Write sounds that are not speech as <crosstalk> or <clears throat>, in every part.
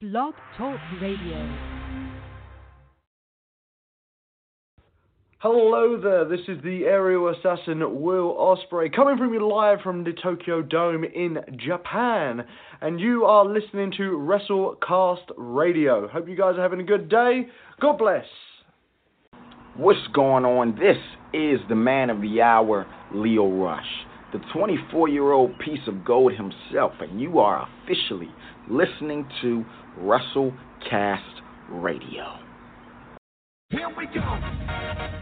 Blog Talk Radio. Hello there, this is the aerial assassin Will Ospreay coming from you live from the Tokyo Dome in Japan. And you are listening to WrestleCast Radio. Hope you guys are having a good day. God bless. What's going on? This is the man of the hour, Lio Rush, the 24 year old piece of gold himself, and you are officially listening to Russell Cast Radio. Here we go.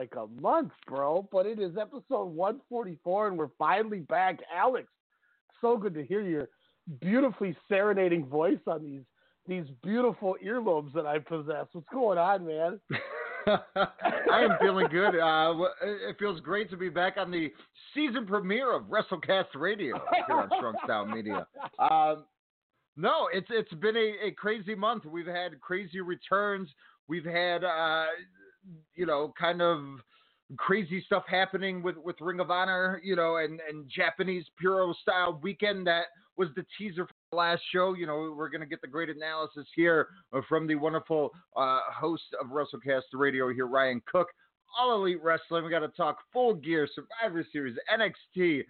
Like a month, bro, but it is episode 144 and we're finally back. Alex, so good to hear your beautifully serenading voice on these these beautiful earlobes that I possess. What's going on, man? <laughs> I am feeling good. Uh, it feels great to be back on the season premiere of WrestleCast Radio here on Strong Style Media. <laughs> Um, no, it's it's been a, a crazy month. We've had crazy returns. We've had uh, you know kind of crazy stuff happening with, with Ring of Honor, you know, and, and Japanese Puro style weekend that was the teaser for the last show. You know, we're going to get the great analysis here from the wonderful uh, host of WrestleCast Radio here, Ryan Cook. All Elite Wrestling. We got to talk full gear, Survivor Series, NXT.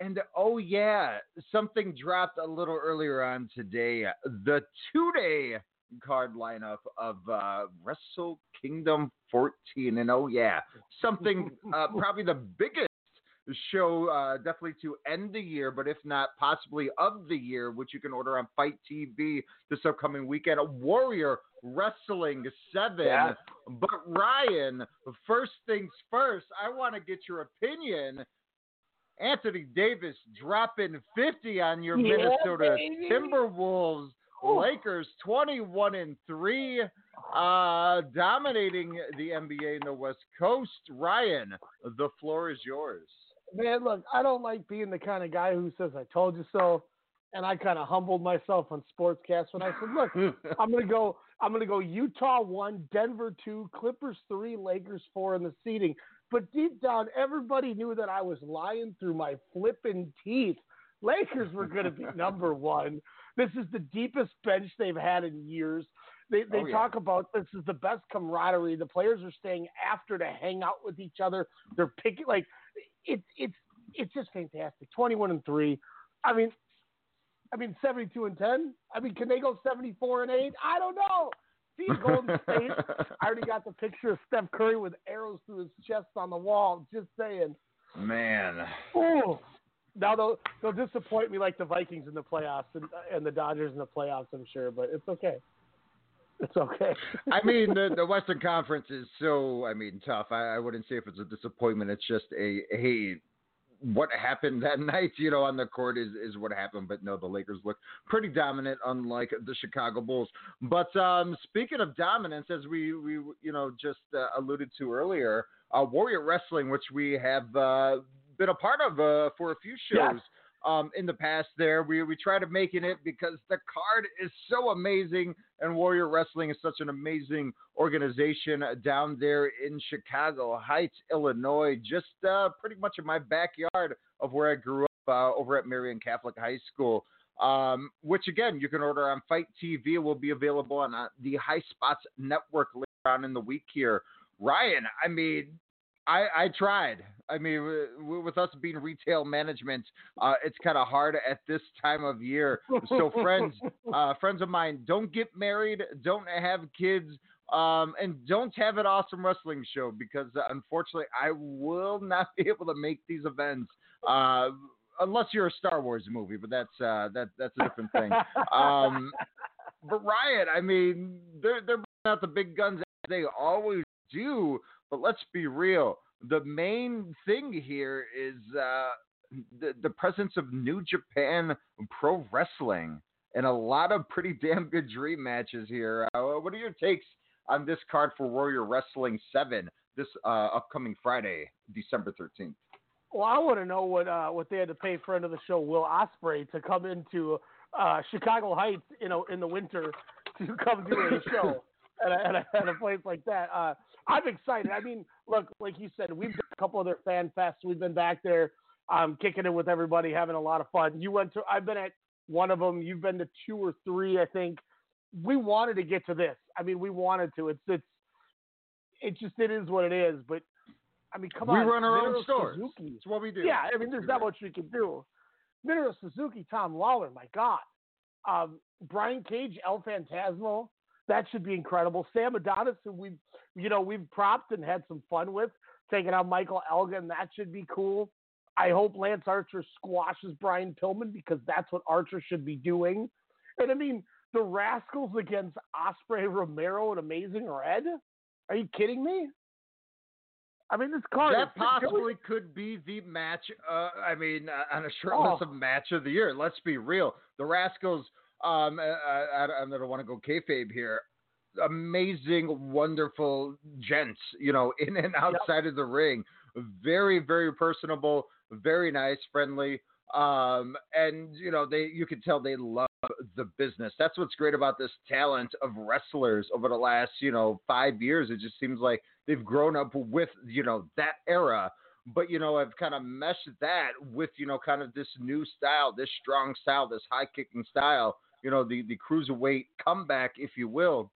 And oh, yeah, something dropped a little earlier on today. The two day card lineup of uh, Wrestle Kingdom 14. And oh, yeah, something uh, <laughs> probably the biggest show uh, definitely to end the year, but if not possibly of the year, which you can order on FITE TV this upcoming weekend. Warrior Wrestling 7. Yeah. But Ryan, first things first, I want to get your opinion. Anthony Davis dropping 50 on your Yeah, Minnesota baby. Timberwolves. Lakers 21 and 3. uh, dominating the NBA in the West Coast. Ryan, the floor is yours. Man, look, I don't like being the kind of guy who says "I told you so," and I kind of humbled myself on Sportscast when I said, "Look, <laughs> I'm gonna go. I'm gonna go Utah one, Denver two, Clippers three, Lakers four in the seeding." But deep down, everybody knew that I was lying through my flipping teeth. Lakers were gonna be <laughs> number one. This is the deepest bench they've had in years. They they Oh, yeah. talk about this is the best camaraderie. The players are staying after to hang out with each other. They're picking like it's it's it's just fantastic. Twenty one and three. I mean, I mean seventy two and ten. I mean, can they go seventy four and eight? I don't know. See Golden <laughs> State. I already got the picture of Steph Curry with arrows through his chest on the wall. Just saying. Man. Ooh. Now they'll they'll disappoint me like the Vikings in the playoffs and, and the Dodgers in the playoffs. I'm sure, but it's okay. It's okay. <laughs> I mean, the, the Western Conference is so, I mean, tough. I, I wouldn't say if it's a disappointment. It's just a, hey, what happened that <laughs> night, you know, on the court is, is what happened. But no, the Lakers look pretty dominant, unlike the Chicago Bulls. But um, speaking of dominance, as we, we you know, just uh, alluded to earlier, uh, Warrior Wrestling, which we have uh, been a part of uh, for a few shows. Yes. Um, in the past, there we we try to making it because the card is so amazing, and Warrior Wrestling is such an amazing organization down there in Chicago Heights, Illinois, just uh, pretty much in my backyard of where I grew up, uh, over at Marion Catholic High School. Um, which again you can order on FITE TV. It will be available on uh, the High Spots Network later on in the week here. Ryan, I mean, I, I tried. I mean, with us being retail management, uh, it's kind of hard at this time of year. So, friends, <laughs> uh, friends of mine, don't get married, don't have kids, um, and don't have an awesome wrestling show because uh, unfortunately, I will not <laughs> be able to make these events. Uh, Unless you're a Star Wars movie, but that's uh, that that's a different thing. Um, but Riot, I mean, they're they're out the big guns as they always do. But let's be real. The main thing here is uh, the the presence of New Japan Pro Wrestling and a lot of pretty <laughs> damn good dream matches here. Uh, what are your takes on this card for Warrior Wrestling Seven this uh, upcoming Friday, December thirteenth? Well, I want to know what uh, what they had to pay friend of the show Will Ospreay to come into uh, Chicago Heights, you know, in the winter to come do a show <laughs> at a, at a, at a place like that. Uh, I'm excited. I mean, look, like you said, we've done a couple other fan fests. We've been back there, um, kicking it with everybody, having a lot of fun. You went to, I've been at one of them. You've been to two or three, I think. We wanted to get to this. I mean, we wanted to. It's it's it just it is what it is. But I mean, come we on, we run our own stores. Suzuki. It's what we do. Yeah, I mean, there's not much we can do. Minoru Suzuki, Tom Lawlor, my God. Um, Brian Cage, El Phantasmo, that should be incredible. Sam Adonis, who we've, you know, we've propped and had some fun with, taking out Michael Elgin, that should be cool. I hope Lance Archer squashes Brian Pillman because that's what Archer should be doing. And I mean, the Rascals against Ospreay Romero and Amazing Red? Are you kidding me? I mean, this card that possibly could be the match. Uh, I mean, uh, on a short list Oh. of match of the year. Let's be real. The Rascals. Um, I, I, I don't want to go kayfabe here. Amazing, wonderful gents. You know, <laughs> in and outside of the ring. Very, very personable. Very nice, friendly. Um, and you know, they you can tell they love the business. That's what's great about this talent of wrestlers over the last, you know, five years. It just seems like they've grown up with, you know, that era. But, you know, I've kind of meshed that with, you know, kind of this new style, this strong style, this high kicking style, you know, the, the cruiserweight comeback, if you will.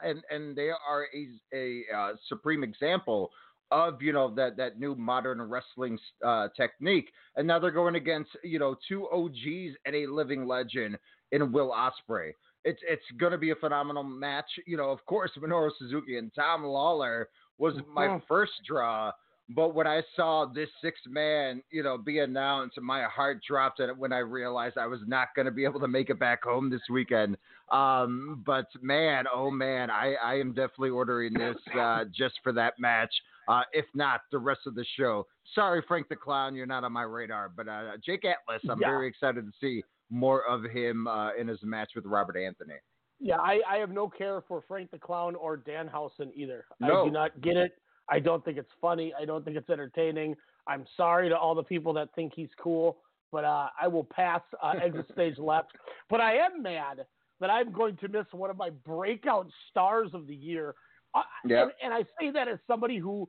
And and they are a, a uh, supreme example of you know that that new modern wrestling uh, technique, and now they're going against you know two OGs and a living legend in Will Ospreay. It's it's going to be a phenomenal match. You know, of course, <laughs> Minoru Suzuki and Tom Lawlor was my first draw, but when I saw this six man, you know, be announced, my heart dropped and when I realized I was not going to be able to make it back home this weekend. Um, but man, oh man, I I am definitely ordering this uh, just for that match. Uh, if not, the rest of the show. Sorry, Frank the Clown, you're not on my radar. But uh, Jake Atlas, I'm Yeah. very excited to see more of him uh, in his match with Robert Anthony. Yeah, I, I have no care for Frank the Clown or Danhausen either. No. I do not get it. I don't think it's funny. I don't think it's entertaining. I'm sorry to all the people that think he's cool, but uh, I will pass uh, exit stage <laughs> left. But I am mad that I'm going to miss one of my breakout stars of the year. Uh, Yeah. and, and I say that as somebody who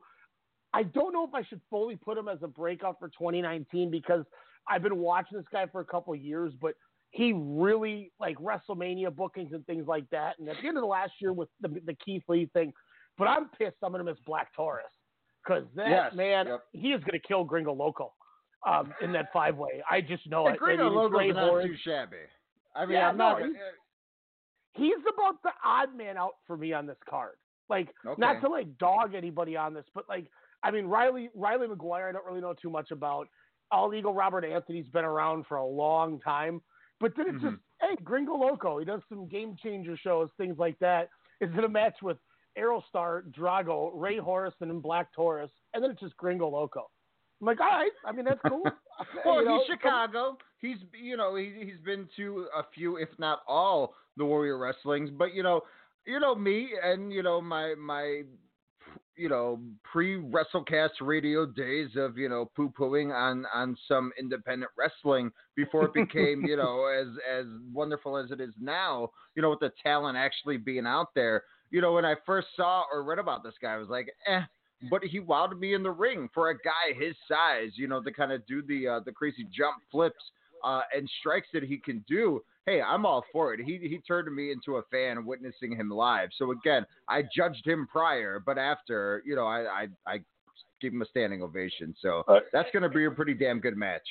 I don't know if I should fully put him as a breakout for 2019 because I've been watching this guy for a couple of years, but he really like WrestleMania bookings and things like that. And at the end of the last year with the, the Keith Lee thing, but I'm pissed I'm going to miss Black Taurus because that Yes, man, yep. he is going to kill Gringo Loco um, in that five way. I just know Hey, it. Gringo I mean, it's Loco's not too shabby. I mean, Yeah, I'm no, not. he's- he's about the odd man out for me on this card. Like, Okay. not to like dog anybody on this, but like, I mean, Riley Riley McGuire, I don't really know too much about. All Eagle Robert Anthony's been around for a long time, but then it's Mm-hmm. just hey, Gringo Loco. He does some game changer shows, things like that. Is in a match with Aerostar, Drago, Rey Horus, and Black Taurus, and then it's just Gringo Loco. I'm like, all right. I mean, that's cool. <laughs> <laughs> Well, You know, he's Chicago. He's you know he he's been to a few, if not all, the Warrior Wrestlings. But you know, you know me and you know my my you know pre WrestleCast radio days of you know poo pooing on on some independent wrestling before it became you know <laughs> as as wonderful as it is now. You know with the talent actually being out there. You know when I first saw or read about this guy, I was like, eh but he wowed me in the ring for a guy his size, you know, to kind of do the uh, the crazy jump flips uh, and strikes that he can do. Hey, I'm all for it. He he turned me into a fan witnessing him live. So again, I judged him prior, but after, you know, I I, I gave him a standing ovation. So Uh, that's going to be a pretty damn good match.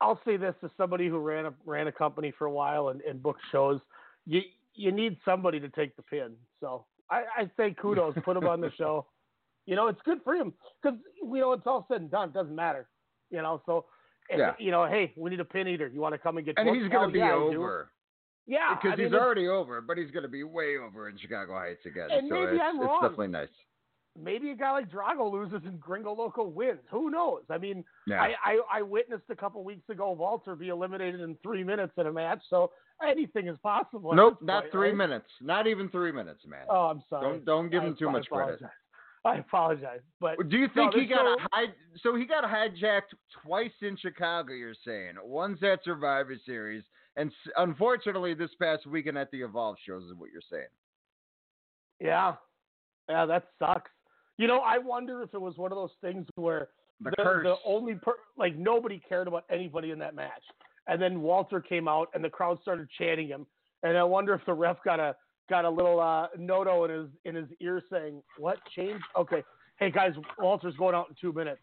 I'll say this to somebody who ran a ran a company for a while and, and booked shows. You you need somebody to take the pin. So I, I say kudos, put him on the <laughs> show. You know, it's good for him because you know it's all said and done. It doesn't matter. You know, so if- Yeah. you know, hey, we need a pin eater. You want to come and get? And booked? he's going to be yeah, over Yeah, because I mean, he's already over, but he's going to be way over in Chicago Heights again. And so maybe it's, I'm wrong. it's definitely nice. maybe a guy like Drago loses and Gringo Loco wins. Who knows? I mean, Yeah. I, I, I witnessed a couple weeks ago Walter be eliminated in three minutes in a match, so anything is possible. nope, not point, three right? minutes. Not even three minutes, man. Oh, I'm sorry. Don't don't give I- him too I much credit. apologize. I apologize, but Do you No, think he got a high? So he got hijacked twice in Chicago. You're saying once at Survivor Series, and s- unfortunately this past weekend at the Evolve shows is what you're saying. yeah, yeah, that sucks. You know, I wonder if it was one of those things where The, the, curse. the only per, like nobody cared about anybody in that match, and then Walter came out and the crowd started chanting him, and I wonder if the ref got a got a little uh, noto in his in his ear saying, "What changed? Okay, hey guys, Walter's going out in two minutes.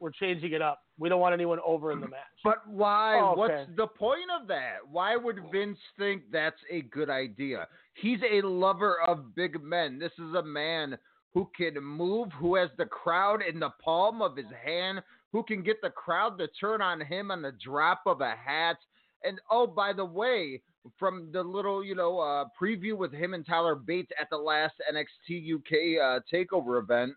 We're changing it up. We don't want anyone over in the match." But why? Oh, okay. What's the point of that? Why would Vince think that's a good idea? He's a lover of big men. This is a man who can move, who has the crowd in the palm of his hand, who can get the crowd to turn on him on the drop of a hat. And oh, by the way, from the little, you know, uh, preview with him and Tyler Bates at the last NXT UK uh, takeover event,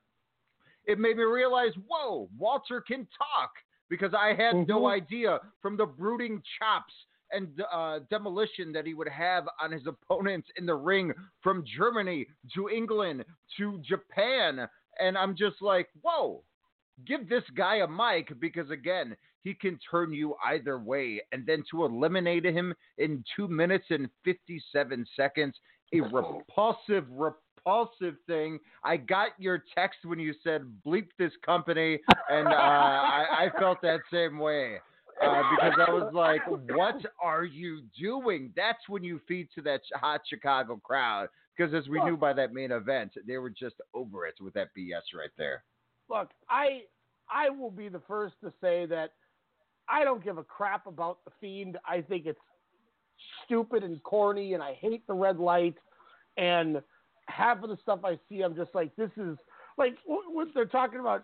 it made me realize, whoa, Walter can talk because I had no Mhm. idea from the brooding chops and uh, demolition that he would have on his opponents in the ring from Germany to England to Japan. And I'm just like, whoa, give this guy a mic because, again, he can turn you either way. And then to eliminate him in two minutes and 57 seconds, a repulsive, repulsive thing. I got your text when you said bleep this company, and uh, I, I felt that same way. Uh, because I was like, "What are you doing?" That's when you feed to that hot Chicago crowd. Because as we knew by that main event, they were just over it with that BS right there. Look, I I will be the first to say that I don't give a crap about the fiend. I think it's stupid and corny, and I hate the red light. And half of the stuff I see, I'm just like, this is like what they're talking about.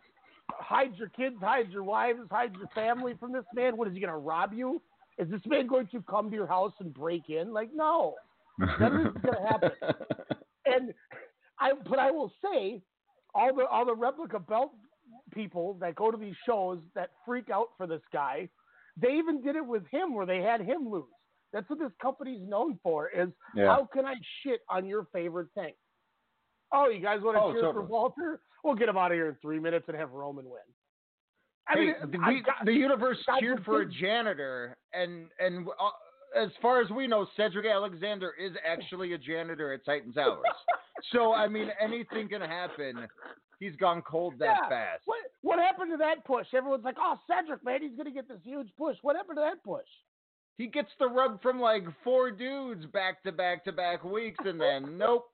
Hide your kids, hide your wives, hide your family from this man. What is he going to rob you? Is this man going to come to your house and break in? Like, no. That isn't going to happen. <laughs> And I, but I will say, all the all the replica belt people that go to these shows that freak out for this guy, they even did it with him where they had him lose. That's what this company's known for. Is Yeah. how can I shit on your favorite thing? Oh, you guys want to Oh, cheer totally. for Walter? We'll get him out of here in three minutes and have Roman win. I hey, mean, the, we- got- the universe God cheered for a janitor, and and uh, as far as we know, Cedric Alexander is actually a janitor at Titans Towers. <laughs> so I mean, anything can happen. He's gone cold that Yeah. fast. What what happened to that push? Everyone's like, "Oh, Cedric, man, he's gonna get this huge push." What happened to that push? He gets the rub from like four dudes back to back to back weeks, and then nope.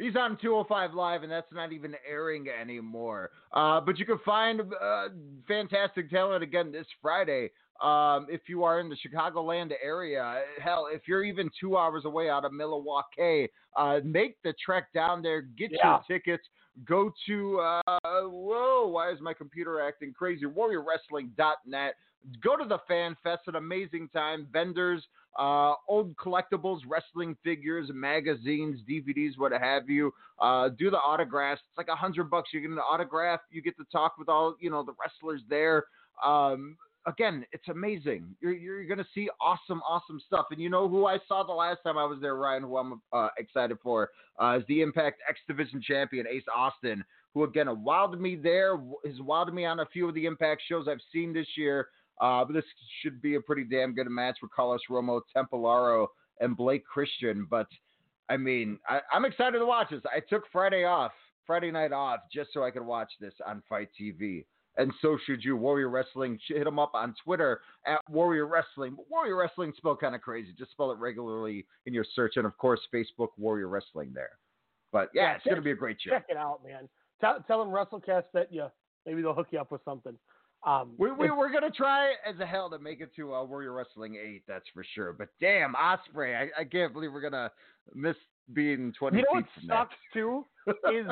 He's on 205 Live, and that's not even airing anymore. Uh, but you can find uh, fantastic talent again this Friday. Um, if you are in the Chicagoland area, hell, if you're even two hours away out of Milwaukee, uh, make the trek down there, get Yeah. your tickets, go to, uh, whoa, why is my computer acting crazy? WarriorWrestling.net. Go to the Fan Fest, an amazing time. Vendors, uh, old collectibles, wrestling figures, magazines, DVDs, what have you. Uh, do the autographs. It's like a hundred bucks. You get an autograph. You get to talk with all you know the wrestlers there. Um, again, it's amazing. You're you're gonna see awesome, awesome stuff. And you know who I saw the last time I was there, Ryan? Who I'm uh, excited for uh, is the Impact X Division champion Ace Austin, who again wowed me there. Has wowed me on a few of the Impact shows I've seen this year. Uh, but this should be a pretty damn good match with Carlos Romo, Templaro, and Blake Christian. But I mean, I, I'm excited to watch this. I took Friday off, Friday night off, just so I could watch this on FITE TV. And so should you. Warrior Wrestling, hit them up on Twitter at Warrior Wrestling. But Warrior Wrestling spelled kind of crazy. Just spell it regularly in your search, and of course, Facebook Warrior Wrestling there. But yeah, Yeah, it's going to be a great show. Check it out, man. Tell tell them WrestleCast that you maybe they'll hook you up with something. Um, We, we, it's- we're gonna try as a hell to make it to uh, Warrior Wrestling eight, that's for sure. But damn, Ospreay, I, I can't believe we're gonna miss being twenty you know feet what from that. sucks too is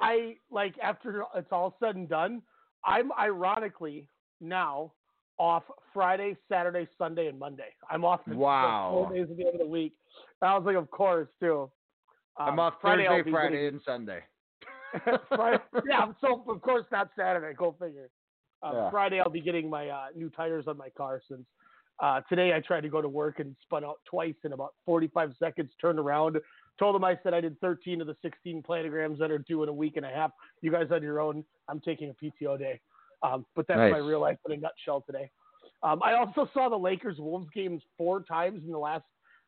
I like after it's all said and done, I'm ironically now off Friday, Saturday, Sunday, and Monday. I'm off the, the Wow. four days at the end of the week. And I was like, of course, too. I'm Um, off Friday Thursday, Friday, and Sunday. <laughs> Friday, <laughs> yeah, so of course not Saturday. Go figure. Uh, Yeah. Friday I'll be getting my uh, new tires on my car since uh, today I tried to go to work and spun out twice in about 45 seconds. Turned around, told them I said I did 13 of the 16 planograms that are due in a week and a half. You guys on your own. I'm taking a PTO day, um, but that's my real life in a nutshell today. Um, I also saw the Lakers Wolves games four times in the last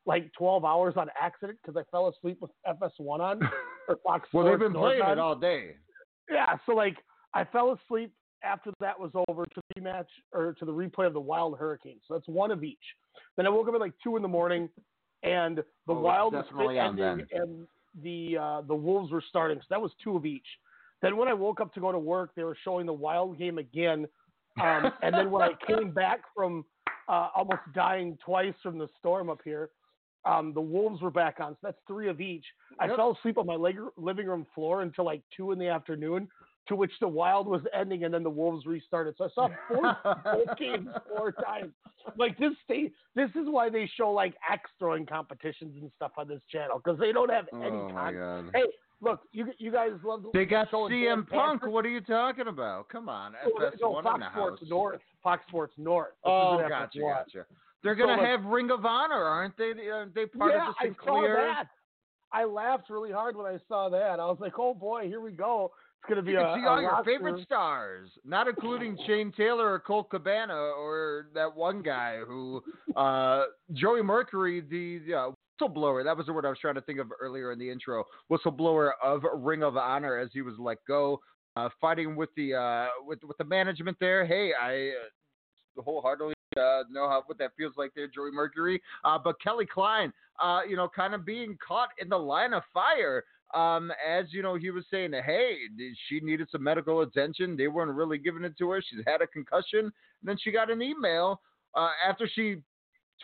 like 12 hours on accident because I fell asleep with FS1 on <laughs> or Fox Well, they've been North playing on. it all day. Yeah, so like I fell asleep after that was over to the rematch or to the replay of the Wild Hurricanes. So that's one of each. Then I woke up at like two in the morning, and the Oh, Wild was ending, and the uh, the Wolves were starting. So that was two of each. Then when I woke up to go to work, they were showing the Wild game again. Um, <laughs> and then when I came back from uh, almost dying twice from the storm up here, um, the Wolves were back on. So that's three of each. I fell asleep on my leg- living room floor until like two in the afternoon, to which the Wild was ending, and then the Wolves restarted. So I saw four <laughs> games four times. Like this state, this is why they show like axe throwing competitions and stuff on this channel because they don't have any Oh my god. Hey, look, you you guys love They got CM Punk. Patrick. What are you talking about? Come on, Oh, FS1 no, in Fox the Sports house. North. Fox Sports North. This Oh, gotcha, FS1. gotcha. They're gonna So, like- have Ring of Honor, aren't they? Aren't they part yeah, of I saw that. I laughed really hard when I saw that. I was like, "Oh boy, here we go! It's gonna be You a, can see a all your favorite stars, not including Shane Taylor or Colt Cabana or that one guy who, uh, Joey Mercury, the uh, whistleblower. That was the word I was trying to think of earlier in the intro. Whistleblower of Ring of Honor as he was let go, uh, fighting with the uh, with with the management there. Hey, I uh, wholeheartedly uh, know how what that feels like there, Joey Mercury. Uh, but Kelly Klein, uh, you know, kind of being caught in the line of fire. Um, as you know, he was saying, hey, she needed some medical attention. They weren't really giving it to her. She's had a concussion. And then she got an email uh, after she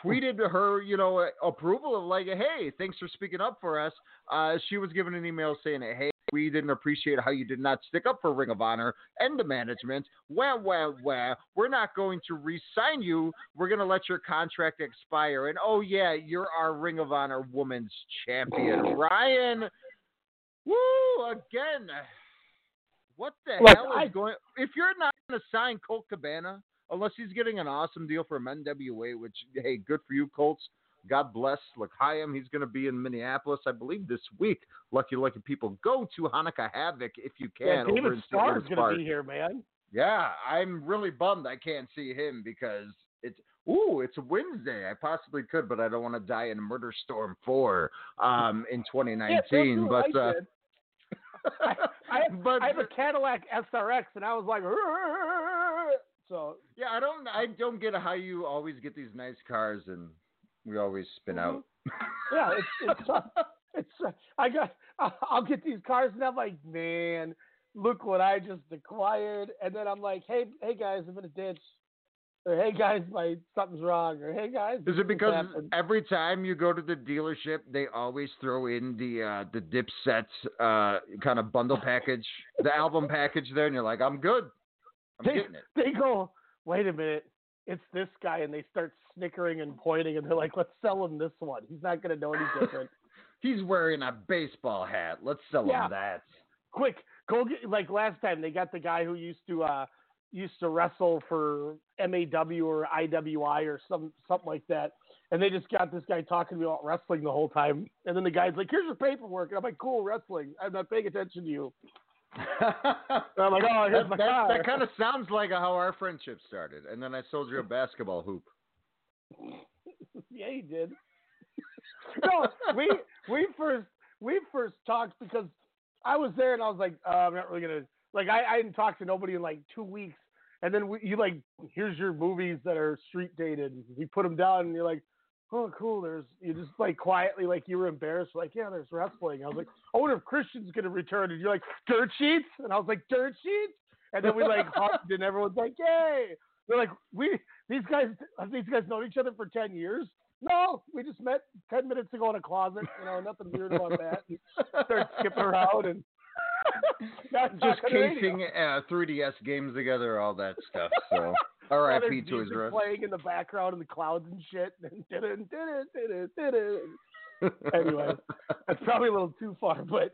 tweeted her, you know, approval of like, hey, thanks for speaking up for us. Uh, she was given an email saying, hey, we didn't appreciate how you did not stick up for Ring of Honor and the management. Wah, wah, wah. We're not going to re-sign you. We're going to let your contract expire. And oh, yeah, you're our Ring of Honor Women's Champion. Ryan, woo, again. What the Look, hell is I- going If you're not going to sign Colt Cabana, unless he's getting an awesome deal from NWA, which, hey, good for you, Colts. God bless Look, L'chaim. He's going to be in Minneapolis, I believe, this week. Lucky, lucky people, go to Hanukkah Havoc if you can. yeah, David in St. Starr's Louis going to be here, man. Yeah, I'm really bummed I can't see him because it's ooh, it's Wednesday. I possibly could, but I don't want to die in a Murder Storm Four um in 2019. Yeah, don't do what but I uh. I, I, <laughs> but I have a Cadillac SRX, and I was like, so yeah, I don't I don't get how you always get these nice cars and we always spin out. yeah, it's it's tough. It's uh, I got I'll get these cars, and I'm like, man, look what I just acquired, and then I'm like, hey, hey guys, I'm in a ditch, or hey guys, my something's wrong, or hey guys, Is it because happened. every time you go to the dealership, they always throw in the uh, the Dipset uh, kind of bundle <laughs> package, the album package there, and you're like, I'm good, I'm they, getting it. they go, wait a minute, it's this guy, and they start snickering and pointing, and they're like, let's sell him this one. He's not gonna know any <laughs> different. He's wearing a baseball hat. Let's sell Yeah. him that. quick, go get like last time they got the guy who used to uh used to wrestle for MAW or IWI or some something like that. And they just got this guy talking to me about wrestling the whole time. And then the guy's like, Here's your paperwork and I'm like, Cool, wrestling. I'm not paying attention to you. <laughs> I'm like, Oh, here's that, my that, car. that kind of sounds like how our friendship started. And then I sold you a basketball hoop. yeah, he did. <laughs> no, we we first we first talked because I was there and I was like, uh, I'm not really gonna like I, I didn't talk to nobody in like two weeks, and then we, you like here's your movies that are street dated. We put them down and you're like, oh cool. There's you just like quietly like you were embarrassed like yeah there's wrestling. I was like I wonder if Christian's gonna return and you're like dirt sheets and I was like dirt sheets and then we like <laughs> hugged and everyone's like yay. They're like we these guys have these guys known each other for ten years. No, we just met ten minutes ago in a closet. You know, nothing weird about that. Start skipping around and <laughs> Just casing uh, 3DS games together, all that stuff. So, <laughs> R.I.P. Toys R Us. playing in the background and the clouds and shit. <laughs> Anyway, that's probably a little too far, but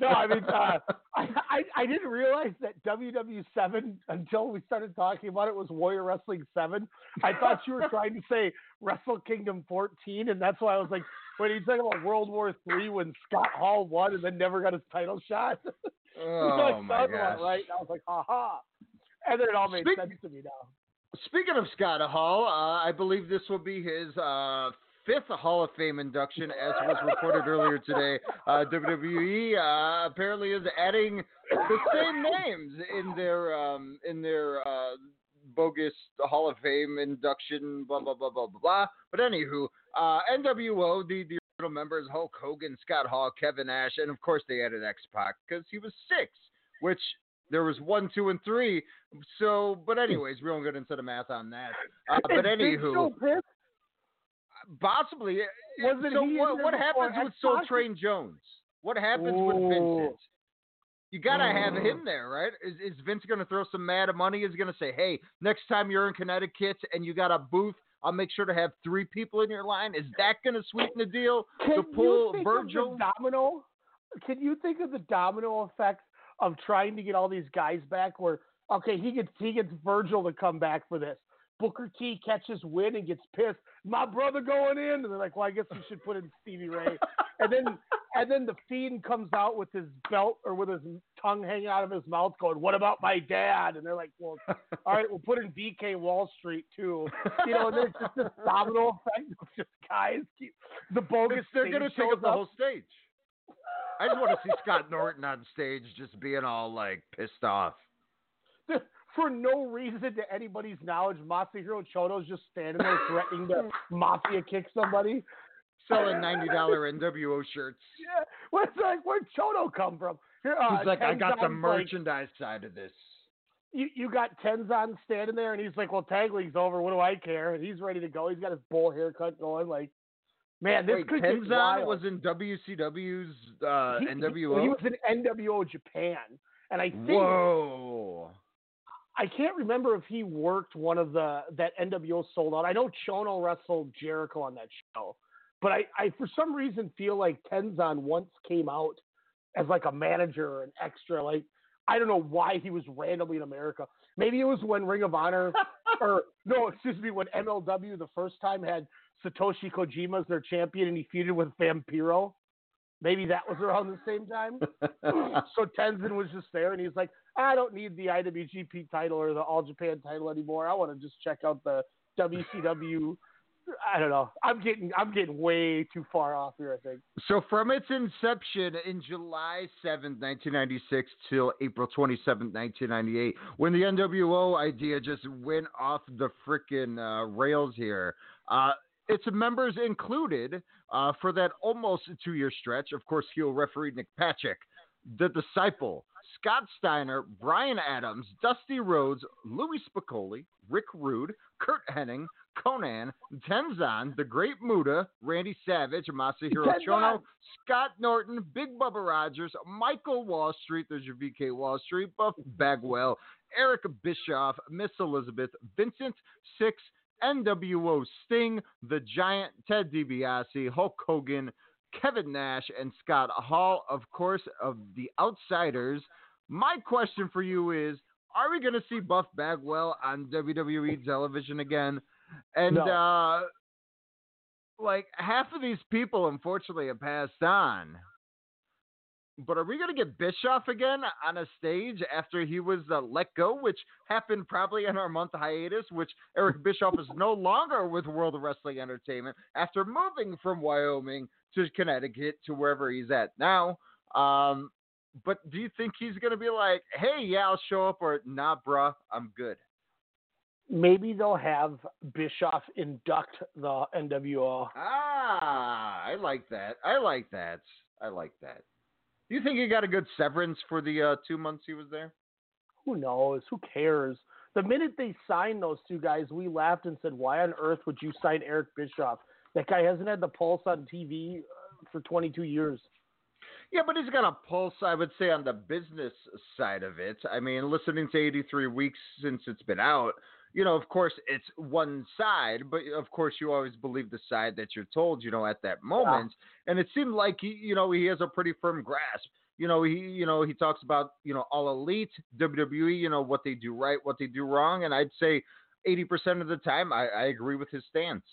no, I mean, uh, I, I I didn't realize that WW seven until we started talking about it was Warrior Wrestling seven. I thought you were trying to say Wrestle Kingdom fourteen, and that's why I was like, wait, are you talking about World War three when Scott Hall won and then never got his title shot? <laughs> oh like, my gosh! about right. And I was like, ha ha. And then it all made Speak- sense to me now. Speaking of Scott Hall, uh, I believe this will be his uh, fifth Hall of Fame induction, as was reported earlier today. Uh, WWE uh, apparently is adding the same names in their um, in their uh, bogus Hall of Fame induction. Blah blah blah blah blah blah. But anywho, uh, NWO the the original members Hulk Hogan, Scott Hall, Kevin Nash, and of course they added X Pac because he was six, which there was one, two, and three. So, but anyways, we won't get into the math on that. Uh, but anywho, possibly. Wasn't so what, what happens with Soul Train Jones? What happens with Ooh. Vincent? You gotta have him there, right? Is, is Vince gonna throw some mad money? Is he gonna say, "Hey, next time you're in Connecticut and you got a booth, I'll make sure to have three people in your line"? Is that gonna sweeten the deal Can to pull you think Virgil? of the domino? Can you think of the domino effect of trying to get all these guys back? Where okay, he gets he gets Virgil to come back for this. Booker T catches win and gets pissed. My brother going in, and they're like, "Well, I guess we should put in Stevie Ray." and then <laughs> and then the fiend comes out with his belt or with his tongue hanging out of his mouth, going, "What about my dad?" And they're like, "Well, all right, we'll put in VK Wall Street too." You know, and there's just this domino effect of just guys keep the bogus. They're gonna take shows up the whole stage. I just want to see Scott Norton on stage just being all like pissed off. For no reason to anybody's knowledge, Masahiro Chono's just standing there threatening to <laughs> mafia kick somebody. selling ninety dollar NWO shirts. Yeah, what's like where'd Chono come from? Here, uh, He's like, I got the Tenzan's like- merchandise side of this. you, you got Tenzan standing there, and he's like, "Well, tag league's over. What do I care?" And he's ready to go. He's got his bull haircut going. Like, man, this Wait, could Tenzan was in WCW's uh, He- he- NWO. He, was in NWO Japan, and I think Whoa! I can't remember if he worked one of the that NWO sold out. I know Chono wrestled Jericho on that show, but I, I for some reason feel like Tenzan once came out as like a manager or an extra. Like I don't know why he was randomly in America. Maybe it was when Ring of Honor <laughs> or no, excuse me, when MLW the first time had Satoshi Kojima as their champion and he feuded with Vampiro. Maybe that was around the same time. <laughs> so Tenzan was just there and he's like, I don't need the IWGP title or the All Japan title anymore. I want to just check out the WCW. I don't know. I'm getting I'm getting way too far off here. I think. So from its inception in July 7th, 1996 till April 27th, 1998, when the NWO idea just went off the freaking uh, rails here, uh, its members included uh, for that almost two-year stretch, of course, heel referee Nick Patrick, the Disciple, Scott Steiner, Brian Adams, Dusty Rhodes, Louie Spicolli, Rick Rude, Curt Hennig, Konnan, Tenzan, The Great Muta, Randy Savage, Masahiro! Chono, Scott Norton, Big Bubba Rogers, Michael Wall Street, there's your VK Wall Street, Buff Bagwell, Eric Bischoff, Miss Elizabeth, Vincent Six, NWO Sting, The Giant, Ted DiBiase, Hulk Hogan, Kevin Nash, and Scott Hall, of course, of the Outsiders. My question for you is Are we going to see Buff Bagwell on WWE television again? And, No. uh, like, half of these people, unfortunately, have passed on. But are we going to get Bischoff again on a stage after he was uh, let go, which happened probably in our month hiatus, which Eric Bischoff is no longer with World of Wrestling Entertainment after moving from Wyoming to Connecticut to wherever he's at now. Um, but do you think he's going to be like, hey, yeah, I'll show up, or nah, bruh, I'm good? Maybe they'll have Bischoff induct the NWO. Ah, I like that. I like that. I like that. Do you think he got a good severance for the uh, two months he was there? Who knows? Who cares? The minute they signed those two guys, we laughed and said, "Why on earth would you sign Eric Bischoff? That guy hasn't had the pulse on TV uh, for 22 years." Yeah, but he's got a pulse, I would say, on the business side of it. I mean, listening to 83 weeks since it's been out, you know, of course, it's one side, but of course, you always believe the side that you're told, you know, at that moment. And it seemed like he, you know, he has a pretty firm grasp. You know, he, you know, he talks about, you know, all elite WWE, you know, what they do right, what they do wrong, and I'd say 80% of the time, I, I agree with his stance.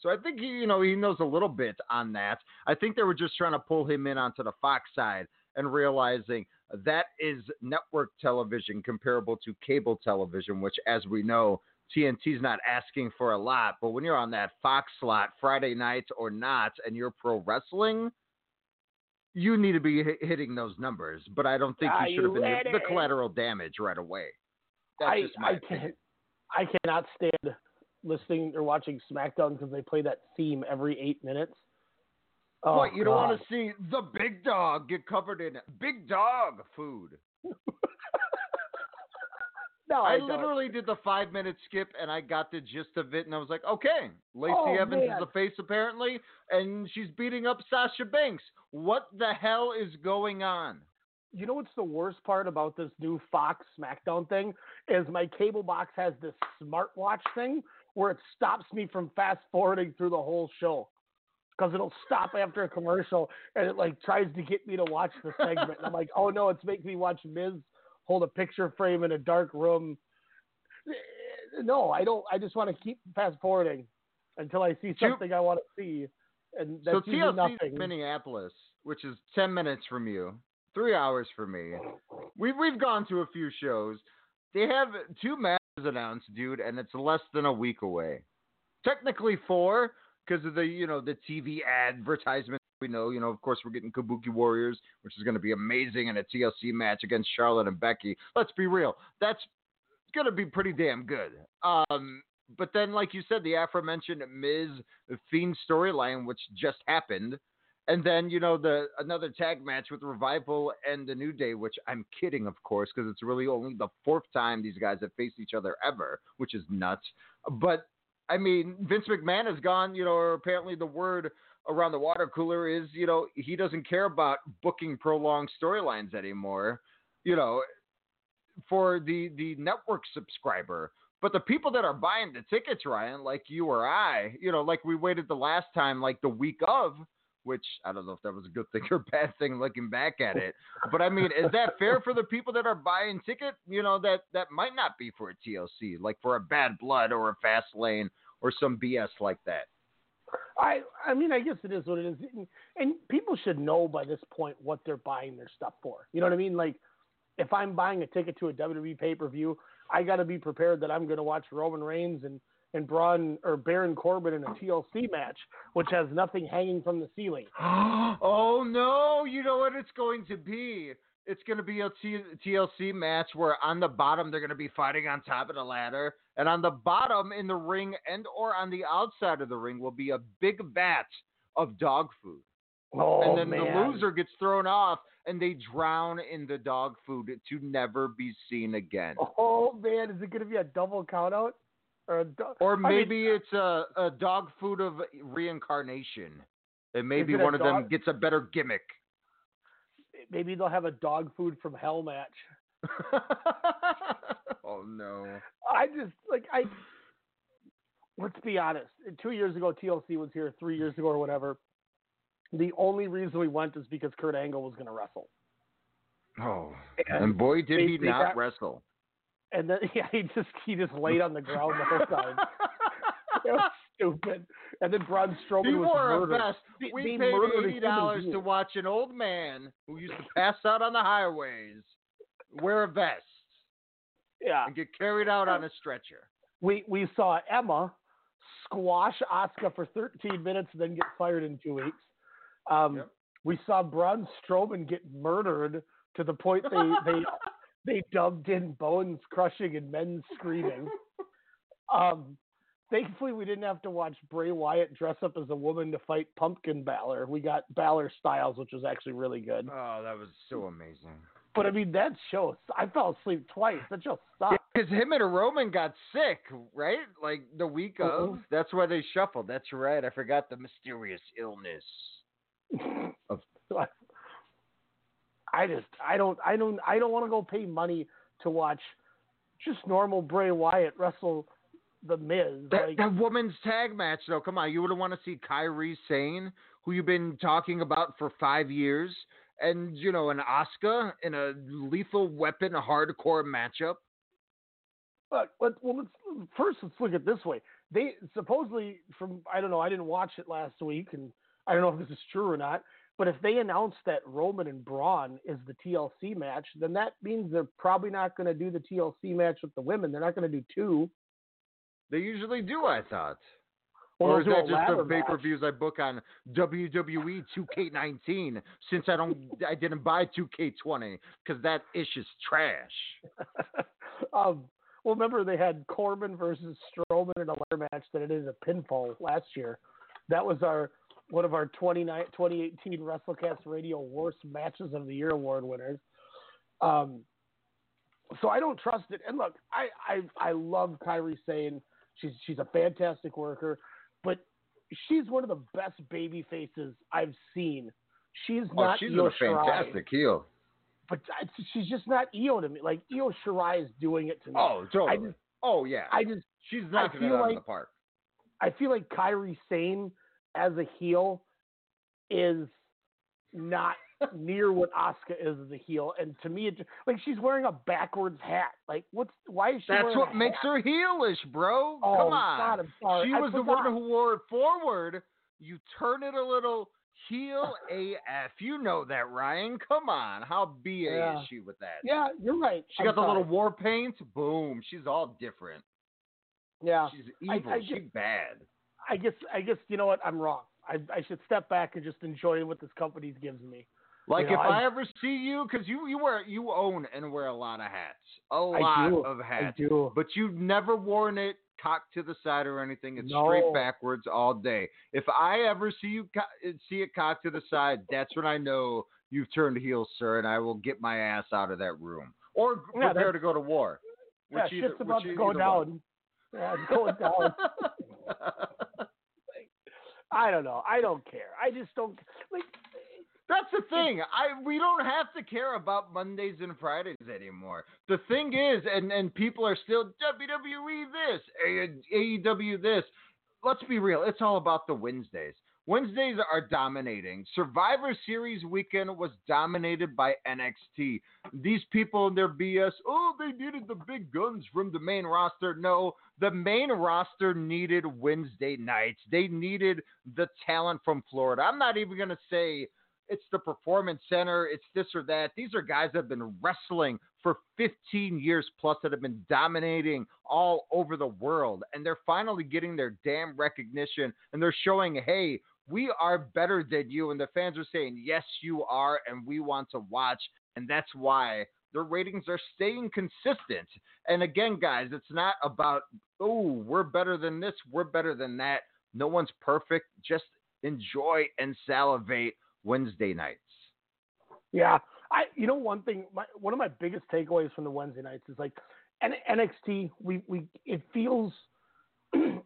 So I think he, you know, he knows a little bit on that. I think they were just trying to pull him in onto the Fox side and realizing that is network television comparable to cable television, which, as we know, TNT's not asking for a lot. But when you're on that Fox slot, Friday nights or not, and you're pro wrestling, you need to be hit- hitting those numbers. But I don't think Are he should have been the, the collateral damage right away. That's I just my I can't I cannot stand listening or watching SmackDown because they play that theme every eight minutes. Oh, what you don't want to see the big dog get covered in big dog food. <laughs> No, I, I, literally did the five minute skip and I got the gist of it and I was like, okay, Lacey Oh, Evans man. is the face apparently, and she's beating up Sasha Banks. What the hell is going on? You know what's the worst part about this new Fox SmackDown thing is my cable box has this smartwatch thing where it stops me from fast forwarding through the whole show because it'll stop after a commercial and it like tries to get me to watch the segment. and I'm like, oh no, it's making me watch Miz hold a picture frame in a dark room. Eh, no, I don't. I just want to keep fast forwarding until I see something I want to see, and so that's usually TLC nothing. Minneapolis, which is ten minutes from you, three hours from me. We've we've gone to a few shows. They have two matches announced, dude, and it's less than a week away. Technically four, because of the you know the TV advertisement. We know, you know, of course, we're getting Kabuki Warriors, which is going to be amazing, and a TLC match against Charlotte and Becky. Let's be real, that's going to be pretty damn good. Um, but then, like you said, the aforementioned Miz Fiend storyline, which just happened, and then you know the another tag match with Revival and the New Day, which I'm kidding, of course, because it's really only the fourth time these guys have faced each other ever, which is nuts. But I mean, Vince McMahon has gone, you know, or apparently the word around the water cooler is, you know, he doesn't care about booking prolonged storylines anymore, you know, for the the network subscriber. But the people that are buying the tickets, Ryan, like you or I, you know, like we waited the last time, like the week of, which I don't know if that was a good thing <laughs> or a bad thing looking back at <laughs> it. But I mean, is that fair for the people that are buying ticket? You know, that that might not be for a TLC, like for a Bad Blood or a Fast Lane or some BS like that. I I mean I guess it is what it is, and, and people should know by this point what they're buying their stuff for. You know what I mean? Like if I'm buying a ticket to a WWE pay per view, I got to be prepared that I'm going to watch Roman Reigns and and Braun or Baron Corbin in a TLC match, which has nothing hanging from the ceiling. <gasps> oh no! You know what it's going to be? It's going to be a T- TLC match where on the bottom they're going to be fighting on top of the ladder, and on the bottom in the ring and or on the outside of the ring will be a big vat of dog food. Oh and then man. the loser gets thrown off and they drown in the dog food to never be seen again. Oh man, is it going to be a double count out? Or, do- Or I mean, maybe it's a, a dog food of reincarnation. And maybe one of them gets a better gimmick. maybe they'll have a dog food from hell match. <laughs> oh no. I just like I. Let's be honest. Two years ago, TLC was here. Three years ago, or whatever. The only reason we went is because Kurt Angle was going to wrestle, Oh. And And boy did they- he not got- wrestle. And then <laughs> yeah, he just he just laid on the ground the whole time. <laughs> It was stupid. And then Braun Strowman He was wore a murdered. vest. They- We they paid eighty dollars to watch an old man who used to pass out on the highways wear a vest Yeah, and get carried out on a stretcher. we we saw Emma squash Asuka for 13 minutes and then get fired in two weeks. Um, Yep. We saw Braun Strowman get murdered to the point they they <laughs> they dubbed in bones crushing and men screaming. <laughs> Um, thankfully, we didn't have to watch Bray Wyatt dress up as a woman to fight Pumpkin Balor. We got Balor Styles, which was actually really good. Oh, that was so amazing. But I mean, that show, I fell asleep twice. That show sucked. Because him and a Roman got sick, right? Like the week of. Mhm. That's why they shuffled. That's right. I forgot the mysterious illness. <laughs> Of- I just I don't I don't I don't want to go pay money to watch just normal Bray Wyatt wrestle the Miz. That, like, that woman's tag match, though. Come on, you wouldn't want to see Kairi Sane, who you've been talking about for five years, and you know, Asuka in a lethal weapon hardcore matchup. But let, well, let's first let's look at this way. They supposedly from I don't know I didn't watch it last week, and I don't know if this is true or not. But if they announce that Roman and Braun is the TLC match, then that means they're probably not going to do the TLC match with the women. They're not going to do two. They usually do, I thought. Or or is that just the pay per views I book on WWE 2K19? Since I don't, I didn't buy 2K20 because that ish is trash. <laughs> um, well, remember they had Corbin versus Strowman in a ladder match that it is a pinfall last year. That was our one of our 29, 2018 WrestleCast Radio Worst Matches of the Year award winners. Um, so I don't trust it. And look, I I, I love Kairi Sane. She's she's a fantastic worker, but she's one of the best baby faces I've seen. She's Oh, not she's Io a fantastic heel. but I- she's just not Io to me. Like Io Shirai is doing it to me. Oh, I totally. just, oh, yeah. I just She's knocking it out of like- the park. I feel like Kairi Sane as a heel is not near what Asuka is as a heel, and to me, it like she's wearing a backwards hat. Like, what's why is she? That's what makes her heelish, bro. Oh Come on. God, sorry. She I was the one who wore it forward. You turn it a little heel AF. You know that, Ryan. Come on. How BA Yeah. is she with that? Yeah, you're right. She I'm got the little war paint. Boom. She's all different. Yeah, She's I- evil. I She's just- bad. I guess I guess you know what? I'm wrong. I I should step back and just enjoy what this company gives me. Like You know, if I, I- ever see you, because you you wear you own and wear a lot of hats, a I lot do. of I hats, do. but you've never worn it cocked to the side or anything. It's No. straight backwards all day. If I ever see you co- see it cocked to the side, that's when I know you've turned heel, sir, and I will get my ass out of that room or Yeah, prepare to go to war. Yeah, Which either- shit's about to go one. down. Yeah, it's going down. <laughs> I don't know. I don't care. I just don't like. That's the thing. I we don't have to care about Mondays and Fridays anymore. The thing is, and and people are still WWE this, AEW this. Let's be real. It's all about the Wednesdays. Wednesdays are dominating. Survivor Series weekend was dominated by NXT. These people and their BS, oh, they needed the big guns from the main roster. No, the main roster needed Wednesday nights. They needed the talent from Florida. I'm not even going to say it's the Performance Center, it's this or that. These are guys that have been wrestling for 15 years plus that have been dominating all over the world. And they're finally getting their damn recognition and they're showing, hey, we are better than you. And the fans are saying, yes, you are. And we want to watch. And that's why their ratings are staying consistent. And again, guys, it's not about, oh, we're better than this, we're better than that. No one's perfect. Just enjoy and salivate Wednesday nights. Yeah, I you know one thing, my, one of my biggest takeaways from the Wednesday nights is like N- NXT. We we it feels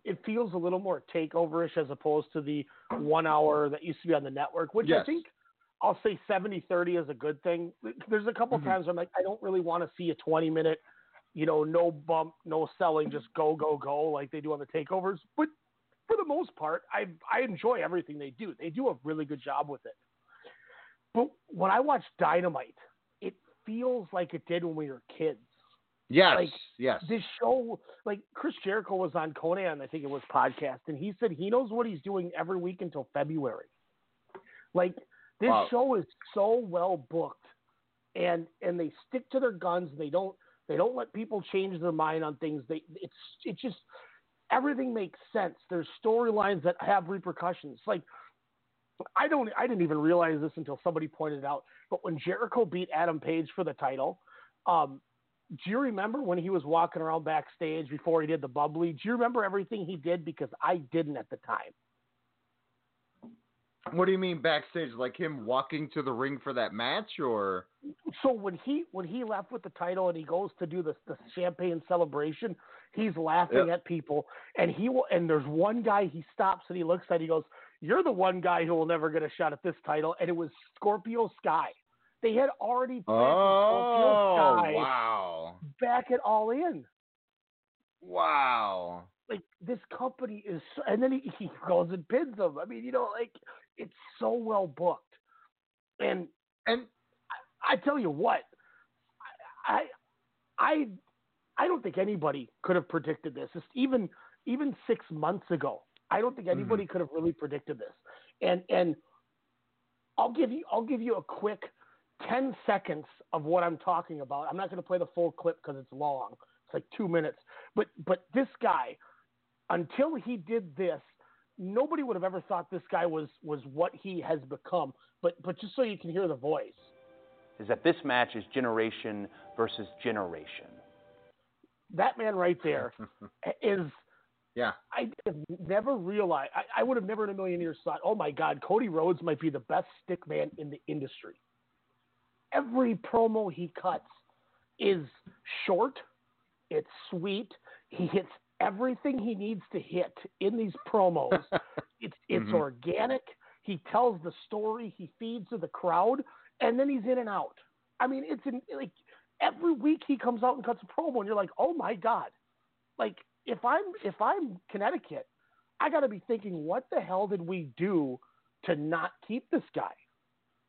it feels a little more takeoverish as opposed to the one hour that used to be on the network, which Yes. I think I'll say 70-30 is a good thing. There's a couple Mhm. times I'm like I don't really want to see a 20 minute, you know, no bump, no selling, just go go go like they do on the takeovers, but for the most part, I I enjoy everything they do. They do a really good job with it. But when I watch Dynamite, it feels like it did when we were kids. Yes, Like, yes. This show, like Chris Jericho was on Conan, I think it was podcast, and he said he knows what he's doing every week until February. Like this Wow. show is so well booked, and and they stick to their guns. They don't they don't let people change their mind on things. They it's it just everything makes sense. There's storylines that have repercussions. Like I don't I didn't even realize this until somebody pointed it out. But when Jericho beat Adam Page for the title, um, do you remember when he was walking around backstage before he did the bubbly? Do you remember everything he did? Because I didn't at the time. What do you mean backstage? Like him walking to the ring for that match, or So when he when he left with the title and he goes to do the the champagne celebration, he's laughing at people and he will and there's one guy he stops and he looks at he goes, "You're the one guy who will never get a shot at this title," and it was Scorpio Sky. They had already oh wow, back at All In. wow. like this company is, so, and then he, <laughs> he goes and pins them. I mean, you know, like it's so well booked, and And I tell you what, I, I, I don't think anybody could have predicted this. It's even even six months ago, I don't think anybody mm-hmm. could have really predicted this. And and I'll give you I'll give you a quick ten seconds of what I'm talking about. I'm not going to play the full clip because it's long. It's like two minutes. But but this guy, until he did this, nobody would have ever thought this guy was was what he has become. But but just so you can hear the voice. is that this match is generation versus generation. that man right there <laughs> is yeah, I have never realized I, I would have never in a million years thought, oh my God, Cody Rhodes might be the best stick man in the industry. Every promo he cuts is short, it's sweet, he hits everything he needs to hit in these promos. <laughs> it's it's Mhm. organic. He tells the story, he feeds to the crowd, and then he's in and out. I mean, it's in, like every week he comes out and cuts a promo, and you're like, oh my god! Like if I'm if I'm Connecticut, I got to be thinking, what the hell did we do to not keep this guy?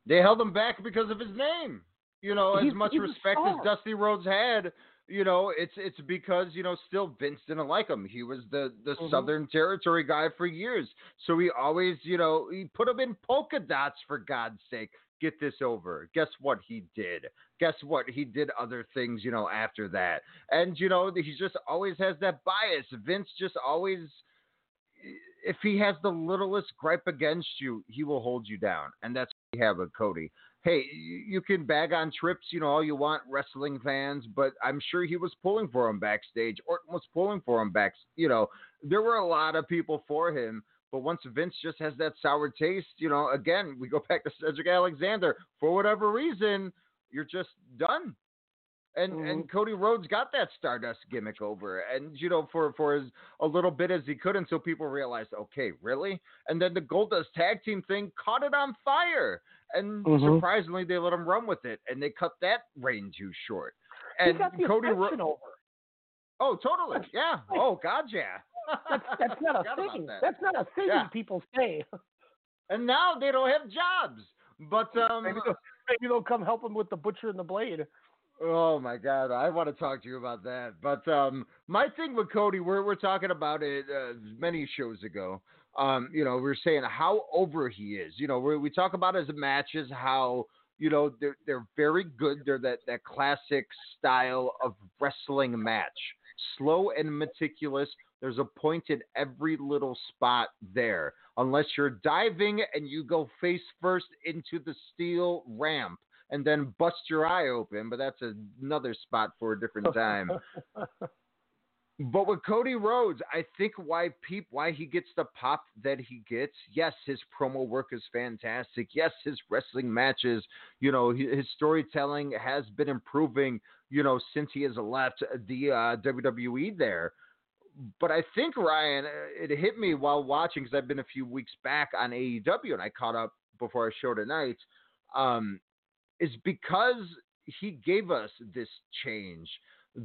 They held him back because of his name. You know, as much respect as. Dusty Rhodes had, you know, it's it's because you know still Vince didn't like him. He was the the Mhm. Southern Territory guy for years, so he always you know he put him in polka dots for God's sake. Get this over. Guess what he did? Guess what he did? Other things, you know, after that, and you know he just always has that bias. Vince just always if he has the littlest gripe against you, he will hold you down. And that's have a Cody. Hey, you can bag on trips, you know, all you want, wrestling fans, but I'm sure he was pulling for him backstage. Orton was pulling for him back. You know, there were a lot of people for him. But once Vince just has that sour taste, you know, again, we go <laughs> back to Cedric Alexander. For whatever reason, you're just done. And and Cody Rhodes got that Stardust gimmick over, and you know for for as a little bit as he could until people realized, okay, really? And then the Goldust tag team thing caught it on fire, and Mhm. surprisingly they let him run with it, and they cut that reign too short. And Cody, Ascension over. oh totally, yeah, like- oh god, yeah. That's that's <laughs> not a thing. that. That's not a thing Yeah. people say. and now they don't have jobs. But um, Maybe they'll, maybe they'll come help him with the butcher and the blade. Oh my God, I want to talk to you about that. But um, my thing with Cody, we're we're talking about it uh, many shows ago. Um, you know, we are saying how over he is. You know, we we talk about his matches, how you know they're they're very good. They're that that classic style of wrestling match, slow and meticulous. There's a point in every little spot there, unless you're diving and you go face first into the steel ramp and then bust your eye open, but that's another spot for a different time. <laughs> but with Cody Rhodes, I think why peep why he gets the pop that he gets. Yes, his promo work is fantastic. Yes, his wrestling matches, you know, his storytelling has been improving, you know, since he has left the uh, WWE there. But I think Ryan, it hit me while watching because I've been a few weeks back on AEW and I caught up before our show tonight. Um, is because he gave us this change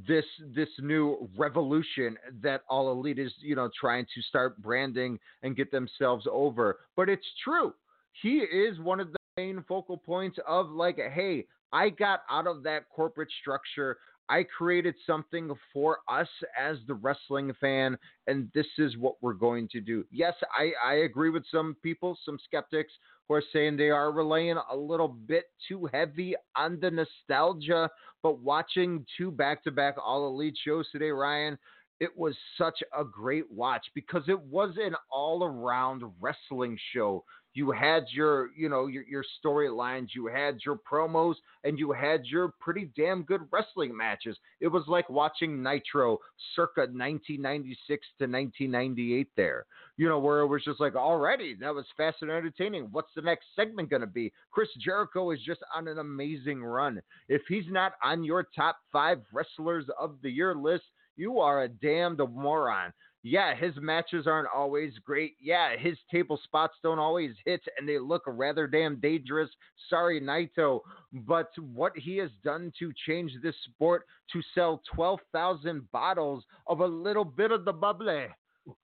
this this new revolution that all elite is you know trying to start branding and get themselves over. But it's true. He is one of the main focal points of like hey i got out of that corporate structure I created something for us as the wrestling fan, and this is what we're going to do. Yes, I, I agree with some people, some skeptics who are saying they are relying a little bit too heavy on the nostalgia. But watching two back to back All Elite shows today, Ryan, it was such a great watch because it was an all around wrestling show you had your you know your, your storylines you had your promos and you had your pretty damn good wrestling matches. It was like watching nitro circa 1996 to 1998 there you know where it was just like already that was fast and entertaining. What's the next segment going to be? Chris jericho is just on an amazing run. If he's not on your top five wrestlers of the year list you are a damned moron yeah, his matches aren't always great. Yeah, his table spots don't always hit and they look rather damn dangerous. Sorry, Naito. But what he has done to change this sport to sell 12,000 bottles of a little bit of the bubbly.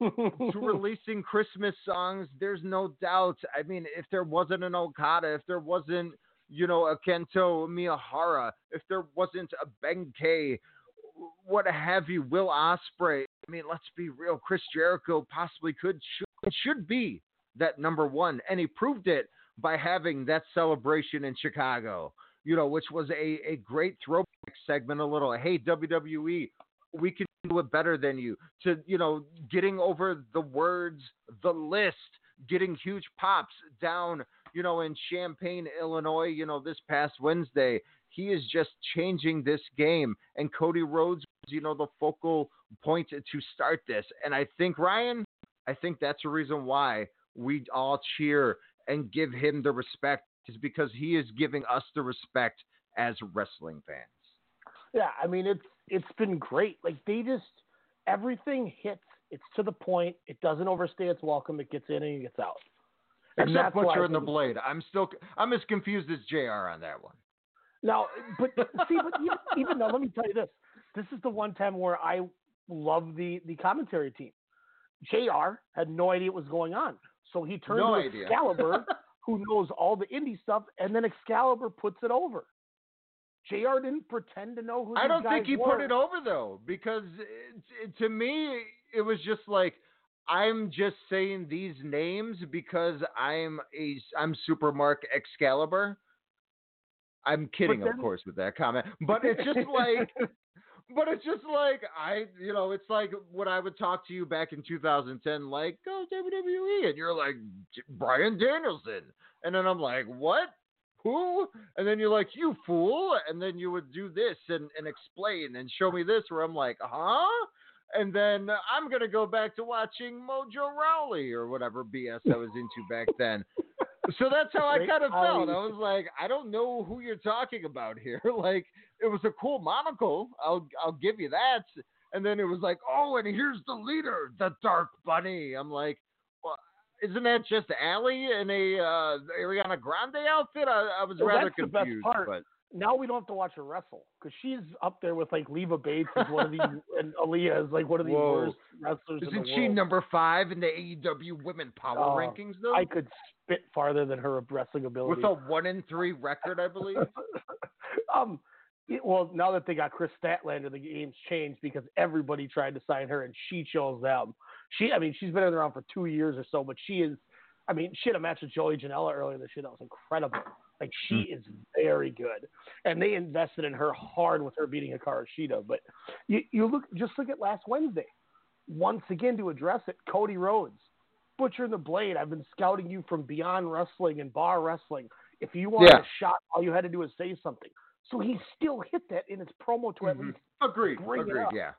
to <laughs> releasing Christmas songs, there's no doubt. I mean, if there wasn't an Okada, if there wasn't, you know, a Kento Miyahara, if there wasn't a Ben-K, what have you, Will Ospreay. I mean, let's be real. Chris Jericho possibly could should, should be that number one, and he proved it by having that celebration in Chicago. You know, which was a a great throwback segment. A little, hey WWE, we can do it better than you. To you know, getting over the words, the list, getting huge pops down. You know, in Champaign, Illinois. You know, this past Wednesday, he is just changing this game. And Cody Rhodes, you know, the focal point to start this. And I think, Ryan, I think that's the reason why we all cheer and give him the respect is because he is giving us the respect as wrestling fans. Yeah, I mean it's it's been great. Like they just everything hits. It's to the point. It doesn't overstay its welcome. It gets in and it gets out. And Except Butcher and the Blade. I'm still I'm as confused as Jr. on that one. Now, but see, but even, even though, let me tell you this: this is the one time where I love the the commentary team. Jr. had no idea what was going on, so he turned no to idea. Excalibur, <laughs> who knows all the indie stuff, and then Excalibur puts it over. Jr. didn't pretend to know who. I don't think he were. put it over though, because it, it, to me it was just like I'm just saying these names because I'm a I'm Super Mark Excalibur I'm kidding, then, of course, with that comment, <laughs> but it's just like, but it's just like I, you know, it's like when I would talk to you back in 2010, like, oh, go WWE, and you're like Bryan Danielson, and then I'm like, what? Who? And then you're like, you fool, and then you would do this and and explain and show me this, where I'm like, huh? And then I'm gonna go back to watching Mojo Rawley or whatever BS I was into back then so that's how I kind of felt. I was like, I don't know who you're talking about here. <laughs> like, it was a cool monocle. I'll I'll give you that. And then it was like, oh, and here's the leader, the Dark Bunny. I'm like, well, isn't that just Allie in a uh, Ariana Grande outfit? I, I was well, rather that's confused. The best part. But now we don't have to watch her wrestle because she's up there with like Leva Bates as one of the <laughs> and Aaliyah is like one of the Whoa. worst wrestlers Isn't she world. number five in the AEW Women Power Oh, Rankings though? I could spit farther than her wrestling ability. With a one in three record, I believe. <laughs> um, well, now that they got Kris Statlander, the game's changed because everybody tried to sign her and she chose them. She, I mean, she's been around for two years or so, but she is. I mean, she had a match with Joey Janela earlier this year that was incredible. Like she Hmm. is very good, and they invested in her hard with her beating Hikaru Shida. But you, you look, just look at last Wednesday. Once again, to address it, Cody Rhodes, Butcher and the Blade. I've been scouting you from Beyond Wrestling and Bar Wrestling. If you wanted Yeah. a shot, all you had to do was say something. So he still hit that in his promo to at Mhm. least, Agreed. Bring it Agreed. up. Yeah.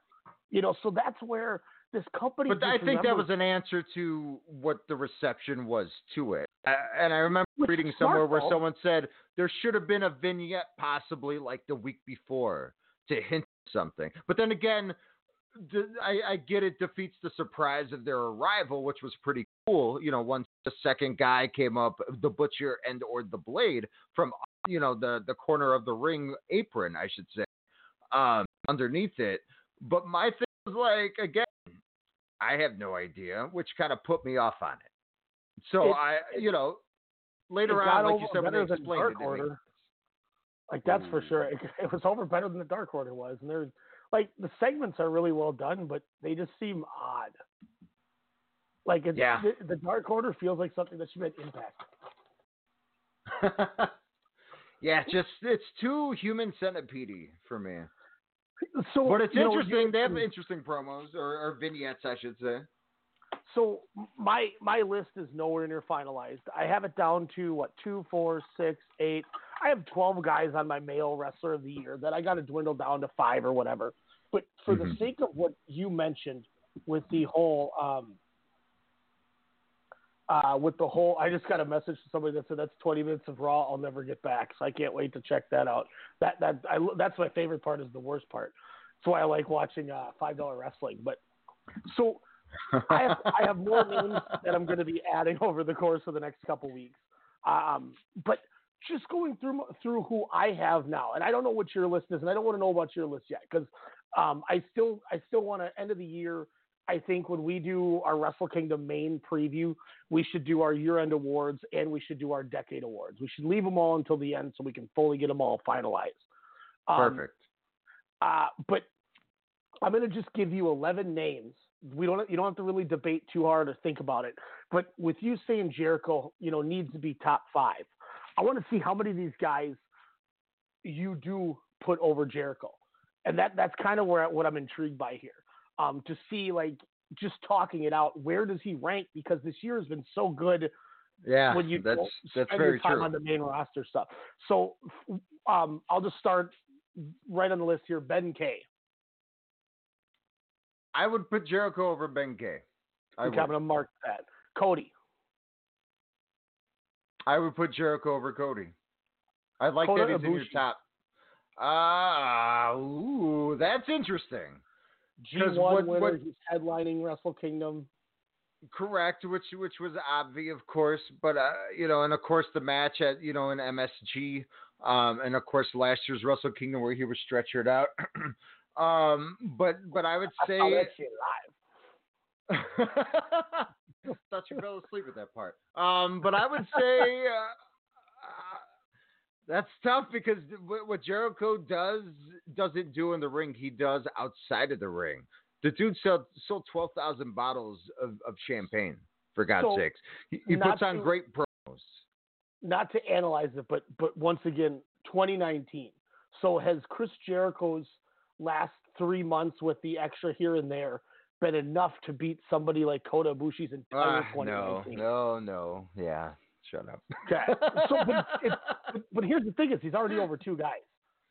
you know. So that's where this company. But I think that was an answer to what the reception was to it. Uh, and I remember Which reading somewhere where though. someone said there should have been a vignette possibly like the week before to hint something. But then again, I, I get it defeats the surprise of their arrival, which was pretty cool. You know, once the second guy came up, the butcher and or the blade from you know the the corner of the ring apron, I should say, um, underneath it. But my thing was like again, I have no idea, which kind of put me off on it. So It- I, you know, later on, like over you said, when they better than explained Dark it, to me, Order. Like that's for sure. It, it was over better than the Dark Order was, and there's like the segments are really well done, but they just seem odd. Like it's, Yeah. the, the Dark Order feels like something that should be at Impact. <laughs> yeah, just it's too human centipede for me. So, But it's you know, interesting. They have interesting promos or, or vignettes, I should say. So my my list is nowhere near finalized. I have it down to what two, four, six, eight. I have twelve guys on my male wrestler of the year that I got to dwindle down to five or whatever. But for the Mhm. sake of what you mentioned with the whole um, uh, with the whole, I just got a message from somebody that said that's 20 minutes of Raw. I'll never get back, so I can't wait to check that out. That that I, that's my favorite part. Is the worst part. That's why I like watching uh, five dollar wrestling. But so I have <laughs> I have more names that I'm going to be adding over the course of the next couple weeks. Um, but just going through through who I have now, and I don't know what your list is, and I don't want to know about your list yet because um, I still I still want to end of the year. I think when we do our Wrestle Kingdom main preview, we should do our year-end awards and we should do our decade awards. We should leave them all until the end so we can fully get them all finalized. Um, Perfect. uh, but I'm going to just give you 11 names. We don't. You don't have to really debate too hard or think about it. But with you saying Jericho, you know, needs to be top five. I want to see how many of these guys you do put over Jericho, and that that's kind of where what I'm intrigued by here. Um, to see like just talking it out, where does he rank? Because this year has been so good Yeah, when you that's don't that's spend very your time true. on the main roster stuff. So um, I'll just start right on the list here. Ben K. I would put Jericho over Ben K. I Okay, I'm would. gonna mark that. Cody. I would put Jericho over Cody. I like Kota that he's in your top. Ah, ooh, that's interesting. G1 what- winner. what- He's headlining Wrestle Kingdom. Correct, which which was obvious, of course, but uh, you know, and of course the match at you know in MSG, um, and of course last year's Wrestle Kingdom where he was stretchered out. <clears throat> um, but but I would I say saw that shit live. <laughs> <laughs> Thought you fell asleep at that part. Um, but I would say uh, uh, that's tough because what what Jericho does doesn't do in the ring, he does outside of the ring. The dude sold sold twelve thousand bottles of, of champagne. For God's So, sakes, he, he puts on to- great promos. Not to analyze it, but but once again, 2019. So has Chris Jericho's last three months with the extra here and there been enough to beat somebody like Kota Ibushi's entire Ah, no, 2019? no, no. Yeah, shut up. Okay. So, but, <laughs> it's, but, but here's the thing: is he's already over two guys,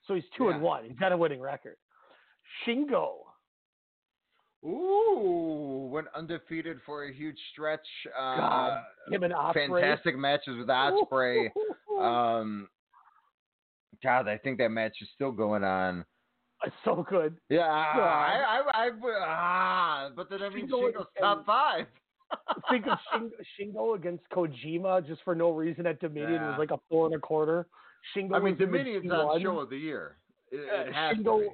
so he's two and one. He's got a winning record. Shingo, Ooh, went undefeated for a huge stretch. Uh, God, him and Ospreay. fantastic matches with Ospreay. <laughs> Um, God, I think that match is still going on. It's so good. Yeah, I, I, I, ah, but then I mean, Shingo Shingo's top five. <laughs> Think of Shingo, Shingo against Kojima just for no reason at Dominion Yeah. was like a four and a quarter. Shingo I mean, was in the Dominion's on show of the year. It, it Shingo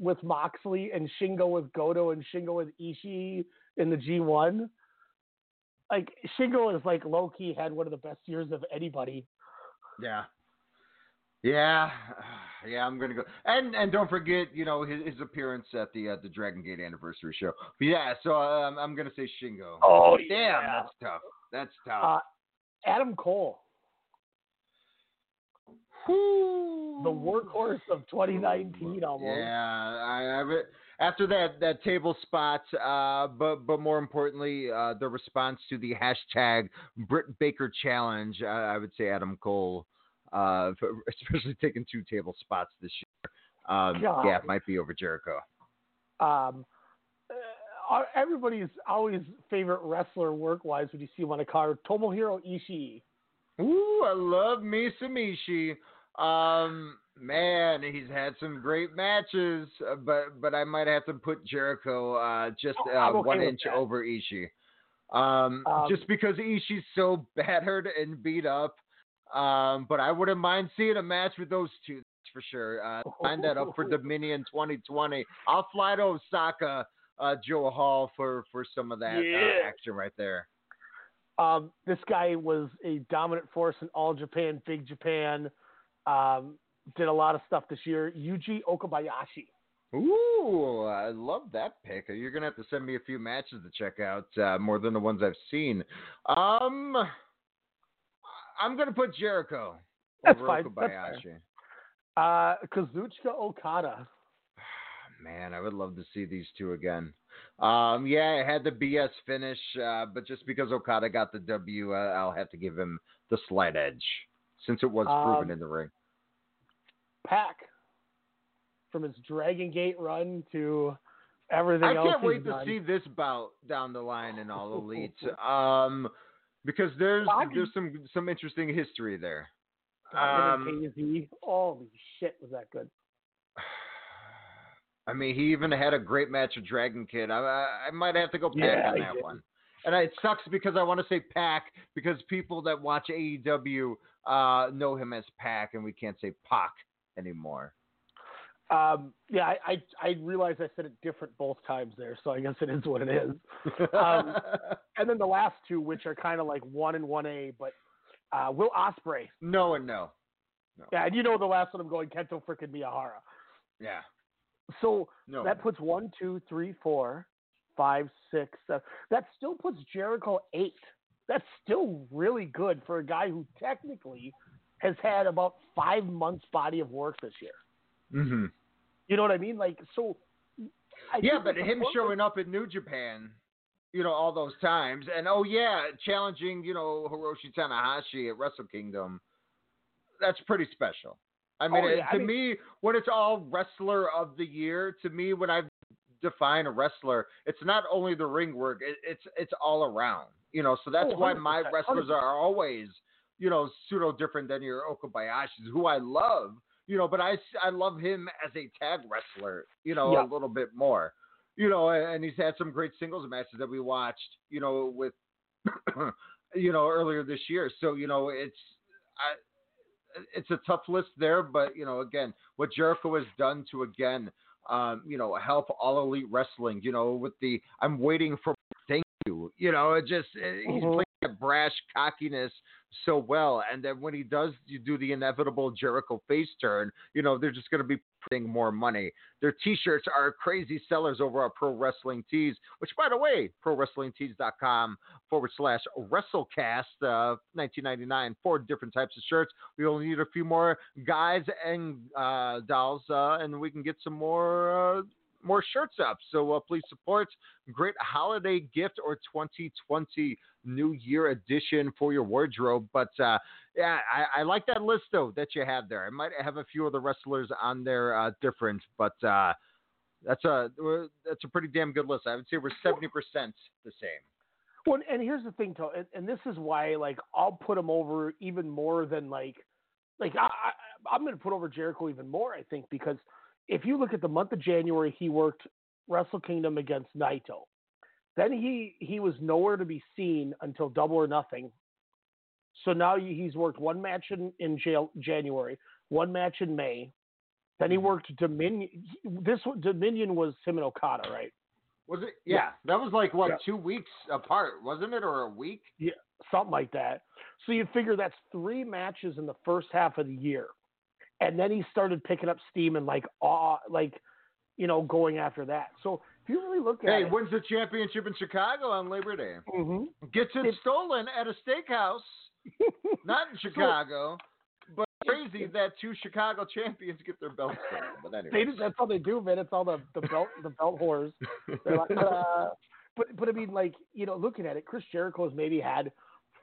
with Moxley and Shingo with Goto and Shingo with Ishii in the G1. Like Shingo is like low key had one of the best years of anybody. Yeah. Yeah, yeah, I'm gonna go, and and don't forget, you know, his, his appearance at the uh, the Dragon Gate anniversary show. But yeah, so um, I'm gonna say Shingo. Oh damn, that's tough. That's tough. Uh, Adam Cole, the workhorse of 2019 almost. Yeah, I, I after that that table spot, uh, but but more importantly, uh, the response to the hashtag Britt Baker challenge, uh, I would say Adam Cole, uh, <laughs> especially taking two table spots this year. Um, God. yeah, might be over Jericho. um, uh, everybody's always favorite wrestler work wise when you see him on a card, Tomohiro Ishii. Ooh, I love me some Ishii. Um, man, he's had some great matches, uh, but but I might have to put Jericho uh, just Oh, uh, okay one inch that. over Ishii. Um, Um, just because Ishii's so <laughs> battered and beat up. Um, but I wouldn't mind seeing a match with those two that's for sure. Uh, sign that up for <laughs> Dominion 2020. I'll fly to Osaka, uh, Joe Hall for for some of that Yeah. uh, action right there. Um, this guy was a dominant force in All Japan, Big Japan. Um, did a lot of stuff this year. Yuji Okabayashi. Ooh, I love that pick. You're gonna have to send me a few matches to check out, uh, more than the ones I've seen. Um, I'm gonna put Jericho That's over fine, Okabayashi. Uh, Kazuchika Okada. <sighs> Man, I would love to see these two again. Um, yeah, it had the BS finish, uh, but just because Okada got the W, uh, I'll have to give him the slight edge since it was proven Um, in the ring. Pac. From his Dragon Gate run to everything I else. I can't wait to see this bout down the line in all <laughs> elite. Um, because there's Well, I can- there's some some interesting history there. Him Um, Holy shit, was that good? <sighs> I mean, he even had a great match with Dragon Kid. I I, I might have to go Pac Yeah, on that did. one. And it sucks because I want to say Pac because people that watch AEW uh, know him as Pac, and we can't say Pac anymore. Um, yeah, I, I I realized I said it different both times there, so I guess it is what it is. Um, <laughs> and then the last two, which are kind of like one and one A, but uh, Will Ospreay. no and no. Yeah, and you know the last one I'm going Kento freaking Miyahara. Yeah. So No. that puts one, two, three, four, five, six, seven. That still puts Jericho eight. That's still really good for a guy who technically has had about five months body of work this year. hmm You know what I mean? Like so. I Yeah, but him showing up in New Japan, you know, all those times, and oh yeah, challenging, you know, Hiroshi Tanahashi at Wrestle Kingdom, that's pretty special. I mean, Oh, it- yeah, I to mean- me, when it's all wrestler of the year, to me, when I define a wrestler, it's not only the ring work; it, it's it's all around. You know, so that's Oh, why my 100%, wrestlers are always, you know, pseudo different than your Okabayashis, who I love. You know, but I, I love him as a tag wrestler. You know, Yeah. a little bit more you know, and he's had some great singles matches that we watched, you know, with, <coughs> you know, earlier this year. So, you know, it's, I, it's a tough list there, but you know, again, what Jericho has done to again, um, you know, help all elite wrestling, you know, with the I'm waiting for thank you, you know, it just eh, he's playing brash cockiness so well, and then when he does you do the inevitable Jericho face turn, you know, they're just going to be printing more money. Their T-shirts are crazy sellers over at Pro Wrestling Tees, which, by the way, ProWrestlingTees.com forward slash WrestleCast, uh, 1999, four different types of shirts. We only need a few more guys and uh, dolls, uh, and we can get some more. More shirts up, so uh, please support. Great holiday gift or 2020 New Year edition for your wardrobe. But uh, yeah, I, I like that list though that you had there. I might have a few of the wrestlers on there uh, different, but uh, that's a that's a pretty damn good list. I would say we're seventy percent the same. Well, and here's the thing, too, and, and this is why, like, I'll put him over even more than like, like I, I I'm going to put over Jericho even more. I think because if you look at the month of January, he worked Wrestle Kingdom against Naito. Then he he was nowhere to be seen until Double or Nothing. So now he's worked one match in in jail, January, one match in May. Then he Mm-hmm. worked Dominion. This Dominion was him and Okada, right? Was it? Yeah. Yeah, that was like what Yeah. two weeks apart, wasn't it, or a week? Yeah, something like that. So you figure that's three matches in the first half of the year, and then he started picking up steam and like awe, like you know, going after that. So if you really look at Hey, it, wins the championship in Chicago on Labor Day. Mhm. Gets it It's- stolen at a steakhouse, <laughs> not in Chicago. but crazy that two Chicago champions get their belts stolen. But <laughs> They, anyway, that's how they do, man. It's all the, the belt the belt whores. Like, <laughs> uh, but but I mean, like you know, looking at it, Chris Jericho has maybe had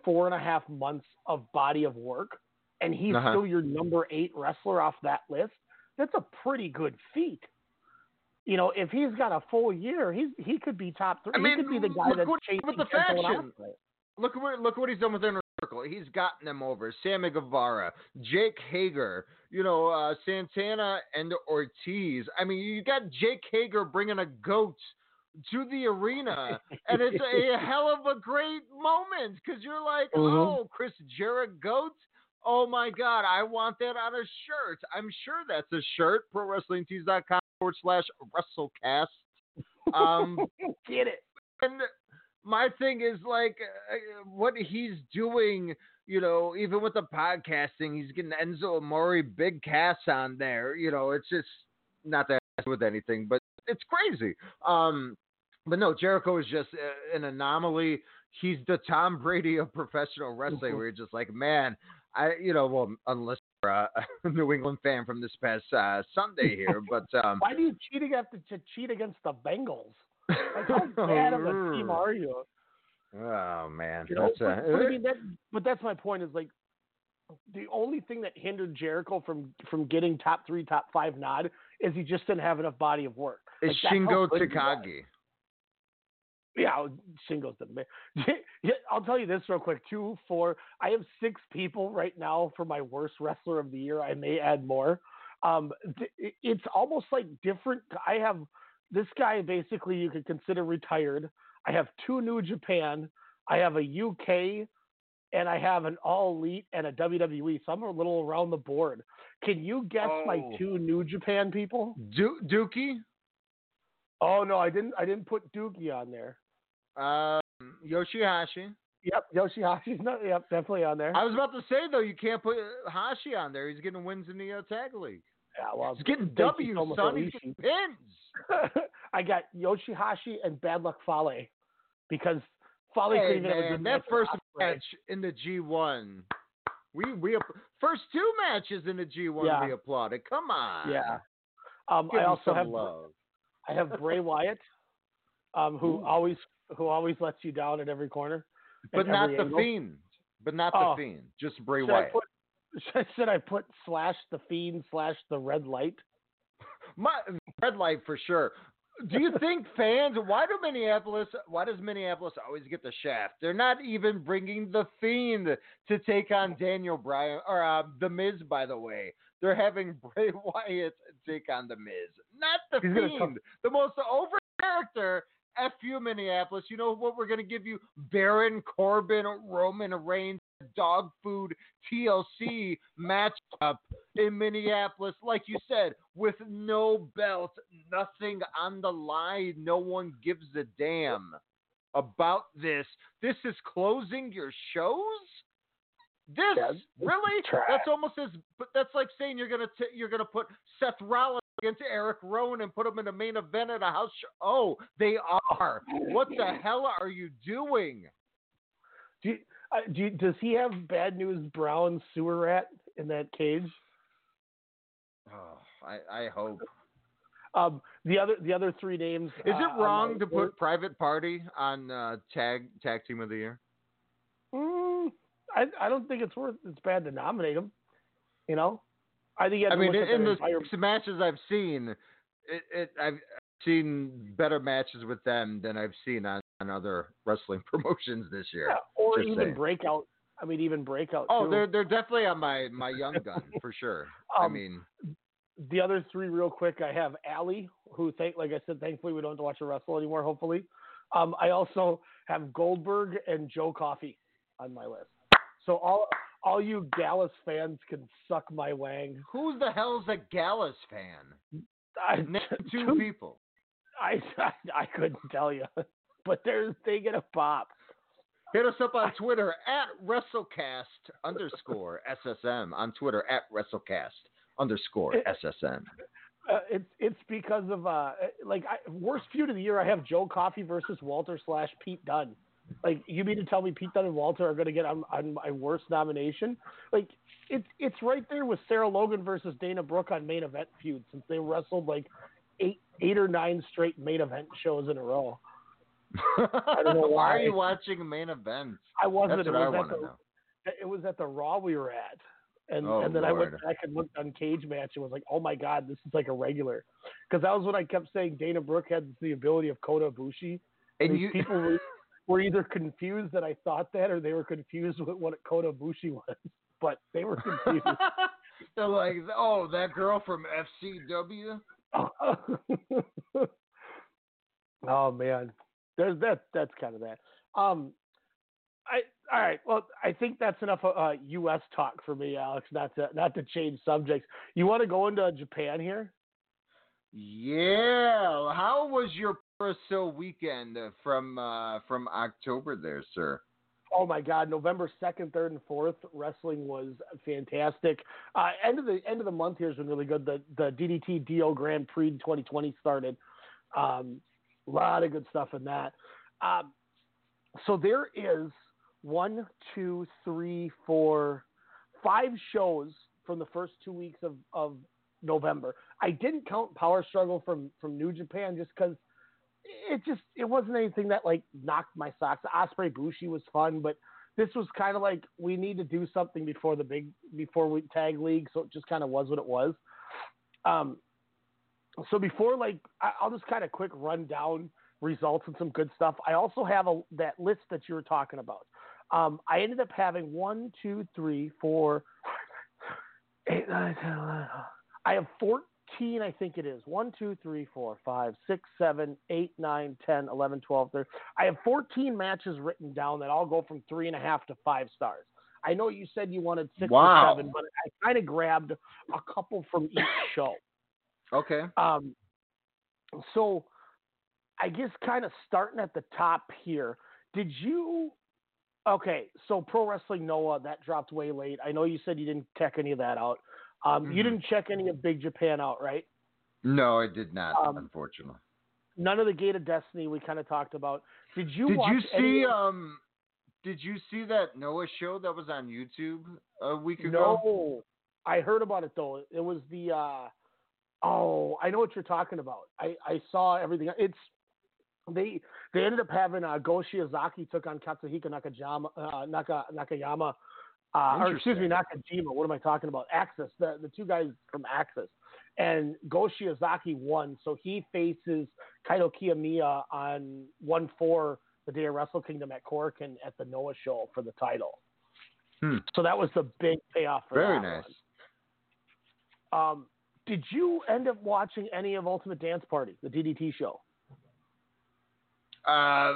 four and a half months of body of work, and he's Uh-huh. still your number eight wrestler off that list. That's a pretty good feat. You know, if he's got a full year, he's he could be top three. I mean, he could be the guy look that's chasing with the faction. Look what look what he's done with Inner Circle. He's gotten them over. Sammy Guevara, Jake Hager, you know uh, Santana and Ortiz. I mean, you got Jake Hager bringing a goat to the arena, and it's a <laughs> hell of a great moment because you're like, Mhm. oh, Chris Jericho goat. Oh my God, I want that on a shirt. I'm sure that's a shirt. ProWrestlingTees.com forward slash WrestleCast. Um, <laughs> Get it? and my thing is like uh, what he's doing you know even with the podcasting he's getting enzo amore big cass on there you know it's just not that has to do with anything but it's crazy um but no jericho is just uh, an anomaly he's the tom brady of professional wrestling where you're just like man i you know well unless you're a <laughs> a new england fan from this past uh, sunday here but um Why do you cheating have to, cheat against the Bengals? Like, how <laughs> bad of a team are you? oh man You know, that's but, uh, but I mean that, but that's my point. Is like the only thing that hindered Jericho from from getting top three, top five nod is he just didn't have enough body of work. Is Like, Shingo. Takagi. Yeah, Shingo's the man. <laughs> Yeah, I'll tell you this real quick. Two, four. I have six people right now for my worst wrestler of the year. I may add more. Um, it's almost like different. I have this guy basically you could consider retired. I have two New Japan. I have a UK, and I have an All Elite and a WWE. So I'm a little around the board. Can you guess my Oh. two New Japan people? Du- Dookie, Oh no, I didn't. I didn't put Dookie on there. Um, Yoshihashi. Yep, Yoshihashi's <laughs> not. Yep, definitely on there. I was about to say though, you can't put Hashi on there. He's getting wins in the uh, tag league. yeah, well, He's getting thank you W, so much, son. He's getting pins. <laughs> I got Yoshihashi and Bad Luck Fale because Fale Hey couldn't even have a man, that first match in the G1, we we first two matches in the G1 Yeah. we applauded. Come on, Yeah. Um, I also have love. I have Bray Wyatt, um, who Ooh. always who always lets you down at every corner. but not the angle. Fiend. But not Oh. the Fiend. Just Bray Should I Wyatt. put <laughs> should I put slash the fiend slash the red light? <laughs> My red light for sure. Do you think <laughs> fans? Why do Minneapolis? Why does Minneapolis always get the shaft? They're not even bringing the Fiend to take on Daniel Bryan or uh, the Miz. By the way, they're having Bray Wyatt take on the Miz, not the He's Fiend, come- the most over character. F you, Minneapolis. You know what we're gonna give you? Baron Corbin, Roman Reigns, dog food TLC matchup in Minneapolis, like you said, with no belt, nothing on the line. No one gives a damn about this. This is closing your shows. This Yeah, really? trash. That's almost as. But that's like saying you're gonna t- you're gonna put Seth Rollins against Eric Rowan and put him in the main event at a house show. Oh, they are. What the <laughs> hell are you doing? Do you, uh, do you, does he have bad news brown sewer rat in that cage? Oh, I, I hope. Um, the other the other three names. Is uh, it on wrong to board- put Private Party on uh, tag tag team of the year? Mm, I I don't think it's worth. It's bad to nominate him. You know, I think I mean, in the entire. matches I've seen, it, it I've seen better matches with them than I've seen on, on other wrestling <laughs> promotions this year. Yeah, or even saying. breakout. I mean, even breakout. Oh, too. they're they're definitely on my my young gun for sure. I Um, mean, the other three real quick. I have Allie, who thank like I said, thankfully we don't have to watch her wrestle anymore. Hopefully, um, I also have Goldberg and Joe Coffey on my list. So all all you Gallus fans can suck my wang. Who the hell's a Gallus fan? I, Name <laughs> two people. I, I I couldn't tell you, <laughs> but there's they get a pop. Hit us up on Twitter at WrestleCast underscore SSM on Twitter at WrestleCast underscore SSM. Uh, it's it's because of uh like I, worst feud of the year. I have Joe Coffey versus Walter slash Pete Dunne. Like you mean to tell me Pete Dunne and Walter are going to get on, on my worst nomination? Like it's it's right there with Sarah Logan versus Dana Brooke on main event feud since they wrestled like eight eight or nine straight main event shows in a row. <laughs> I don't know why are you watching main events? I wasn't. That's what I was want at to the know. it was at the Raw we were at, and Oh, and then I went Lord. back and looked on Cage Match and was like, oh my god, this is like a regular, because that was when I kept saying Dana Brooke had the ability of Kota Ibushi. And These you, people were, were either confused that I thought that, or they were confused with what Kota Ibushi was. <laughs> But they were confused. <laughs> they're like, oh, that girl from FCW. <laughs> oh man, there's that. That's kind of that. Um, I all right. Well, I think that's enough uh, U.S. talk for me, Alex. Not to not to change subjects. You want to go into Japan here? Yeah. How was your Parasil weekend uh, from uh, from October there, sir? Oh my God! November second, third, and fourth, wrestling was fantastic. Uh, end of the end of the month here has been really good. The the DDT D-Oh Grand Prix 2020 started. Um, a lot of good stuff in that. Um, so there is one, two, three, four, five shows from the first two weeks of, of November. I didn't count Power Struggle from from New Japan just because it just it wasn't anything that like knocked my socks. Ospreay Bushi was fun, but this was kind of like we need to do something before the big before we tag league, so it just kind of was what it was. Um, so before like I, I'll just kind of quick run down results and some good stuff. I also have a that list that you were talking about. Um, I ended up having one, two, three, four, eight, nine, ten, eleven. I have 14, I think it is. 1, 2, 3, 4, 5, 6, 7, 8, 9, 10, 11, 12, 13. I have 14 matches written down that all go from 3.5 to 5 stars. I know you said you wanted 6 Wow. or 7, but I kind of grabbed a couple from each show. Okay. Um, so I guess kind of starting at the top here. Did you? Okay, so Pro Wrestling Noah that dropped way late. I know you said you didn't check any of that out. Um, You Mhm. didn't check any of Big Japan out, right? No, I did not, Um, unfortunately. None of the Gate of Destiny we kind of talked about. Did you? Did watch you see of- um did you see that Noah show that was on YouTube a week ago? No, I heard about it though. It was the. uh Oh, I know what you're talking about. I I saw everything. It's they they ended up having uh, Go Shiozaki took on Katsuhiko Nakajima, uh, Naka, Nakayama, uh, or excuse me, Nakajima. What am I talking about? AXIZ, the the two guys from AXIZ, and Go Shiozaki won, so he faces Kaito Kiyomiya on one four the day of Wrestle Kingdom at Cork and at the Noah show for the title. Hmm. So that was the big payoff for Very that nice. Um, did you end up watching any of Ultimate Dance Party, the DDT show? Uh,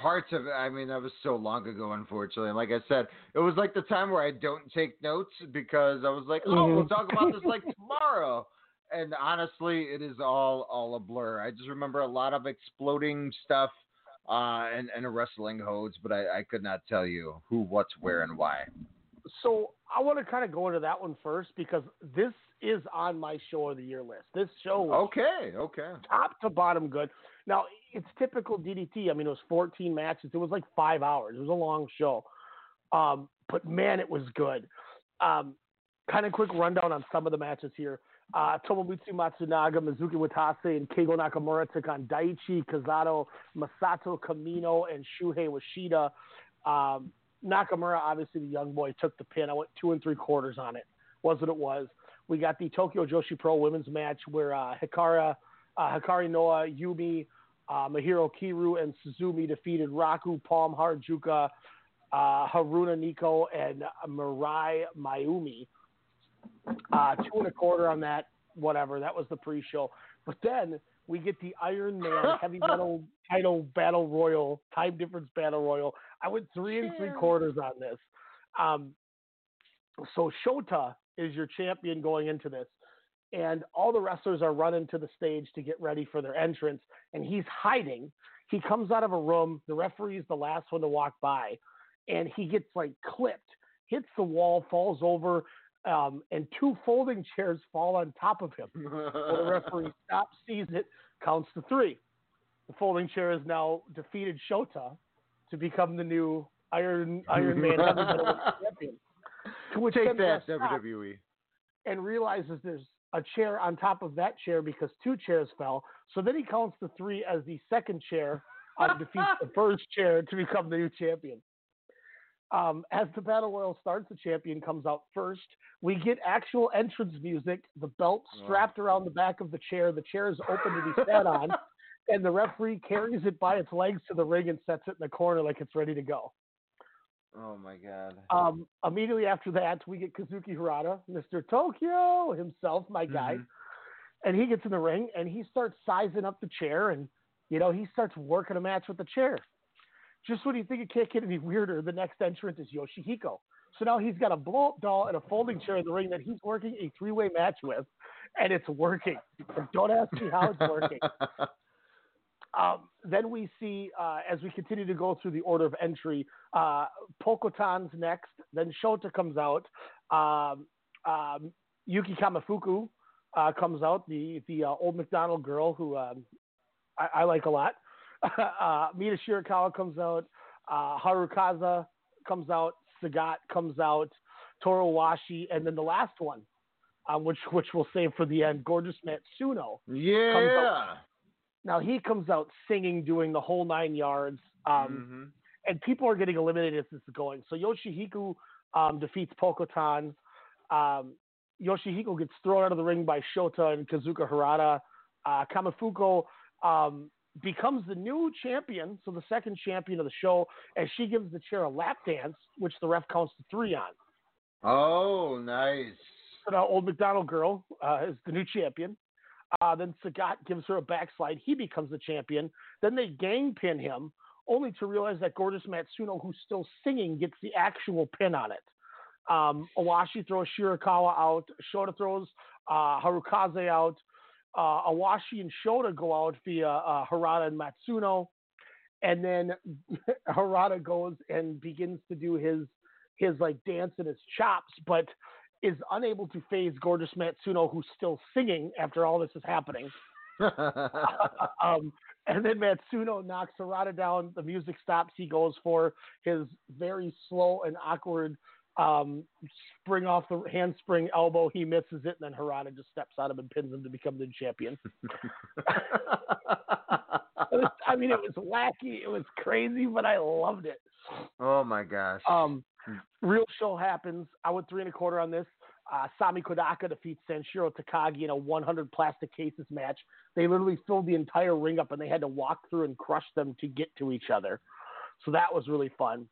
parts of it. I mean, that was so long ago, unfortunately. And like I said, it was like the time where I don't take notes because I was like, oh, we'll Mhm. talk about this like <laughs> tomorrow. And honestly, it is all all a blur. I just remember a lot of exploding stuff uh, and and a wrestling hose, but I, I could not tell you who, what's, where, and why. So I want to kind of go into that one first because this is on my show of the year list. This show was Okay, okay. top to bottom good. Now it's typical DDT. I mean, it was 14 matches. It was like five hours. It was a long show, um, but man, it was good. Um, kind of quick rundown on some of the matches here. Uh, Tomomitsu Matsunaga, Mizuki Watase, and Keigo Nakamura took on Daichi Kazato, Masato Kamino, and Shuhei Washida. Um, Nakamura, obviously the young boy, took the pin. I went two and three quarters on it. Was what it was. We got the Tokyo Joshi Pro women's match where uh, Hikara, uh, Hikari Noah, Yumi, uh, Mahiro Kiryu, and Suzume defeated Raku, Palm, Harajuku, uh, Haruna Neko, and Mirai Maiumi. Uh, two and a quarter on that, whatever. That was the pre-show. But then we get the Iron Man <laughs> Heavy Metal Title Battle Royal, Time Difference Battle Royal. I went three and three quarters on this. Um, so Shota is your champion going into this, and all the wrestlers are running to the stage to get ready for their entrance, and he's hiding. He comes out of a room. The referee is the last one to walk by, and he gets like clipped, hits the wall, falls over, um, and two folding chairs fall on top of him. Well, the <laughs> referee stops, sees it, counts to three. The folding chair has now defeated Shota to become the new Iron Iron Man <laughs> champion. To which Take the that, WWE. and realizes there's a chair on top of that chair because two chairs fell. So then he counts the three as the second chair <laughs> um, defeats the first chair to become the new champion. Um, as the battle royal starts, the champion comes out first. We get actual entrance music, the belt strapped around the back of the chair. The chair is open to be sat on, <laughs> and the referee carries it by its legs to the ring and sets it in the corner like it's ready to go. Oh my god. Um, immediately after that, we get Kazuki Harada, Mr. Tokyo himself, my guy, Mhm. and he gets in the ring and he starts sizing up the chair, and you know he starts working a match with the chair. Just when you think it can't get any weirder, the next entrant is Yoshihiko. So now he's got a blow up doll and a folding chair in the ring that he's working a three way match with, and it's working. Don't ask me how it's working. <laughs> Um, then we see, uh, as we continue to go through the order of entry, uh, Pokotan's next. Then Shota comes out. Um, um, Yuki Kamifuku uh, comes out, the the uh, old McDonald girl who um, I, I like a lot. <laughs> uh, Mina Shirakawa comes out. Uh, Harukaze comes out. Sagat comes out. Toru Owashi, and then the last one, um, which which we'll save for the end, Gorgeous Matsuno. yeah. Now he comes out singing, doing the whole nine yards, um, Mhm. and people are getting eliminated as this is going. So Yoshihiko um, defeats Pokotan. Um, Yoshihiko gets thrown out of the ring by Shota and Kazuki Harada. Uh, Kamifuku um, becomes the new champion, so the second champion of the show, as she gives the chair a lap dance, which the ref counts to three on. Oh, nice. So now Old McDonald Girl uh, is the new champion. Uh, then Sagat gives her a backslide. He becomes the champion. Then they gang pin him, only to realize that Gorgeous Matsuno, who's still singing, gets the actual pin on it. Um, Owashi throws Shirakawa out. Shota throws uh, Harukaze out. Uh, Owashi and Shota go out via uh, Harada and Matsuno. And then <laughs> Harada goes and begins to do his his like dance and his chops, but is unable to phase Gorgeous Matsuno, who's still singing after all this is happening. <laughs> <laughs> um, and then Matsuno knocks Harada down. The music stops. He goes for his very slow and awkward um, spring off the handspring elbow. He misses it, and then Harada just steps on him and pins him to become the champion. Was- I mean, it was wacky. It was crazy, but I loved it. oh my gosh. Um, real show happens. I went three and a quarter on this. Uh, Sami Kodaka defeats Sanshiro Takagi in a 100 plastic cases match. They literally filled the entire ring up, and they had to walk through and crush them to get to each other. So that was really fun.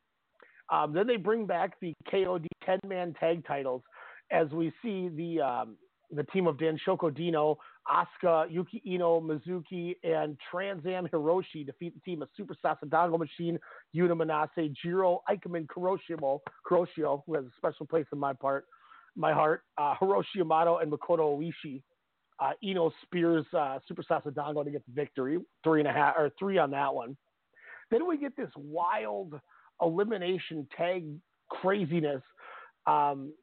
Um, then they bring back the KOD 10-man tag titles, as we see the um, the team of Dan Dino, Asuka, Yuki Ino, Mizuki, and Transam Hiroshi defeat the team of Super Sasadango Machine, Yuna Manase, Jiro Ikemen Kuroshio, Kuroshio, who has a special place in my part, my heart, uh, Hiroshi Yamato, and Makoto Oishi. Uh, Ino spears uh, Super Sasadango to get the victory, three and a half or three on that one. Then we get this wild elimination tag craziness. Um,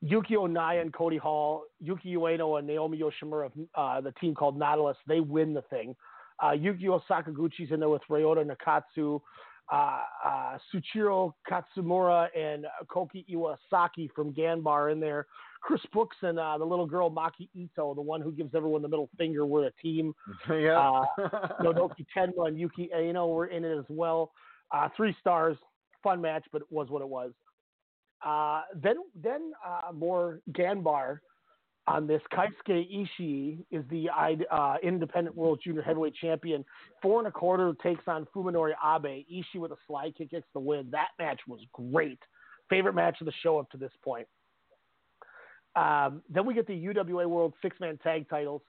Yuki Onaya and Cody Hall, Yuki Ueno and Naomi Yoshimura of uh, the team called Nautilus, they win the thing. Uh, Yukio Sakaguchi's in there with Ryota Nakatsu, uh, uh, Shuichiro Katsumura and Koki Iwasaki from Ganbar in there. Chris Brooks and uh, the little girl Maki Ito, the one who gives everyone the middle finger, were a team. <laughs> yeah. <laughs> Nodoka Tenma and Yuki Aino were in it as well. Uh, three stars, fun match, but it was what it was. Uh, then, then uh, more Ganbar on this. Keisuke Ishii is the uh, independent world junior heavyweight champion. Four and a quarter takes on Fuminori Abe. Ishii with a slide kick gets the win. That match was great. Favorite match of the show up to this point. Um, then we get the UWA World Six Man Tag Titles,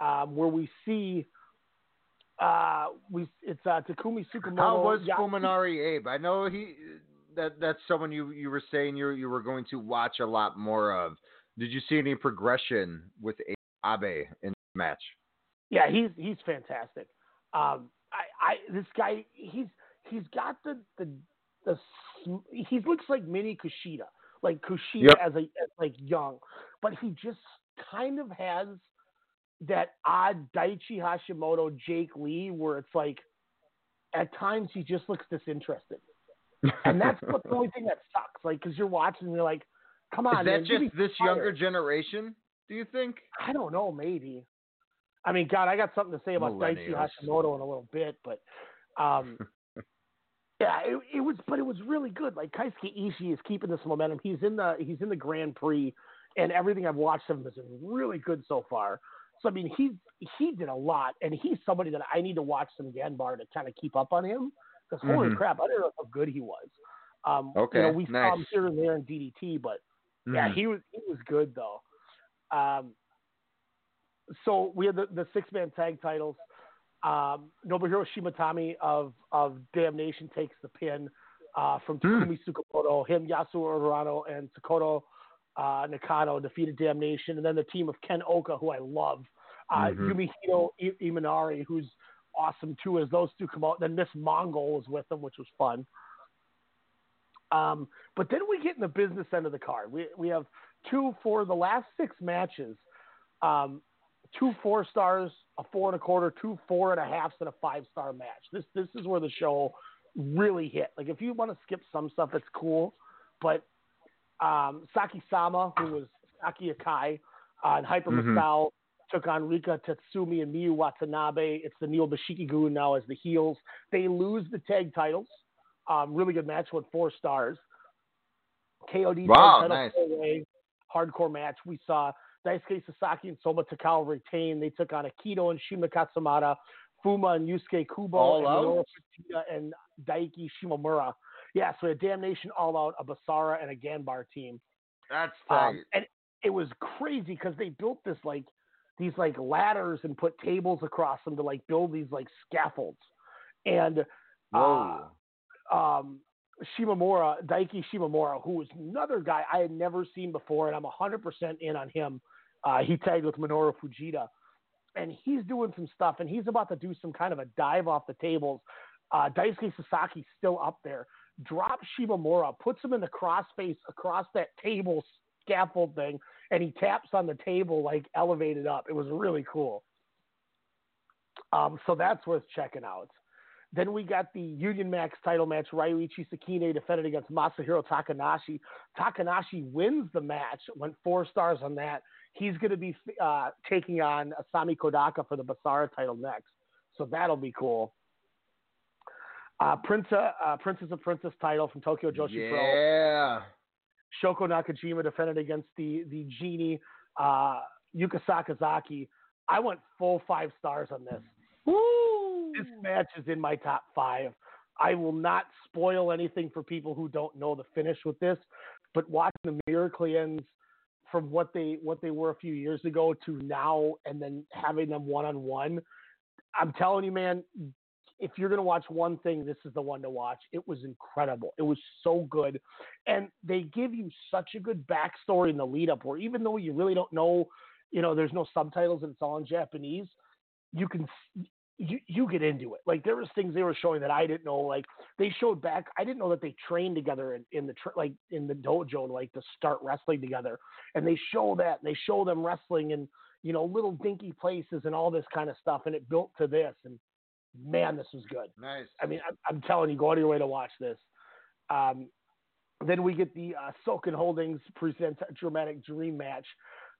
um, where we see uh, we it's uh, Takumi Tsukamoto. How was Fuminori Abe? I know he that that's someone you you were saying you you were going to watch a lot more of. Did you see any progression with Abe in the match? Yeah, he's he's fantastic. Um, I, I this guy he's he's got the the the he looks like mini Kushida, like Kushida Yep. as a as like young, but he just kind of has that odd Daichi Hashimoto Jake Lee where it's like at times he just looks disinterested, and that's <laughs> the only thing that sucks. Like because you're watching and you're like, come on, Is that me just this younger generation? Do you think? I don't know, maybe. I mean, God, I got something to say about Daichi Hashimoto in a little bit, but um, <laughs> yeah, it, it was, but it was really good. Like Keisuke Ishii is keeping this momentum. He's in the he's in the Grand Prix, and everything I've watched of him has been really good so far. So I mean, he he did a lot, and he's somebody that I need to watch some Ganbar to kind of keep up on him. Because holy Mhm. crap, I don't know how good he was. Um, Okay, you know, we saw him here and there in DDT, but yeah, Mhm. he was he was good though. Um, so we had the, the six man tag titles. Um, Nobuhiro Shimatani of of Damnation takes the pin uh, from Hmm. Takumi Tsukamoto. Him, Yasuo Urano, and Takoto uh, Nakano defeated Damnation, and then the team of Ken Oka, who I love, uh, Mhm. Yumehito I- Imanari, who's awesome too, as those two come out. Then Miss Mongol was with them, which was fun. Um, but then we get in the business end of the card. We we have two for the last six matches, um, two four stars, a four and a quarter, two four and a halfs, and a five star match. This this is where the show really hit. Like if you want to skip some stuff, it's cool, but um, Saki Sama, who was Saki Akai, uh, and Hyper Mhm. Masao took on Rika Tatsumi and Miyu Watanabe. It's the Neil Bishikigu now as the heels. They lose the tag titles. Um, really good match with four stars. KOD Wow, nice. hardcore match. We saw Daisuke Sasaki and Soma Takao retain. They took on Akito and Shunma Katsumata, Fuma and Yusuke Kubo, All and? And Daiki Shimomura. Yeah, so a Damnation All Out, a Basara, and a Ganbar team. That's tight. Um, and it was crazy because they built this like these like ladders and put tables across them to like build these like scaffolds. And uh, um, Shimamura, Daiki Shimamura, who was another guy I had never seen before, and I'm 100% in on him. Uh, he tagged with Minoru Fujita, and he's doing some stuff, and he's about to do some kind of a dive off the tables. Uh, Daisuke Sasaki's still up there. Drops Shimamura, puts him in the crossface across that table scaffold thing, and he taps on the table like elevated up. It was really cool. Um, so that's worth checking out. Then we got the Union Max title match. Ryuichi Sekine defended against Masahiro Takanashi. Takanashi wins the match, went four stars on that. He's going to be uh, taking on Isami Kodaka for the Basara title next. So that'll be cool. Uh, Prince, uh, Princess of Princess title from Tokyo Joshi Pro. yeah. Shoko Nakajima defended against the the genie uh, Yuka Sakazaki. I went full five stars on this. This match is in my top five. I will not spoil anything for people who don't know the finish with this, but watching the Miracleans from what they what they were a few years ago to now, and then having them one on one, I'm telling you, man, if you're going to watch one thing, this is the one to watch. It was incredible. It was so good. And they give you such a good backstory in the lead up where even though you really don't know, you know, there's no subtitles and it's all in Japanese, you can you, you get into it. Like there was things they were showing that I didn't know. Like they showed back, I didn't know that they trained together in, in the like in the dojo like to start wrestling together. And they show that and they show them wrestling in you know little dinky places and all this kind of stuff. And it built to this. And man, this was good. Nice. I mean, I'm, I'm telling you, go out of your way to watch this. Um, then we get the uh, Silken Holdings present a dramatic dream match.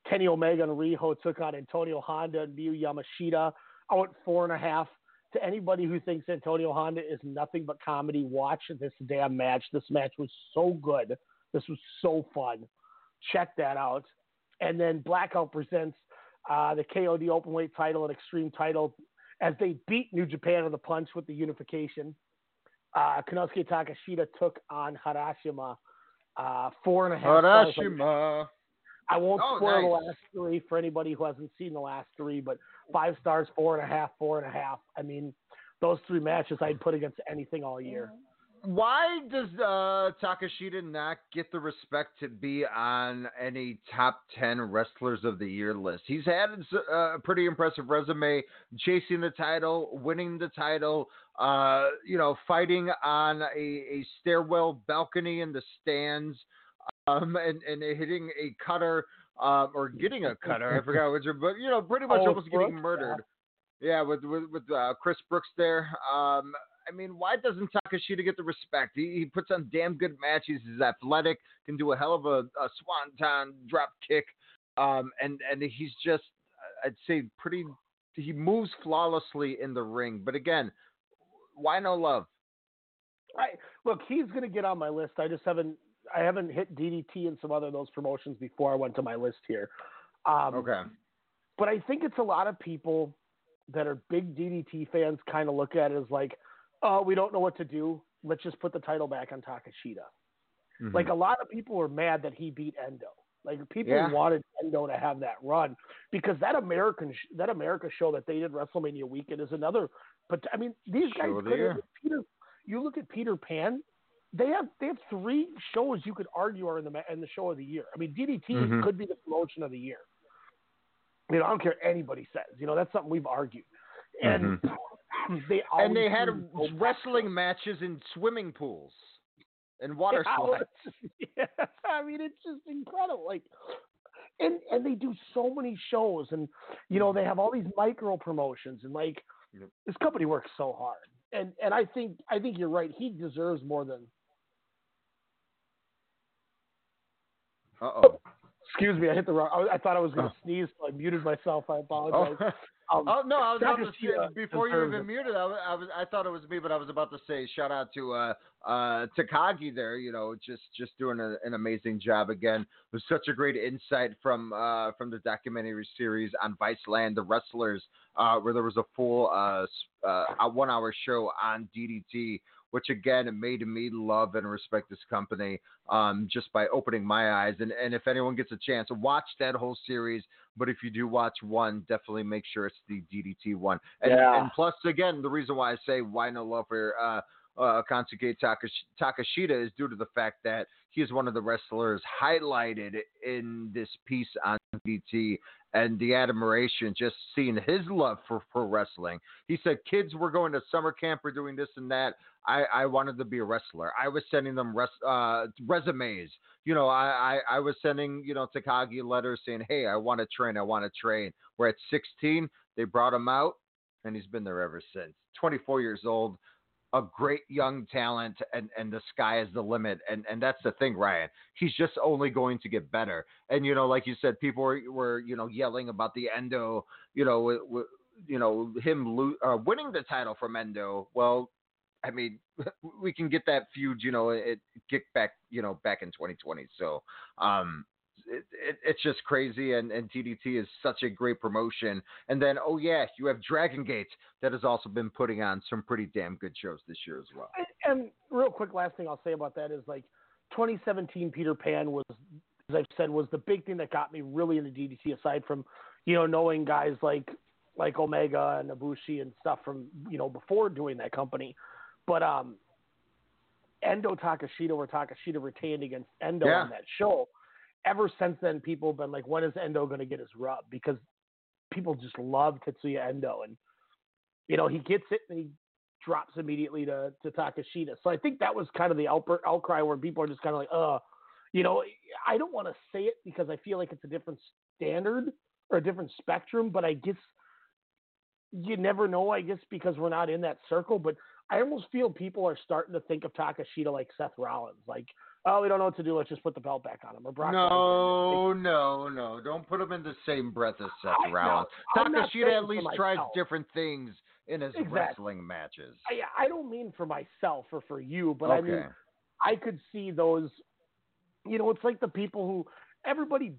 Kenny Omega and Riho took on Antonio Honda and Miyu Yamashita. I went four and a half. To anybody who thinks Antonio Honda is nothing but comedy, watch this damn match. This match was so good. This was so fun. Check that out. And then Blackout presents uh, the KOD Openweight title and Extreme title as they beat New Japan on the punch with the unification. Uh, Konosuke Takeshita took on Harashima. Uh, four and a half. stars Harashima. I won't Oh, spoil the last three for anybody who hasn't seen the last three, but five stars, four and a half, four and a half. I mean, those three matches I'd put against anything all year. Why does uh, Takashita not get the respect to be on any top 10 wrestlers of the year list? He's had uh, a pretty impressive resume, chasing the title, winning the title, uh, you know, fighting on a, a stairwell balcony in the stands, um, and, and hitting a cutter um, or getting a cutter. I forgot which, but you know, pretty much <laughs> Oh, almost getting Brooks, murdered. Yeah, with with, with uh, Chris Brooks there. Um, I mean, why doesn't Takashita get the respect? He, he puts on damn good matches. He's athletic, can do a hell of a, a swanton drop kick, um, and and he's just, I'd say, pretty. He moves flawlessly in the ring. But again, why no love? I, look, he's going to get on my list. I just haven't I haven't hit DDT and some other of those promotions before I went to my list here. Um, Okay. But I think it's a lot of people that are big DDT fans kind of look at it as like, oh, we don't know what to do. Let's just put the title back on Takashita. Mhm. Like a lot of people were mad that he beat Endo. Like people Yeah. wanted Endo to have that run because that American sh- that America show that they did WrestleMania weekend is another. But I mean, these guys the could. Peter. You look at Peter Pan. They have they have three shows you could argue are in the in the show of the year. I mean, DDT Mhm. could be the promotion of the year. You know, I don't care what anybody says. You know, that's something we've argued. And <clears throat> they and they had seem to go back to wrestling matches in swimming pools and <laughs> water slides. <laughs> yeah, I mean, it's just incredible. Like, and and they do so many shows, and you know they have all these micro promotions, and like Yep. this company works so hard. And and I think I think you're right. He deserves more than. Uh oh. Excuse me, I hit the wrong. I, I thought I was going to Oh. sneeze, so I muted myself. I Oh. <laughs> Um, oh no! I was about to say Takashita before you even muted. I was, I was I thought it was me, but I was about to say shout out to uh uh Takagi there. You know, just just doing a, an amazing job again. It was such a great insight from uh from the documentary series on Viceland, the wrestlers, uh where there was a full uh, uh one hour show on DDT. Which again made me love and respect this company um, just by opening my eyes. And, and if anyone gets a chance, watch that whole series. But if you do watch one, definitely make sure it's the DDT one. And, Yeah. and plus, again, the reason why I say why no love for uh, uh, Konosuke Takash- Takashita is due to the fact that he is one of the wrestlers highlighted in this piece on DDT and the admiration, just seeing his love for pro wrestling. He said, Kids were going to summer camp, we're doing this and that. I, I wanted to be a wrestler. I was sending them res- uh, resumes. You know, I, I, I was sending, you know, Takagi letters saying, hey, I want to train. I want to train. We're at 16. They brought him out, and he's been there ever since. 24 years old, a great young talent, and, and the sky is the limit. And, and that's the thing, Ryan. He's just only going to get better. And, you know, like you said, people were, were you know, yelling about the Endo, you know, w- w- you know, him lo- uh, winning the title from Endo. Well, I mean, <laughs> we can get that feud, you know, it get back, you know, back in 2020. So, um, it, it, it's just crazy, and, and DDT is such a great promotion. And then, oh yeah, you have Dragon Gate that has also been putting on some pretty damn good shows this year as well. And, and real quick, last thing I'll say about that is like 2017 Peter Pan was, as I've said, was the big thing that got me really into DDT. Aside from, you know, knowing guys like like Omega and Ibushi and stuff from you know before doing that company, but um, Endo Takashita, where Takashita retained against Endo Yeah. on that show. Ever since then, people have been like, when is Endo going to get his rub? Because people just love Tetsuya Endo, and you know he gets it and he drops immediately to, to Takashita. So I think that was kind of the outcry where people are just kind of like, uh, you know, I don't want to say it because I feel like it's a different standard or a different spectrum, but I guess you never know, I guess, because we're not in that circle. But I almost feel people are starting to think of Takashita like Seth Rollins, like, oh, we don't know what to do. Let's just put the belt back on him. Or Brock Lesnar. No, no, no! Don't put him in the same breath as Seth I- Rollins. Saying Takashita at least tries different things in his Exactly. wrestling matches. I, I don't mean for myself or for you, but I mean. I could see those. You know, it's like the people who everybody,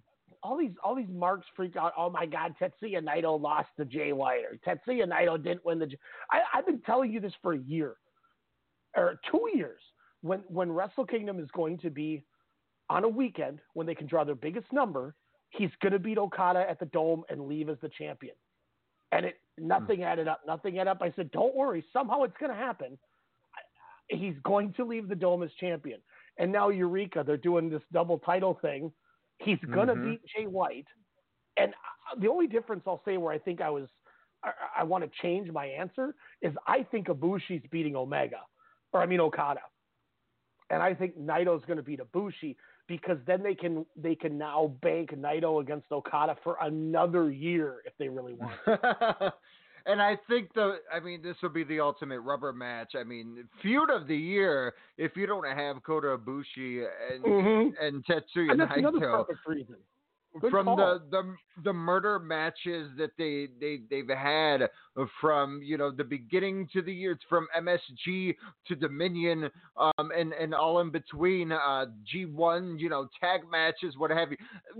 all these all these marks freak out. Oh my God, Tetsuya Naito lost to Jay White, or Tetsuya Naito didn't win the. J-" I, I've been telling you this for a year, or two years. When when Wrestle Kingdom is going to be on a weekend when they can draw their biggest number, he's going to beat Okada at the Dome and leave as the champion. And it hmm. nothing added up. Nothing added up. I said, don't worry. Somehow it's going to happen. he's going to leave the dome as champion. And now Eureka, they're doing this double title thing. He's gonna Mhm. beat Jay White. And the only difference I'll say where I think I was, I, I want to change my answer is I think Ibushi's beating Omega, or I mean Okada, and I think Naito's going to beat Ibushi because then they can they can now bank Naito against Okada for another year if they really want. <laughs> and I think the, I mean, this will be the ultimate rubber match. I mean, feud of the year if you don't have Kota Ibushi and Mhm. and Tetsuya And that's another Naito. perfect reason. Good from call. the, the the murder matches that they they they've had from you know the beginning to the years from MSG to Dominion um and and all in between uh G1 you know tag matches what have you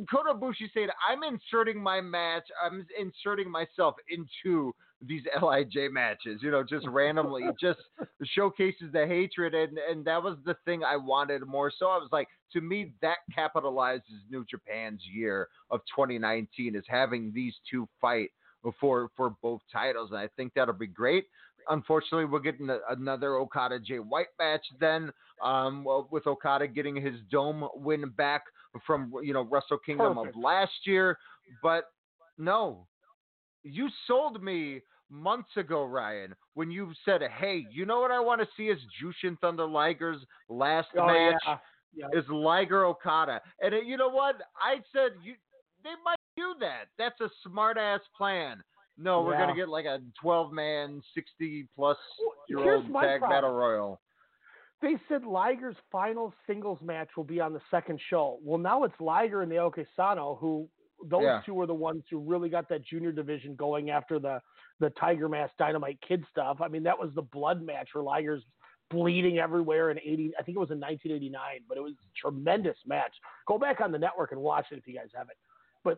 Kota Ibushi said I'm inserting my match I'm inserting myself into these <laughs> Lij matches you know just randomly <laughs> just showcases the hatred and and that was the thing I wanted more so. I was like to me that capitalizes New Japan's year of 2019 is having these two fight for for both titles and I think that'll be great. Unfortunately we're getting a, another Okada Jay White match then um well, with Okada getting his dome win back from you know Wrestle Kingdom Perfect. of last year but no. You sold me months ago, Ryan, when you said, "Hey, you know what I want to see is Jushin Thunder Liger's last Oh, match yeah. Yeah. is Liger Okada." And you know what? I said you they might do that. That's a smart ass plan. No, we're gonna get like a twelve man, sixty plus year old tag problem. battle royal. They said Liger's final singles match will be on the second show. Well, now it's Liger and the Sano, who those Yeah. two are the ones who really got that junior division going after the the Tiger Mask Dynamite Kid stuff. I mean, that was the blood match where Liger's bleeding everywhere in 80 I think it was in 1989, but it was a tremendous match. Go back on the network and watch it if you guys haven't. But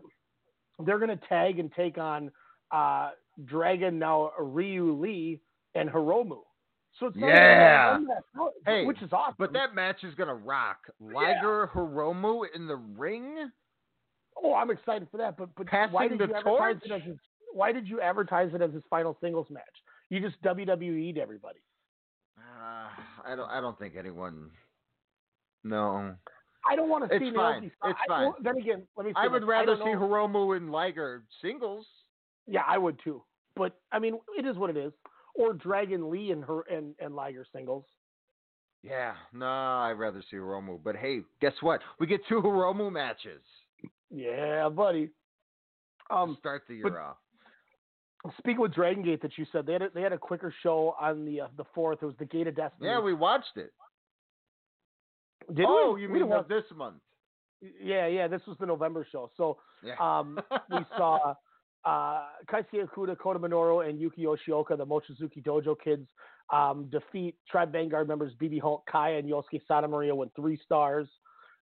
they're going to tag and take on uh, Dragon now Ryu Lee and Hiromu. So Yeah. even- Hey, which is awesome. But that match is gonna rock. Liger Hiromu in the ring. oh, I'm excited for that. But but Passing why did the you advertise torch? it as his, why did you advertise it as his final singles match? You just WWE'd everybody. Uh, I don't. I don't think anyone. No. I don't want to It's see fine. Naoki. It's I- fine. then again, let me. Say I would this. rather don't see know- Hiromu and Liger singles. Yeah, I would too. But I mean, it is what it is. Or Dragon Lee and her and and Liger singles. Yeah, no, I'd rather see Hiromu. But hey, guess what? We get two Hiromu matches. Yeah, buddy. Um, Start the year but- off. Speaking with Dragon Gate that you said they had a, they had a quicker show on the uh, the fourth. It was the Gate of Destiny. Yeah, we watched it. Did oh, we? you We mean watch- this month? Yeah, yeah. This was the November show. So Yeah. um, we <laughs> saw uh, Keisuke Okuda, Kota Minoura, and Yuki Yoshioka, the Mochizuki Dojo kids, um, defeat Tribe Vanguard members BB Hulk, Kaya, and Yosuke Santa Maria with three stars.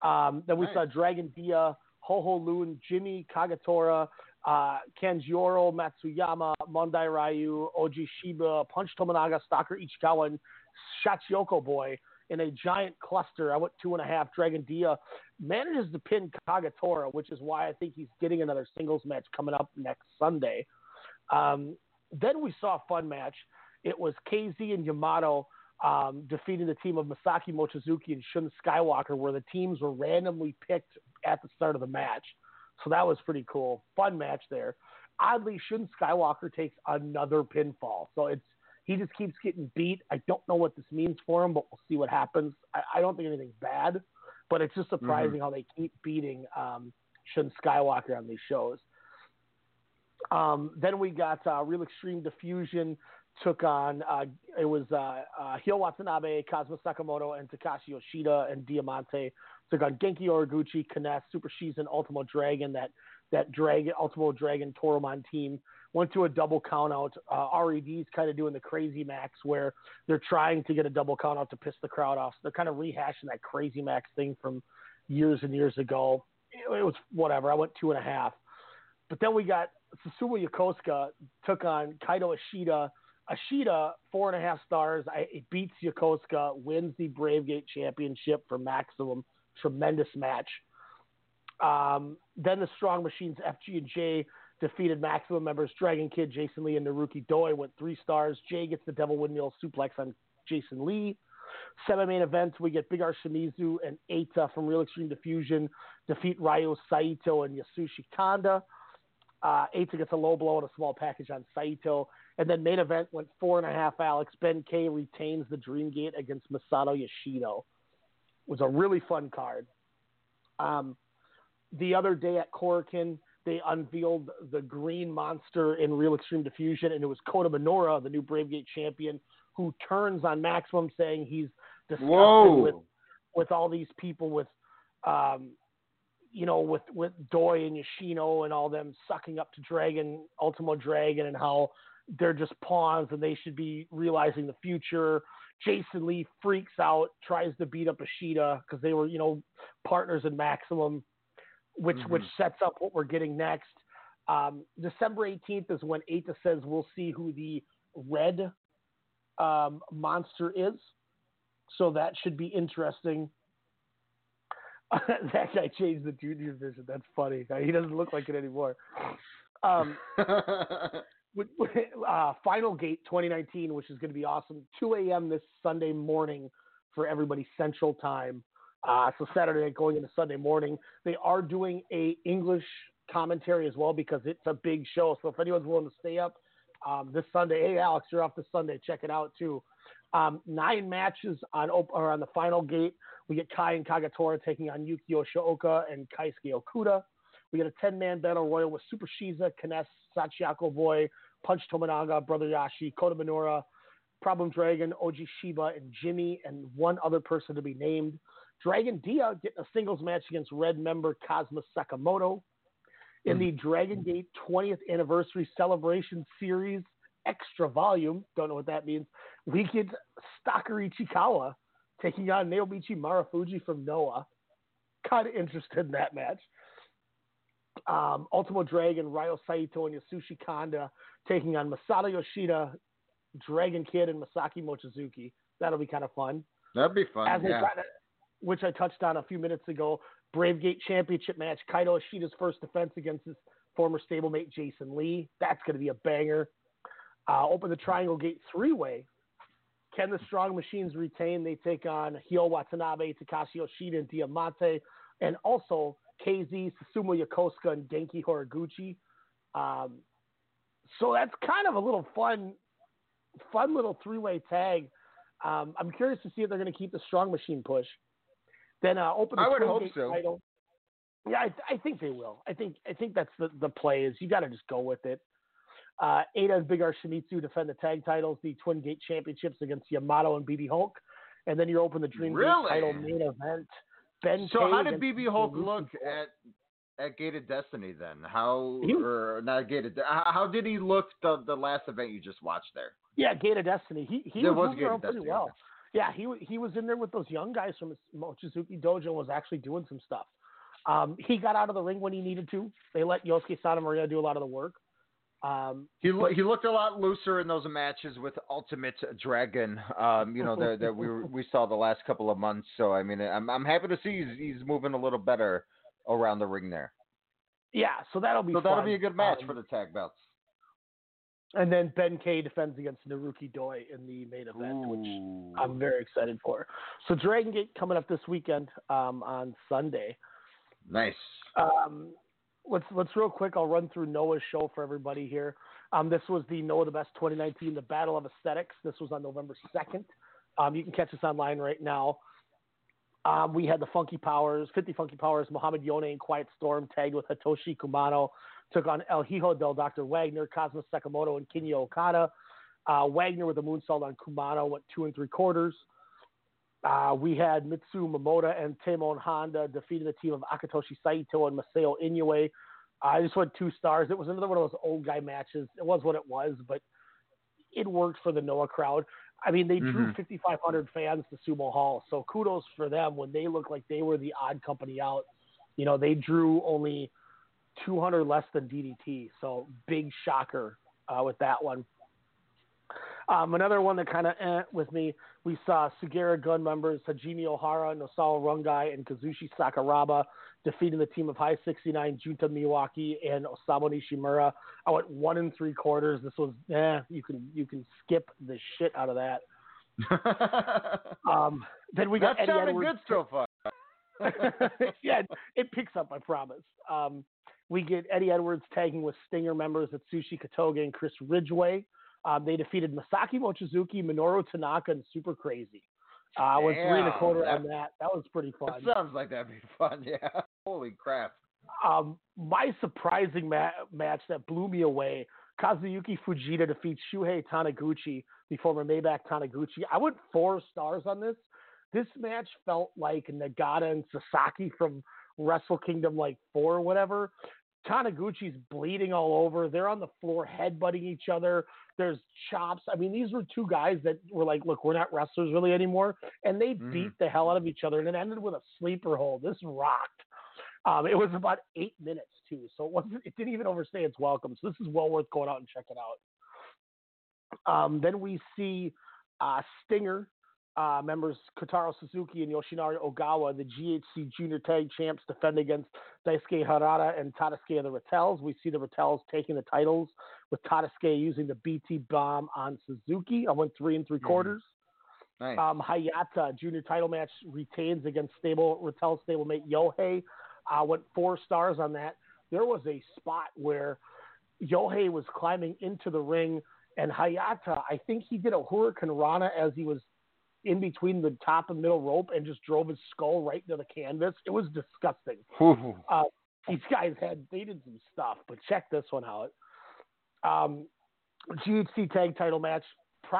Um, then we Nice. saw Dragon Dia, Ho Ho Lun, Jimmy Kagetora, uh, Matsuyama, Mondai Ryu, Oji Shiba, Punch Tominaga, Stalker Ichikawa, and Shachihoko Boy in a giant cluster. I went two and a half. Dragon Dia manages to pin Kagetora, which is why I think he's getting another singles match coming up next Sunday. Um, then we saw a fun match. It was KZ and Yamato um, defeating the team of Masaki Mochizuki and Shun Skywalker, where the teams were randomly picked at the start of the match. So that was pretty cool. Fun match there. Oddly, Shun Skywalker takes another pinfall. So it's he just keeps getting beat. I don't know what this means for him, but we'll see what happens. I, I don't think anything's bad, but it's just surprising how they keep beating um, Shun Skywalker on these shows. Um, then we got uh, Real Extreme Diffusion took on uh, it was uh, uh, Hyo Watanabe, Kazuma Sakamoto, and Takashi Yoshida and Diamante took got Genki Horiguchi, Kness, Super Shisa, Ultimo Dragon. That that Dragon Ultimo Dragon Toryumon team went to a double count out. Uh, RED's kind of doing the crazy max where they're trying to get a double count out to piss the crowd off. So they're kind of rehashing that crazy max thing from years and years ago. It, it was whatever. I went two and a half. But then we got Susumu Yokosuka took on Kaito Ishida. Ishida, four and a half stars. I, it beats Yokosuka, wins the Brave Gate Championship for Maximum. Tremendous match. Um, then the Strong Machines FG and J defeated Maximum members Dragon Kid, Jason Lee, and Naruki Doi. Went three stars. Jay gets the Devil Windmill suplex on Jason Lee. Semi-main event, we get Big R Shimizu and Eita from Real Extreme Diffusion defeat Ryo Saito and Yasushi Kanda. Uh, gets a low blow and a small package on Saito. And then main event went four and a half. Alex Ben K retains the Dream Gate against Masato Yoshino. Was a really fun card. Um, the other day at Korakuen, they unveiled the Green Monster in Real Extreme Diffusion, and it was Kota Minoura, the new Brave Gate champion, who turns on Maximum, saying he's disgusted Whoa. with with all these people with, um, you know, with with Doi and Yoshino and all them sucking up to Dragon, Ultimo Dragon, and how they're just pawns and they should be realizing the future. Jason Lee freaks out, tries to beat up Ashita because they were, you know, partners in Maximum, which Mhm. which sets up what we're getting next. Um, December 18th is when Eita says we'll see who the red um, monster is. So that should be interesting. <laughs> that guy changed the junior division. That's funny. He doesn't look like it anymore. Um, <laughs> <laughs> uh, Final Gate 2019, which is going to be awesome. 2 a.m. this Sunday morning for everybody Central Time. Uh, so Saturday going into Sunday morning. They are doing a English commentary as well because it's a big show. So if anyone's willing to stay up um, this Sunday, hey Alex, you're off this Sunday. Check it out too. Um, nine matches on op- or on the Final Gate. We get Kai and Kagetora taking on Yuki Yoshioka and Keisuke Okuda. We get a 10 man battle royal with Super Shisa, Kness, Shachihoko Boy, Punch Tominaga, Brother Yashi, Kota Minoura, Problem Dragon, Oji Shiba, and Jimmy, and one other person to be named. Dragon Dia getting a singles match against Red member Kazuma Sakamoto. In hmm. the Dragon Gate 20th Anniversary Celebration Series Extra Volume, don't know what that means, we get Stalker Ichikawa taking on Naomichi Marufuji from Noah. Kind of interested in that match um, Ultimo Dragon, Ryo Saito, and Yasushi Kanda taking on Masato Yoshida, Dragon Kid, and Masaki Mochizuki. That'll be kind of fun. That'd be fun. As yeah. which I touched on a few minutes ago. Brave Gate Championship match. Kaito Ishida's first defense against his former stablemate Jason Lee. That's going to be a banger. Uh, open the Triangle Gate three way. Can the Strong Machines retain? They take on Hyo Watanabe, Takashi Yoshida, and Diamante, and also KZ, Susumu Yokosuka, and Genki Horiguchi. Um, so that's kind of a little fun, fun little three-way tag. Um, I'm curious to see if they're going to keep the Strong Machine push. Then uh, open the I would hope so. title. Yeah, I, I think they will. I think I think that's the, the play is you got to just go with it. Uh, Ada and Big R Shimizu defend the tag titles, the Twin Gate Championships against Yamato and BB Hulk, and then you open the Dream Really? Gate title main event. Ben So how did BB Hulk look at at Gated Destiny then? How He- or not Gated? How, how did he look the the last event you just watched there? Yeah, Gate of Destiny. He he There was, was moving Gate pretty Destiny, well. Yeah, he he was in there with those young guys from Mochizuki Dojo and was actually doing some stuff. Um, he got out of the ring when he needed to. They let Yosuke Santa Maria do a lot of the work. Um, He he looked a lot looser in those matches with Ultimo Dragon. Um, you know that that we were, we saw the last couple of months. So I mean, I'm I'm happy to see he's, he's moving a little better around the ring there. yeah, so that'll be So that'll be a good match Um, for the tag belts. And then Ben K defends against Naruki Doi in the main event, which I'm very excited for. So Dragon Gate coming up this weekend um, on Sunday. nice. Um, let's let's real quick. I'll run through Noah's show for everybody here. Um, this was the Noah the Best 2019, the Battle of Aesthetics. This was on November 2nd. Um, you can catch us online right now. Um, we had the Funky Powers, 50 Funky Powers, Mohammed Yone and Quiet Storm tagged with Hitoshi Kumano, took on El Hijo del Dr. Wagner, Cosmos Sakamoto, and Kinya Okada. Uh, Wagner with a moonsault on Kumano went two and three quarters. Uh, we had Mitsuo Momota and Tamon Honda defeating the team of Akitoshi Saito and Masao Inoue. I just went two stars. It was another one of those old guy matches. It was what it was, but it worked for the Noah crowd. I mean, they drew Mhm. 5,500 fans to Sumo Hall, so kudos for them when they looked like they were the odd company out. You know, they drew only 200 less than DDT, so big shocker uh, with that one. Um, another one that kind of eh, with me, we saw Sugiura Gun members Hajime Ohara, Nosawa Rongai, and Kazushi Sakuraba defeating the team of High 69, Junta Miyawaki, and Osamu Nishimura. I went one and three quarters. This was, eh, you can you can skip the shit out of that. <laughs> Um, then we got That's Eddie Edwards. good so far. <laughs> yeah, it picks up, I promise. Um, we get Eddie Edwards tagging with Stinger members Atsushi Kotoge and Chris Ridgeway. Um, they defeated Masaki Mochizuki, Minoru Tanaka, and Super Crazy. Uh, with three and a quarter that- on that. That was pretty fun. Sounds like that'd be fun. <laughs> Yeah. Holy crap. Um, my surprising ma- match that blew me away: Kazuyuki Fujita defeats Shuhei Taniguchi, the former Maybach Taniguchi. I went four stars on this. This match felt like Nagata and Sasaki from Wrestle Kingdom like four or whatever. Taniguchi's bleeding all over. They're on the floor headbutting each other. There's chops. I mean, these were two guys that were like, look, we're not wrestlers really anymore. And they Mhm. beat the hell out of each other. And it ended with a sleeper hold. This rocked. Um, it was about eight minutes too, so it wasn't. It didn't even overstay its welcome. So this is well worth going out and checking out. Um, then we see uh, Stinger uh, members Kotaro Suzuki and Yoshinari Ogawa, the GHC Junior Tag Champs, defend against Daisuke Harada and Tadasuke of the Ratel's. We see the Ratel's taking the titles with Tadasuke using the BT bomb on Suzuki. I went three and three Mhm. quarters. Nice. Um, Hayata junior title match retains against stable Rattel stablemate Yohei. Uh, went four stars on that. There was a spot where Yohei was climbing into the ring, and Hayata, I think he did a Hurricane Rana as he was in between the top and middle rope and just drove his skull right into the canvas. It was disgusting. Uh, these guys had they did some stuff, but check this one out. Um, GHC tag title match, pro-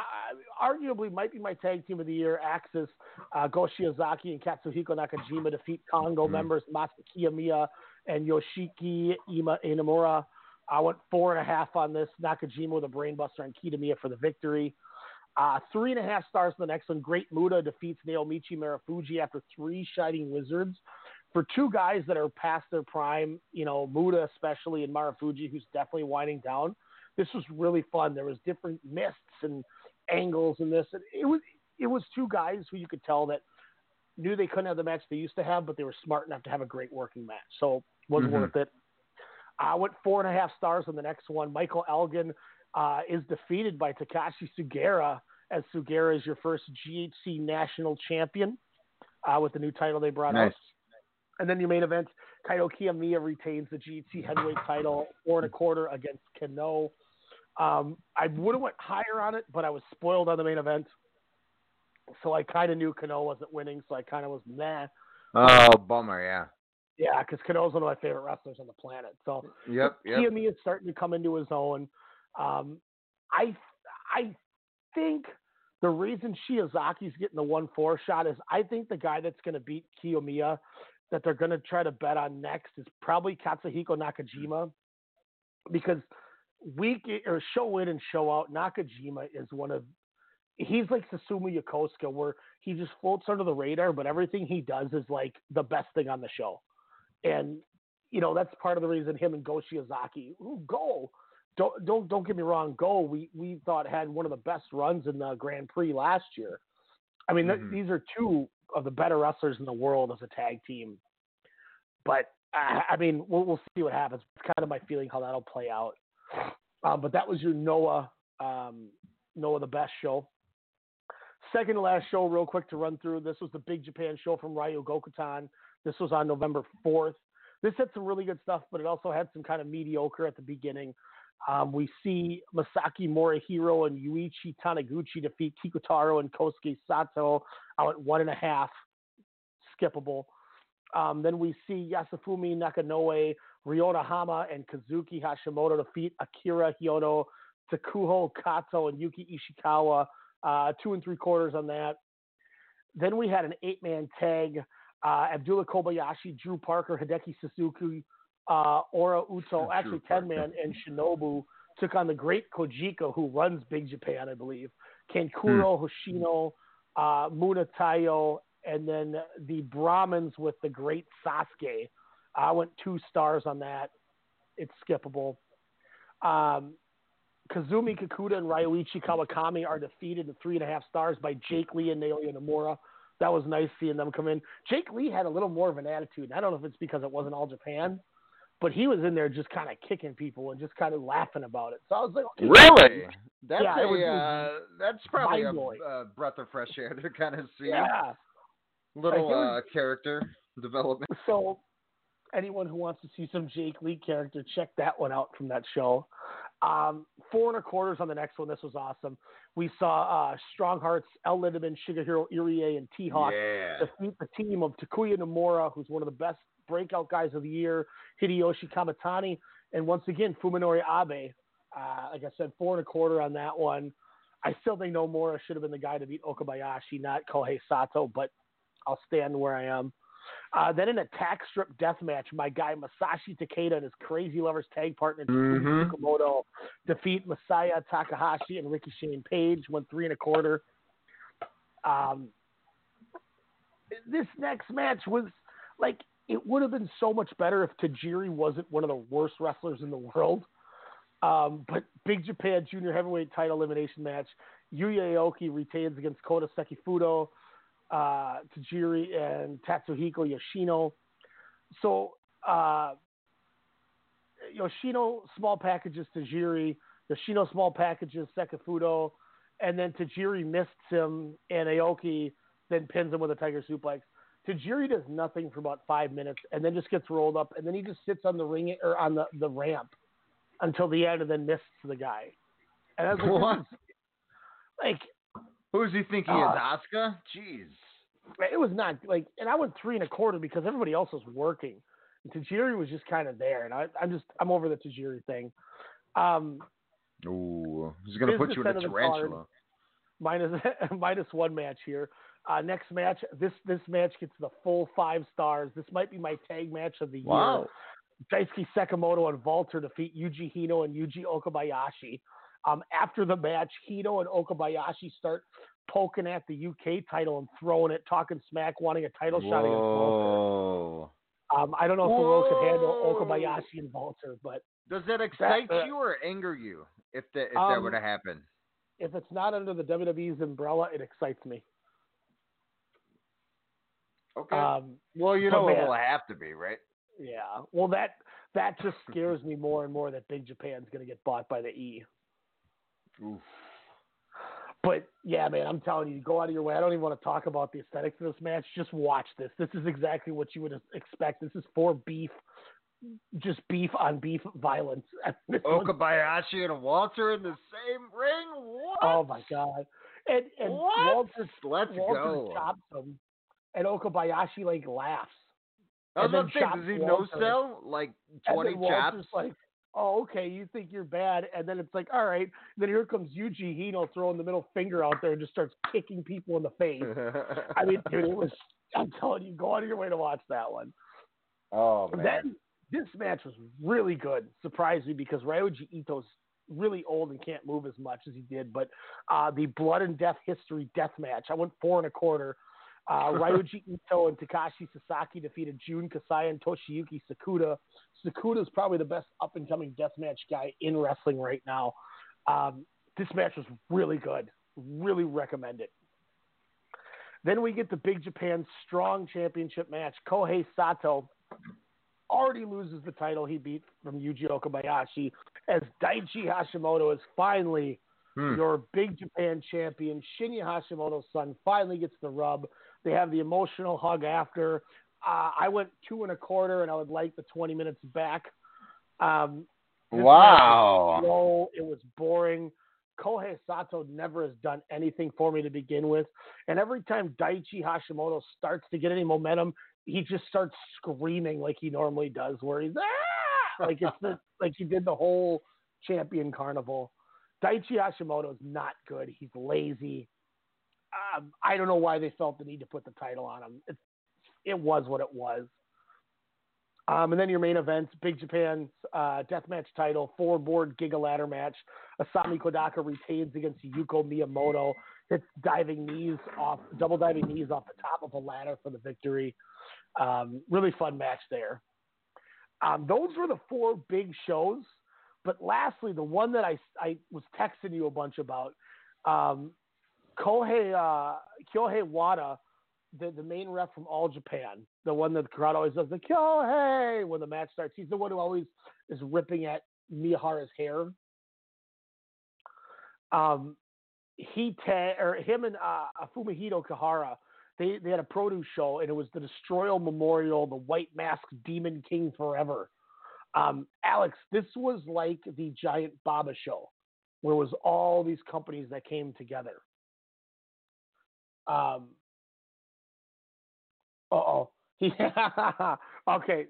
arguably might be my tag team of the year. AXIZ, uh, Go Shiozaki and Katsuhiko Nakajima defeat Kongo Mhm. members Masa Kitamiya and Yoshiki Ima Inamura. I went four and a half on this. Nakajima with a brainbuster and Kitamiya for the victory. Uh, three and a half stars in the next one. Great Muta defeats Naomichi Marufuji after three Shining Wizards. For two guys that are past their prime, you know, Muta especially and Marufuji, who's definitely winding down, this was really fun. There was different mists and angles in this. And it was it was two guys who you could tell that knew they couldn't have the match they used to have, but they were smart enough to have a great working match. So it was Mhm. worth it. I went four and a half stars on the next one. Michael Elgin uh, is defeated by Takashi Sugiura, as Sugiura is your first GHC national champion uh, with the new title they brought Nice. out. And then your main event, Kaito Kiyomiya retains the GHC heavyweight title, four and a quarter against Kenoh. Um, I would have went higher on it, but I was spoiled on the main event, so I kind of knew Kenoh wasn't winning, so I kind of was meh. Oh, bummer. Yeah. Yeah, because Kenoh's one of my favorite wrestlers on the planet. So Yep. Yep. Kiyomiya is starting to come into his own. Um, I I think the reason Shiozaki's getting the one four shot is I think the guy that's going to beat Kiyomiya that they're going to try to bet on next is probably Katsuhiko Nakajima. Because week or show in and show out Nakajima is one of he's like Susumu Yokosuka where he just floats under the radar but everything he does is like the best thing on the show. And you know that's part of the reason him and Go Shiozaki ooh, go don't don't don't get me wrong go we we thought had one of the best runs in the Grand Prix last year I mean th- Mhm. these are two of the better wrestlers in the world as a tag team but I, I mean we'll we'll see what happens it's kind of my feeling how that'll play out um, but that was your Noah um, Noah the best show second to last show real quick to run through this was the Big Japan show from Ryu Gokutan this was on November 4th. This had some really good stuff, but it also had some kind of mediocre at the beginning. Um, we see Masaki Morihiro and Yuichi Taniguchi defeat Kikutaro and Kosuke Sato out at one and a half, skippable. Um, then we see Yasufumi Nakanoe, Ryota Hama, and Kazuki Hashimoto defeat Akira Hyono, Takuho Kato, and Yuki Ishikawa. Uh, two and three quarters on that. Then we had an eight-man tag uh, Abdullah Kobayashi, Drew Parker, Hideki Suzuki, uh, Ora Uto, actually Parker. 10 man, and Shinobu took on the great Kojika, who runs Big Japan, I believe. Kankuro, Hoshino, uh, Muna Tayo, and then the Brahmans with the great Sasuke. I went two stars on that. It's skippable. Um, Kazumi Kikuta and Ryuichi Kawakami are defeated in three and a half stars by Jake Lee and Naoya Nomura. That was nice seeing them come in. Jake Lee had a little more of an attitude. I don't know if it's because it wasn't all Japan, but he was in there just kind of kicking people and just kind of laughing about it. So I was like, okay, Really? That's Yeah, it was- uh, that's probably a, mind-blowing. uh breath of fresh air to kind of see Yeah. little Like, it was- uh, character development. <laughs> So, anyone who wants to see some Jake Lee character, check that one out from that show. Um, four and a quarters on the next one. This was awesome. We saw uh, Strong Hearts, El Lindaman, Shigehiro Irie, and T Hawk Yeah. defeat the team of Takuya Nomura, who's one of the best breakout guys of the year, Hideyoshi Kamatani, and once again Fuminori Abe. Uh, like I said, four and a quarter on that one. I still think Nomura should have been the guy to beat Okabayashi, not Kohei Sato, but I'll stand where I am. Uh, then in a tag strip death match, my guy Masashi Takeda and his Crazy Lovers tag partner Mhm. Tsukamoto defeat Masaya Takahashi and Ricky Shane Page, went three and a quarter. Um, this next match was like it would have been so much better if Tajiri wasn't one of the worst wrestlers in the world. Um, but Big Japan Junior Heavyweight Title Elimination match, Yuya Aoki retains against Kota Sekifudo, uh, Tajiri, and Tatsuhiko Yoshino. So uh, Yoshino small packages Tajiri, Yoshino small packages Sekifudo, and then Tajiri missed him, and Aoki then pins him with a Tiger Suplex. Tajiri does nothing for about five minutes, and then just gets rolled up, and then he just sits on the ring or on the, the ramp until the end, and then misses the guy. And I was like, What? like Who does he think he Uh, is, Asuka? Jeez. it was not like, and I went three and a quarter because everybody else was working. And Tajiri was just kind of there, and I, I'm just I'm over the Tajiri thing. Um, Ooh, he's gonna put you in a Business end of the card. tarantula. minus <laughs> minus one match here. Uh, next match, this this match gets the full five stars. This might be my tag match of the year. Wow. Daisuke Sekimoto and Walter defeat Yuji Hino and Yuji Okabayashi. Um, after the match, Hino and Okabayashi start poking at the UK title and throwing it, talking smack, wanting a title shot against Walter. Whoa. Um, I don't know if the world could handle Okabayashi and Walter, but Does that excite uh, you or anger you if that if that Um, were to happen? if it's not under the WWE's umbrella, it excites me. Okay. Um, well, you know it will have to be, right? Yeah. Well, that that just <laughs> scares me more and more that Big Japan's going to get bought by the E. Oof. But yeah, man, I'm telling you, go out of your way. I don't even want to talk about the aesthetics of this match. Just watch this. This is exactly what you would expect. This is for beef, just beef on beef violence. <laughs> Okabayashi and Walter in the same ring? What? oh my god! And and? Walter Let's Walter go. chops him, and Okabayashi like laughs. I was and then about to say, chops does he no sell like twenty chops? like, oh, okay, you think you're bad. And then it's like, all right. Then here comes Yuji Hino throwing the middle finger out there and just starts kicking people in the face. I mean, <laughs> dude, it was, I'm telling you, go out of your way to watch that one. oh man. Then this match was really good, surprised me because Ryoji Ito's really old and can't move as much as he did. But uh, the Blood and Death History death match, I went four and a quarter. Uh, <laughs> Ryoji Ito and Takashi Sasaki defeated Jun Kasai and Toshiyuki Sakuda. Sakuda is probably the best up and coming deathmatch guy in wrestling right now. Um, this match was really good. Really recommend it. Then we get the Big Japan Strong Championship match. Kohei Sato already loses the title he beat from Yuji Okabayashi as Daichi Hashimoto is finally Hmm. your Big Japan champion. Shinya Hashimoto's son finally gets the rub. They have the emotional hug after. Uh, I went two and a quarter, and I would like the 20 minutes back. Um, Wow. slow. It was boring. Kohei Sato never has done anything for me to begin with. And every time Daichi Hashimoto starts to get any momentum, he just starts screaming like he normally does, where he's ah! like it's the, <laughs> like he did the whole champion carnival. Daichi Hashimoto is not good. He's lazy. Um, I don't know why they felt the need to put the title on him. It, it was what it was. Um, and then your main events, Big Japan's uh, deathmatch title, four board Giga ladder match. Isami Kodaka retains against Yuko Miyamoto. Hits diving knees off, double diving knees off the top of a ladder for the victory. Um, really fun match there. Um, those were the four big shows. But lastly, the one that I, I was texting you a bunch about, um, Kohei, uh, Kyohei Wada, the, the main ref from All Japan, the one that the crowd always does the Kyohei when the match starts. He's the one who always is ripping at Miyahara's hair. Um, he ta- or him and uh, Fumihito Kihara, they they had a produce show, and it was the Destroyer Memorial, the White Mask Demon King Forever. Um, Alex, this was like the Giant Baba show, where it was all these companies that came together. Um, oh. He <laughs> okay.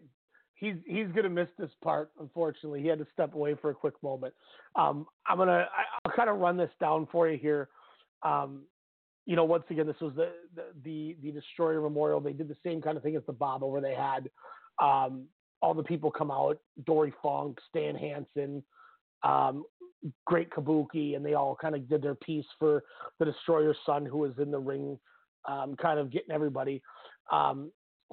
He's he's gonna miss this part. Unfortunately, he had to step away for a quick moment. Um, I'm gonna I, I'll kind of run this down for you here. Um, you know, once again, this was the, the the the Destroyer Memorial. They did the same kind of thing as the Baba, where they had um, all the people come out: Dory Funk, Stan Hansen, um, Great Kabuki, and they all kind of did their piece for the Destroyer's son, who was in the ring, um, kind of getting everybody. Um,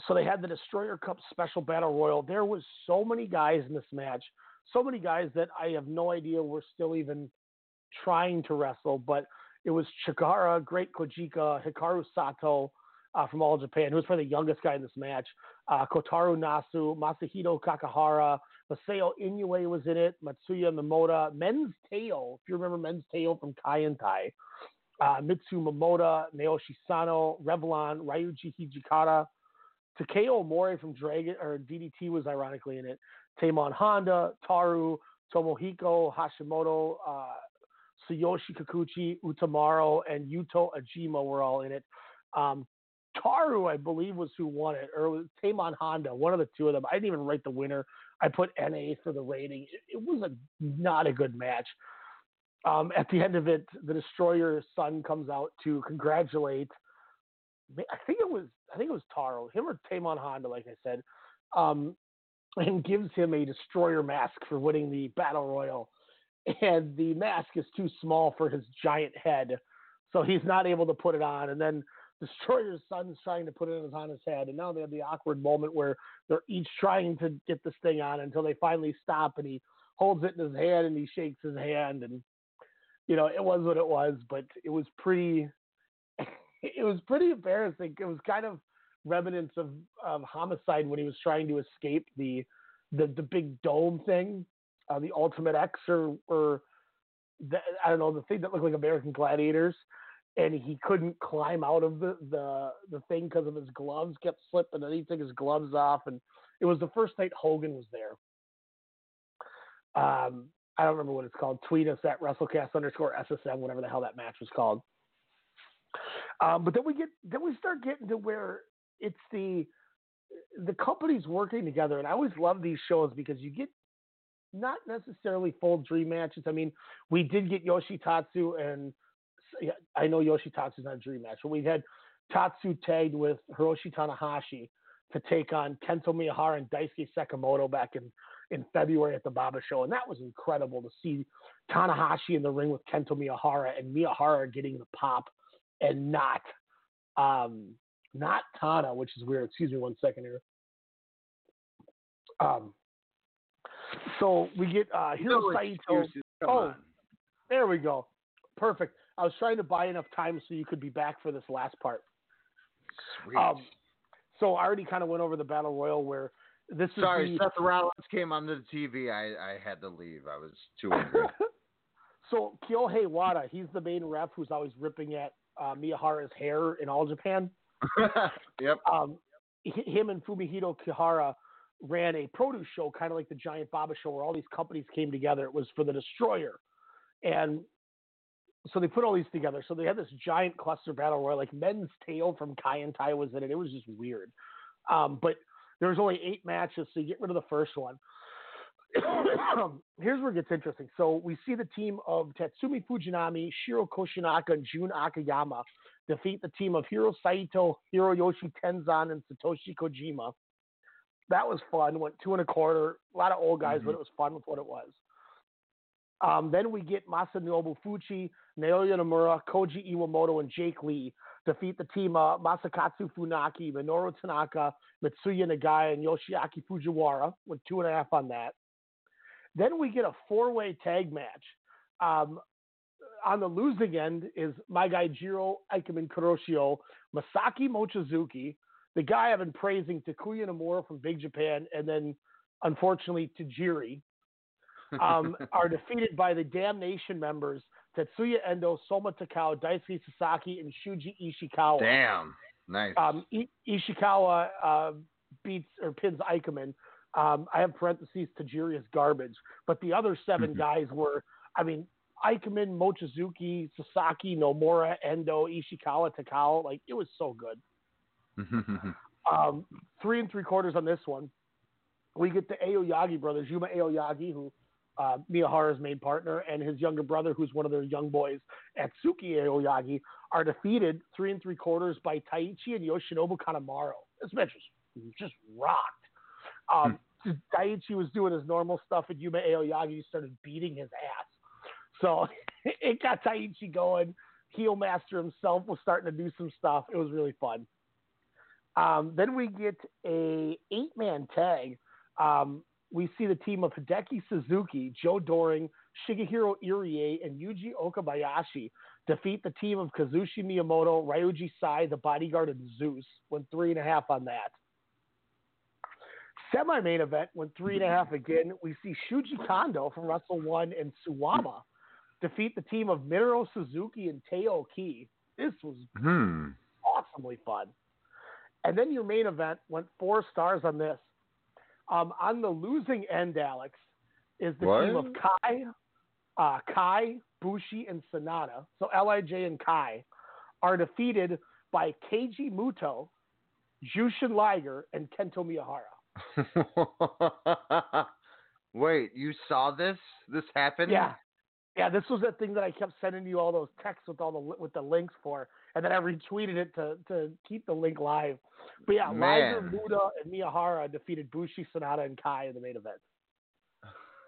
so they had the Destroyer Cup Special Battle Royal. There was so many guys in this match, so many guys that I have no idea were still even trying to wrestle. But it was Chikara, Great Kojika, Hikaru Sato uh, from All Japan, who was probably the youngest guy in this match. Uh, Kotaro Nasu, Masahito Kakihara, Masao Inoue was in it, Matsuya Mimoda, Men's Teioh, if you remember Men's Teioh from Kaientai, uh, Mitsuo Momota, Naoki Sano, Revlon, Ryuji Hijikata, Takeo Mori from Dragon or DDT was ironically in it. Tamon Honda, Taru, Tomohiko Hashimoto, uh, Tsuyoshi Kikuchi, Utamaro, and Yuto Ajima were all in it. Um, Taru, I believe, was who won it, or it was Tamon Honda, one of the two of them. I didn't even write the winner. I put NA for the rating. It, it was a not a good match. Um, at the end of it, the Destroyer's son comes out to congratulate. I think it was I think it was Taru, him or Tamon Honda, like I said, um, and gives him a Destroyer mask for winning the Battle Royal. And the mask is too small for his giant head, so he's not able to put it on. And then Destroyer's son's trying to put it on his head, and now they have the awkward moment where they're each trying to get this thing on until they finally stop, and he holds it in his hand and he shakes his hand, and you know it was what it was, but it was pretty. <laughs> It was pretty embarrassing. It was kind of remnants of, of homicide when he was trying to escape the the, the big dome thing, uh, the Ultimate X or or the, I don't know the thing that looked like American Gladiators and he couldn't climb out of the the, the thing because of his gloves kept slipping and he took his gloves off and it was the first night Hogan was there. Um, I don't remember what it's called. Tweet us at WrestleCast underscore SSM, whatever the hell that match was called. Um, but then we get then we start getting to where it's the the companies working together, and I always love these shows because you get not necessarily full dream matches. I mean, we did get Yoshitatsu, and I know Yoshitatsu's not a dream match, but we had Tatsu tagged with Hiroshi Tanahashi to take on Kento Miyahara and Daisuke Sekimoto back in, in February at the Baba Show. And that was incredible to see Tanahashi in the ring with Kento Miyahara and Miyahara getting the pop and not um, not Tana, which is weird. Excuse me one second here. Um, so we get uh, Hiro No Saito. Oh, on. there we go. Perfect. I was trying to buy enough time so you could be back for this last part. Sweet. Um, so I already kind of went over the battle royal where this is Sorry, the, Seth Rollins came on the TV. I, I had to leave. I was too angry. <laughs> so Kyohei Wada, he's the main ref who's always ripping at uh, Miyahara's hair in all Japan. <laughs> yep. um, him and Fumihito Kihara ran a produce show, kind of like the Giant Baba show, where all these companies came together. It was for the Destroyer, and so they put all these together. So they had this giant cluster battle royal, like Men's Tail from Kaientai was in it. It was just weird. Um, but there was only eight matches, so you get rid of the first one. <coughs> Here's where it gets interesting. So we see the team of Tatsumi Fujinami, Shiro Koshinaka, and Jun Akiyama defeat the team of Hiro Saito, Hiroyoshi Tenzan, and Satoshi Kojima. That was fun. Went two and a quarter. A lot of old guys, but it was fun with what it was. Um, then we get Masanobu Fuchi, Naoya Nomura, Koji Iwamoto, and Jake Lee defeat the team uh, Masakatsu Funaki, Minoru Tanaka, Mitsuya Nagai, and Yoshiaki Fujiwara with two and a half on that. Then we get a four-way tag match. Um, on the losing end is my guy Jiro Ikemen Kuroshio, Masaki Mochizuki, the guy I've been praising, Takuya Nomura from Big Japan, and then unfortunately Tajiri, um, <laughs> are defeated by the Damnation members Tetsuya Endo, Soma Takao, Daisuke Sasaki, and Shuji Ishikawa. Damn. Nice. Um, I- Ishikawa uh, beats or pins Ikemen. Um, I have parentheses Tajiri's garbage, but the other 7 Mhm. guys were, I mean, Ikemen, Mochizuki, Sasaki, Nomura, Endo, Ishikawa, Takao. Like it was so good. <laughs> Um, three and three quarters on this one. We get the Aoyagi brothers, Yuma Aoyagi, who uh, Miyahara's main partner, and his younger brother, who's one of their young boys, Atsuki Aoyagi, are defeated three and three quarters by Taichi and Yoshinobu Kanemaru. This match was just rocked. Um, Taichi was doing his normal stuff, and Yuma Aoyagi started beating his ass. So <laughs> it got Taichi going. Heel Master himself was starting to do some stuff. It was really fun. Um, then we get a eight man tag. Um, we see the team of Hideki Suzuki, Joe Doering, Shigehiro Irie, and Yuji Okabayashi defeat the team of Kazushi Miyamoto, Ryuji Sai, the bodyguard, and Zeus. Went three and a half on that. Semi main event went three and a half again. We see Shuji Kondo from Wrestle One and Suwama defeat the team of Minoru Suzuki and Teo Ki. This was hmm. awesomely fun. And then your main event went four stars on this. Um, on the losing end, Alex, is the team of Kai, uh, Kai, Bushi, and Sanada. So Lij and Kai are defeated by Keiji Muto, Jushin Liger, and Kento Miyahara. <laughs> Wait, you saw this? This happened? Yeah, yeah. This was the thing that I kept sending you all those texts with all the with the links for, and then I retweeted it to to keep the link live. But yeah, Liger, Muta, and Miyahara defeated Bushi, Sanada, and Kai in the main event.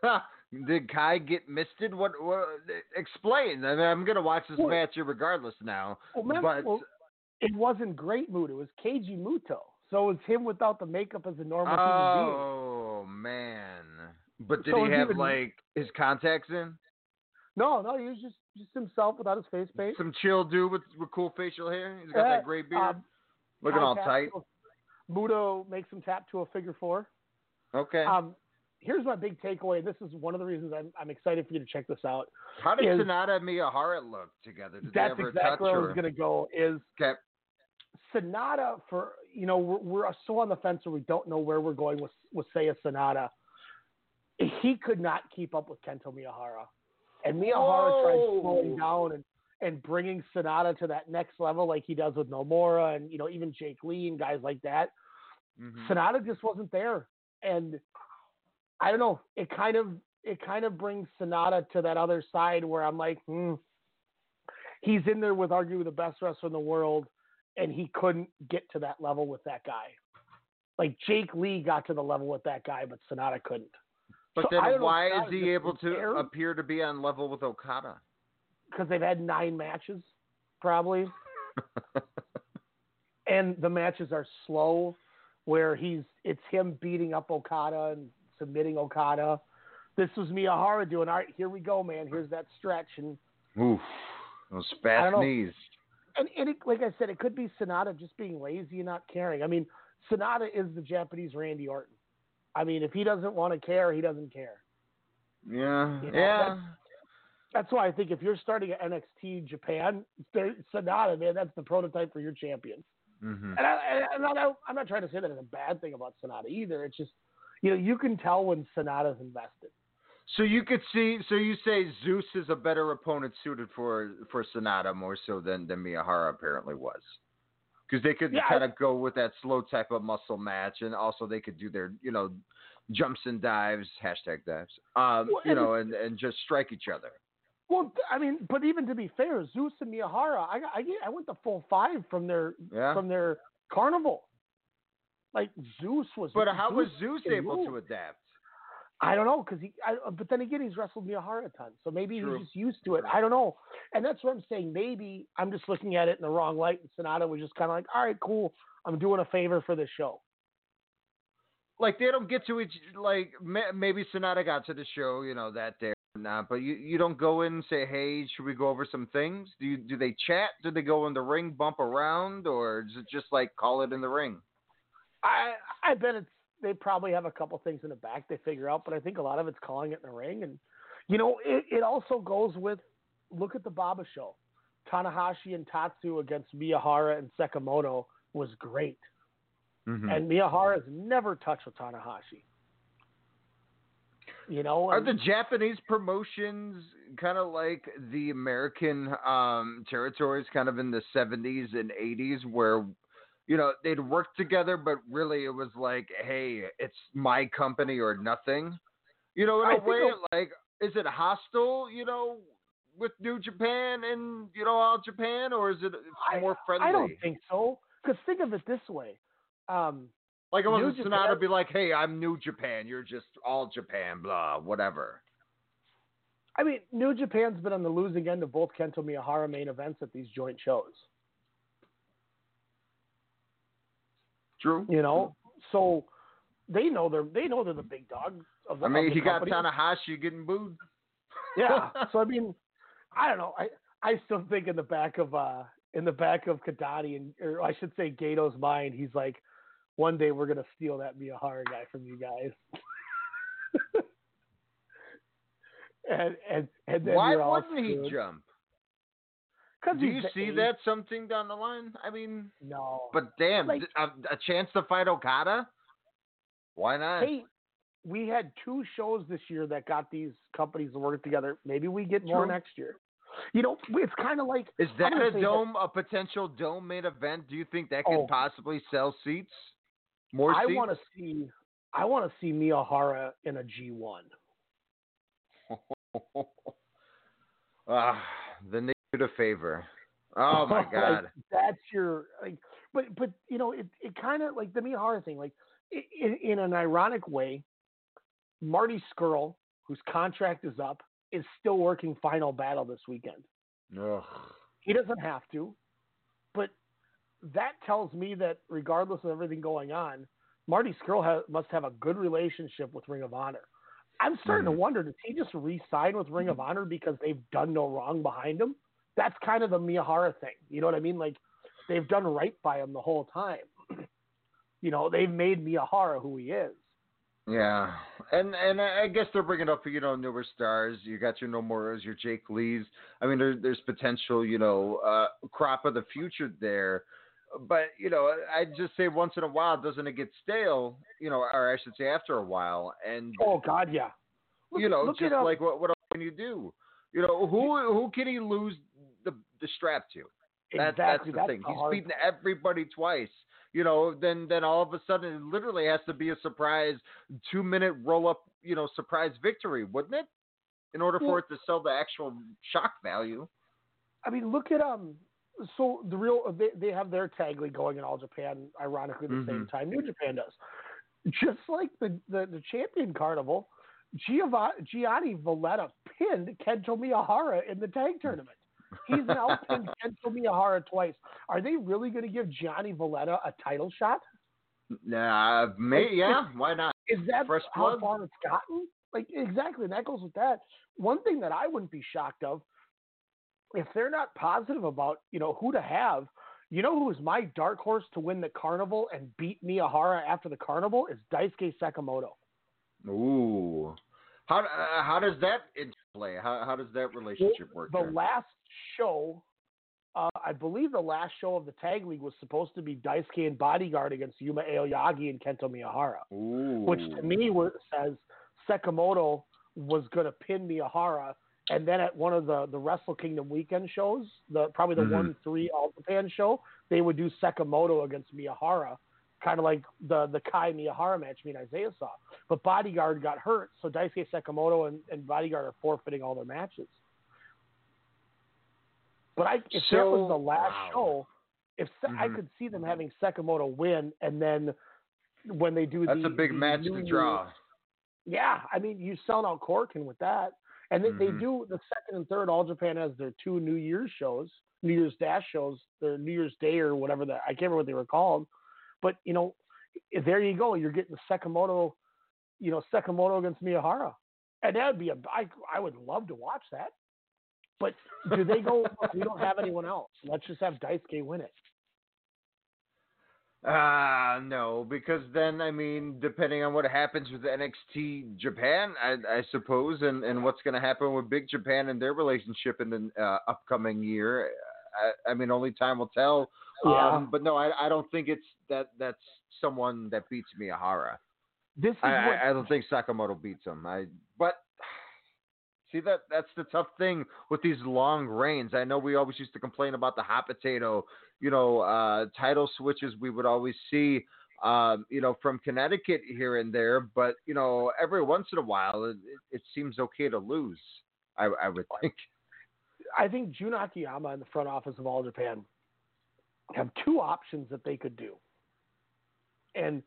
<laughs> Did Kai get misted? What, what? Explain. I mean, I'm gonna watch this Well- match regardless now. Well, remember, but well, it wasn't great Muta. It was Keiji Muto. So it was him without the makeup as a normal human being. oh man. But did So he have even- like his contacts in? No, no, he was just just himself without his face paint. Some chill dude with, with cool facial hair. He's got Uh, that gray beard, um, looking all tight. Muto makes him tap to a figure four. Okay. Um, here's my big takeaway. This is one of the reasons I'm, I'm excited for you to check this out. How did is- Sanada and Miyahara look together? Did they That's ever exactly where I was going to go. Is Okay. Sanada for you know we're, we're so on the fence where we don't know where we're going with with say a Sanada. He could not keep up with Kento Miyahara, and Miyahara tried Whoa. slowing down and and bringing Sanada to that next level like he does with Nomura and you know even Jake Lee and guys like that. Mhm. Sanada just wasn't there, and I don't know. It kind of it kind of brings Sanada to that other side where I'm like, hmm, he's in there with arguably the best wrestler in the world, and he couldn't get to that level with that guy. Like Jake Lee got to the level with that guy, but Sanada couldn't. But So then don't know if why is he able to appear to be on level with Okada? because they've had nine matches, probably, <laughs> and the matches are slow, where he's it's him beating up Okada and submitting Okada. This was Miyahara doing, all right, here we go, man. Here's that stretch, and Oof. Those fast knees. and, and it, like I said, it could be Sanada just being lazy and not caring. I mean, Sanada is the Japanese Randy Orton. I mean, if he doesn't want to care, he doesn't care. Yeah. You know, yeah. That's why I think if you're starting at NXT Japan, Sanada, man, that's the prototype for your champion. hmm And, I, and I'm, not, I'm not trying to say that it's a bad thing about Sanada either. It's just, you know, you can tell when Sanada's invested. So you could see. So you say Zeus is a better opponent suited for for Sanada more so than than Miyahara apparently was, because they could Yeah, kind of go with that slow type of muscle match, and also they could do their you know jumps and dives hashtag dives, um, Well, you and- know, and and just strike each other. Well, I mean, but even to be fair, Zeus and Miyahara, I I, I went the full five from their Yeah. from their carnival. Like Zeus was. But how was Zeus able move. to adapt? I don't know because he. I, but then again, he's wrestled Miyahara a ton, so maybe True. he's just used to it. I don't know, and that's what I'm saying. Maybe I'm just looking at it in the wrong light, and Sanada was just kind of like, "All right, cool, I'm doing a favor for this show." like they don't get to each like maybe Sanada got to the show, you know, that day or not, but you you don't go in and say, "Hey, should we go over some things?" Do you do they chat? Do they go in the ring, bump around, or is it just like call it in the ring? I I bet it's they probably have a couple things in the back they figure out, but I think a lot of it's calling it in the ring, and you know it, it also goes with look at the Baba show. Tanahashi and Tatsu against Miyahara and Sekimoto was great. Mhm. And Miyahara has never touched with Tanahashi. You know, Are the Japanese promotions kind of like the American um, territories, kind of in the 70s and 80s, where, you know, they'd work together, but really it was like, hey, it's my company or nothing? You know, in I a way, it- like, is it hostile, you know, with New Japan and, you know, all Japan, or is it I- more friendly? I don't think so. Because think of it this way. Um, like, it New wasn't Sanada Japan- be like, hey, I'm New Japan, you're just all Japan, blah, whatever. I mean, New Japan's been on the losing end of both Kento Miyahara main events at these joint shows. True. You know, so they know they're they know they're the big dog of the. I mean, of the he got company. Tanahashi getting booed. Yeah. <laughs> so I mean, I don't know. I I still think in the back of uh in the back of Kidani and or I should say Gedo's mind, he's like, one day we're gonna steal that Miyahara guy from you guys. <laughs> and and and then Why wouldn't he jump? 'Cause Do you see ace. that something down the line? I mean, No. but damn, Like- a, a chance to fight Okada? Why not? hey, we had two shows this year that got these companies to work together. Maybe we get more True. next year. You know, it's kind of like Is that a say that- dome, a potential dome main event? Do you think that could Oh. possibly sell seats? More I want to see. I want to see Miyahara in a G one. <laughs> ah, they did a favor. Oh my <laughs> Like, god. that's your like, but but you know it it kind of like the Miyahara thing. Like in in an ironic way, Marty Scurll, whose contract is up, is still working Final Battle this weekend. Ugh. He doesn't have to, but that tells me that regardless of everything going on, Marty Scurll ha- must have a good relationship with Ring of Honor. I'm starting to Mhm. wonder, does he just re-sign with Ring of Honor because they've done no wrong behind him? That's kind of the Miyahara thing. You know what I mean? Like they've done right by him the whole time. <clears throat> you know, they've made Miyahara who he is. Yeah, and and I guess they're bringing up you know newer stars. You got your Nomuras, your Jake Lees. I mean, there, there's potential you know uh, crop of the future there. But you know, I just say once in a while, doesn't it get stale? You know, or I should say after a while, and Oh God, yeah. Look, you know, just at, like what what else can you do? You know, who who can he lose the the strap to? That, exactly. That's the thing. the He's beaten part. everybody twice. You know, then then all of a sudden it literally has to be a surprise two minute roll up, you know, surprise victory, wouldn't it? In order for it to sell the actual shock value. I mean, look at um. So the real they they have their tag league going in all Japan, ironically the same Mhm. time New Japan does. Just like the the, the champion carnival, Giova- Gianni Valletta pinned Kento Miyahara in the tag tournament. He's now <laughs> Kento Miyahara twice. Are they really going to give Johnny Valletta a title shot? Nah, may, yeah, why not? Is that Fresh how blood? far it's gotten? Like exactly, and that goes with that. One thing that I wouldn't be shocked of, if they're not positive about you know who to have, you know who is my dark horse to win the carnival and beat Miyahara after the carnival is Daisuke Sekimoto. Ooh. How uh, how does that interplay? How how does that relationship work? The there? last show, uh, I believe the last show of the tag league was supposed to be Daisuke and Bodyguard against Yuma Aoyagi and Kento Miyahara. Ooh. which to me was, says Sekimoto was going to pin Miyahara, and then at one of the the Wrestle Kingdom weekend shows, the probably the Mhm. one three All Japan show, they would do Sekimoto against Miyahara, kind of like the the Kai Miyahara match me and Isaiah saw. But Bodyguard got hurt, so Daisuke Sekimoto and, and Bodyguard are forfeiting all their matches. But I, if that was the last wow. show, if Se- I could see them having Sekimoto win, and then when they do That's the, a big the match New to draw. yeah, I mean, you sell out Korakuen with that, and they, they Mhm. do the second and third. All Japan has their two New Year's shows, New Year's Dash shows, their New Year's Day or whatever that I can't remember what they were called. But you know, there you go. You're getting the Sekimoto, you know, Sekimoto against Miyahara, and that would be a. I I would love to watch that. But do they go? <laughs> we don't have anyone else. Let's just have Daisuke win it. Uh no, because then I mean, depending on what happens with NXT Japan, I, I suppose, and, and what's going to happen with Big Japan and their relationship in the uh, upcoming year, I, I mean, only time will tell. Yeah. Um, but no, I, I don't think it's that that's someone that beats Miyahara. This is I, what I, I don't think Sekimoto beats him. I but <sighs> see that that's the tough thing with these long reigns. I know we always used to complain about the hot potato, you know, uh, title switches we would always see, um, you know, from Connecticut here and there. But you know, every once in a while, it, it, seems okay to lose. I, I would <laughs> think. I think Jun Akiyama and the front office of All Japan have two options that they could do. And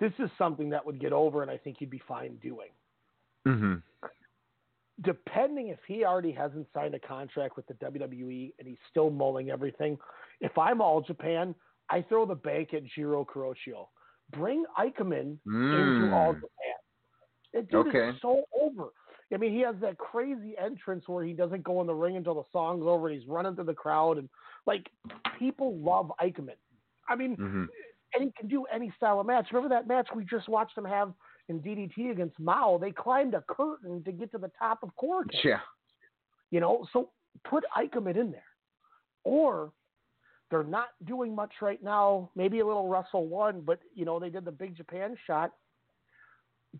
this is something that would get over and I think you'd be fine doing. Mm-hmm. Depending if he already hasn't signed a contract with the WWE and he's still mulling everything, if I'm All Japan, I throw the bank at Jiro Kuroshio. Bring Ikemen into All Japan. That dude. Okay. is so over. I mean, he has that crazy entrance where he doesn't go in the ring until the song's over and he's running through the crowd and like people love Ikemen. I mean, Mm-hmm. and he can do any style of match. Remember that match we just watched him have in DDT against Mao? They climbed a curtain to get to the top of Korakuen. Yeah. You know, so put Ikemen in there. Or they're not doing much right now. Maybe a little Wrestle One, but you know they did the Big Japan shot.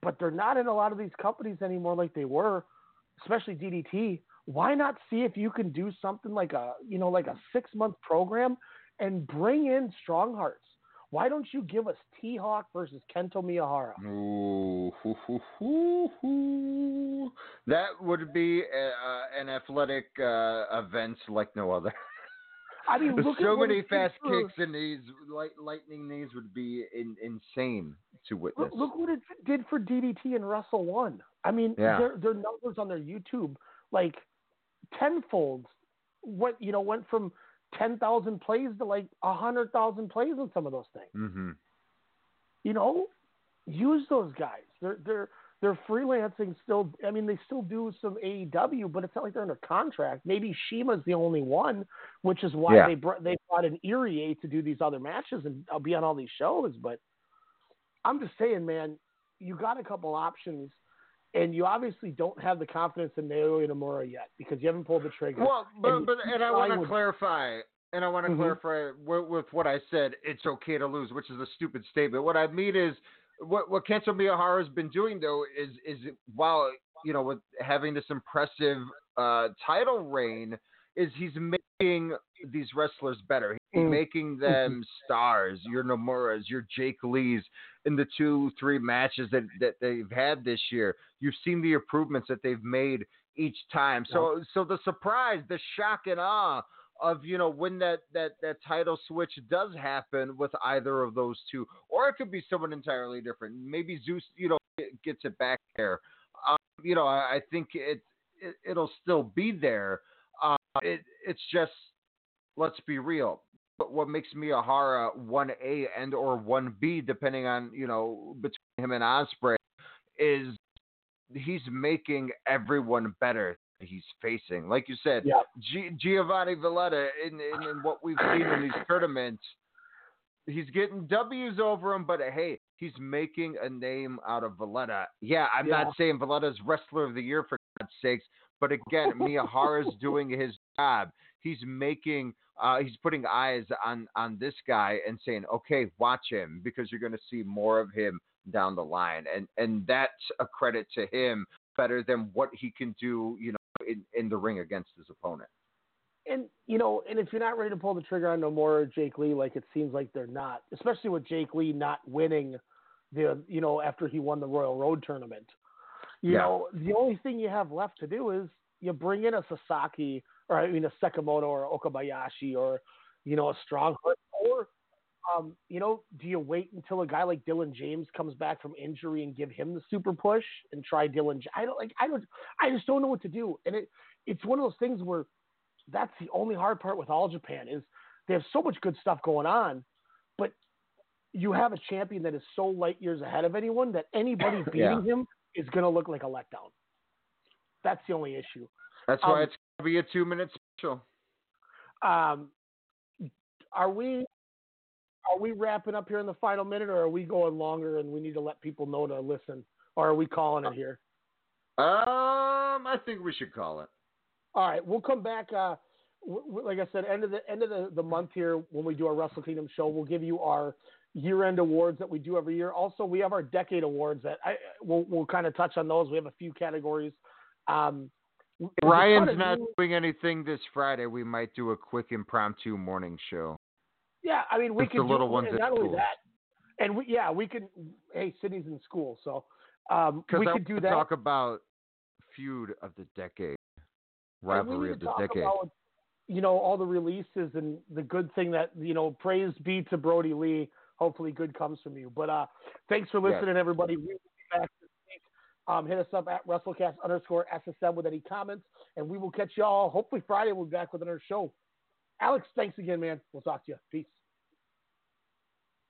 But they're not in a lot of these companies anymore like they were, especially DDT. Why not see if you can do something like a you know like a six month program and bring in Strong Hearts? Why don't you give us T Hawk versus Kento Miyahara? Ooh, hoo, hoo, hoo. That would be a, uh, an athletic uh, event like no other. I mean, <laughs> look so many did fast kicks and these light, lightning knees would be in, insane to witness. Look, look what it did for DDT and Wrestle One. I mean, Yeah. their their numbers on their YouTube like tenfold. What you know went from ten thousand plays to like a hundred thousand plays on some of those things. hmm You know, use those guys. They're they're they're freelancing still. I mean, they still do some AEW, but it's not like they're under contract. Maybe CIMA's the only one, which is why Yeah. they brought they brought an Irie to do these other matches and I'll be on all these shows. But I'm just saying, man, you got a couple options, and you obviously don't have the confidence in Naoya Nomura yet because you haven't pulled the trigger. Well, but And but and I want to clarify, and I want to Mhm. clarify with, with what I said. It's okay to lose, which is a stupid statement. What I mean is, what what Kento Miyahara has been doing though is is while you know with having this impressive uh, title reign, is he's making these wrestlers better. He's Mm. making them stars. Your Nomuras, your Jake Lees, in the two three matches that that they've had this year. You've seen the improvements that they've made each time. So so the surprise, the shock and awe of you know when that that that title switch does happen with either of those two, or it could be someone entirely different. Maybe Zeus, you know, gets it back there. Um, you know, I, I think it, it it'll still be there. Uh, it it's just let's be real. But what makes Miyahara uh, one A and or one B, depending on you know between him and Ospreay, is he's making everyone better he's facing. Like you said, Yeah. G- Giovanni Valletta in, in in what we've seen in these tournaments, he's getting W's over him. But hey, he's making a name out of Valletta. Yeah, I'm Yeah. not saying Valletta's wrestler of the year for God's sakes, but again, Miyahara's doing his job. He's making uh, he's putting eyes on on this guy and saying, okay, watch him because you're going to see more of him down the line, and and that's a credit to him better than what he can do, you know, in, in the ring against his opponent. and you know, and if you're not ready to pull the trigger on Nomura or Jake Lee, like it seems like they're not, especially with Jake Lee not winning the, you know, after he won the Royal Road tournament. You Yeah. know, the only thing you have left to do is you bring in a Sasaki, or I mean a Sekimoto or Okabayashi, or you know a Strongheart, or um, you know, do you wait until a guy like Dylan James comes back from injury and give him the super push and try Dylan? I don't like. I don't. I just don't know what to do, and it it's one of those things where that's the only hard part with all Japan is they have so much good stuff going on, but you have a champion that is so light years ahead of anyone that anybody <laughs> beating him is going to look like a letdown. That's the only issue. That's Um, why it's be a two minute special. Um, are we are we wrapping up here in the final minute, or are we going longer and we need to let people know to listen, or are we calling it here? Um, I think we should call it. All right, we'll come back. Uh, w- like I said, end of the end of the, the month here when we do our Wrestle Kingdom show, we'll give you our year-end awards that we do every year. Also, we have our decade awards that I we'll, we'll kind of touch on those. We have a few categories. Um, Ryan's not do- doing anything this Friday, we might do a quick impromptu morning show. Yeah, I mean, we Just could the little do, ones not only school. that, and we yeah, we could. Hey, Sydney's in school, so um, we I could do that. talk about feud of the decade, rivalry of the talk decade. About, you know, all the releases and the good thing that you know, praise be to Brodie Lee. Hopefully, good comes from you. But uh, thanks for listening, everybody. We will be back. Um, hit us up at WrestleCast underscore SSM with any comments, and we will catch y'all. Hopefully, Friday we'll be back with another show. Alex, thanks again, man. We'll talk to you. Peace.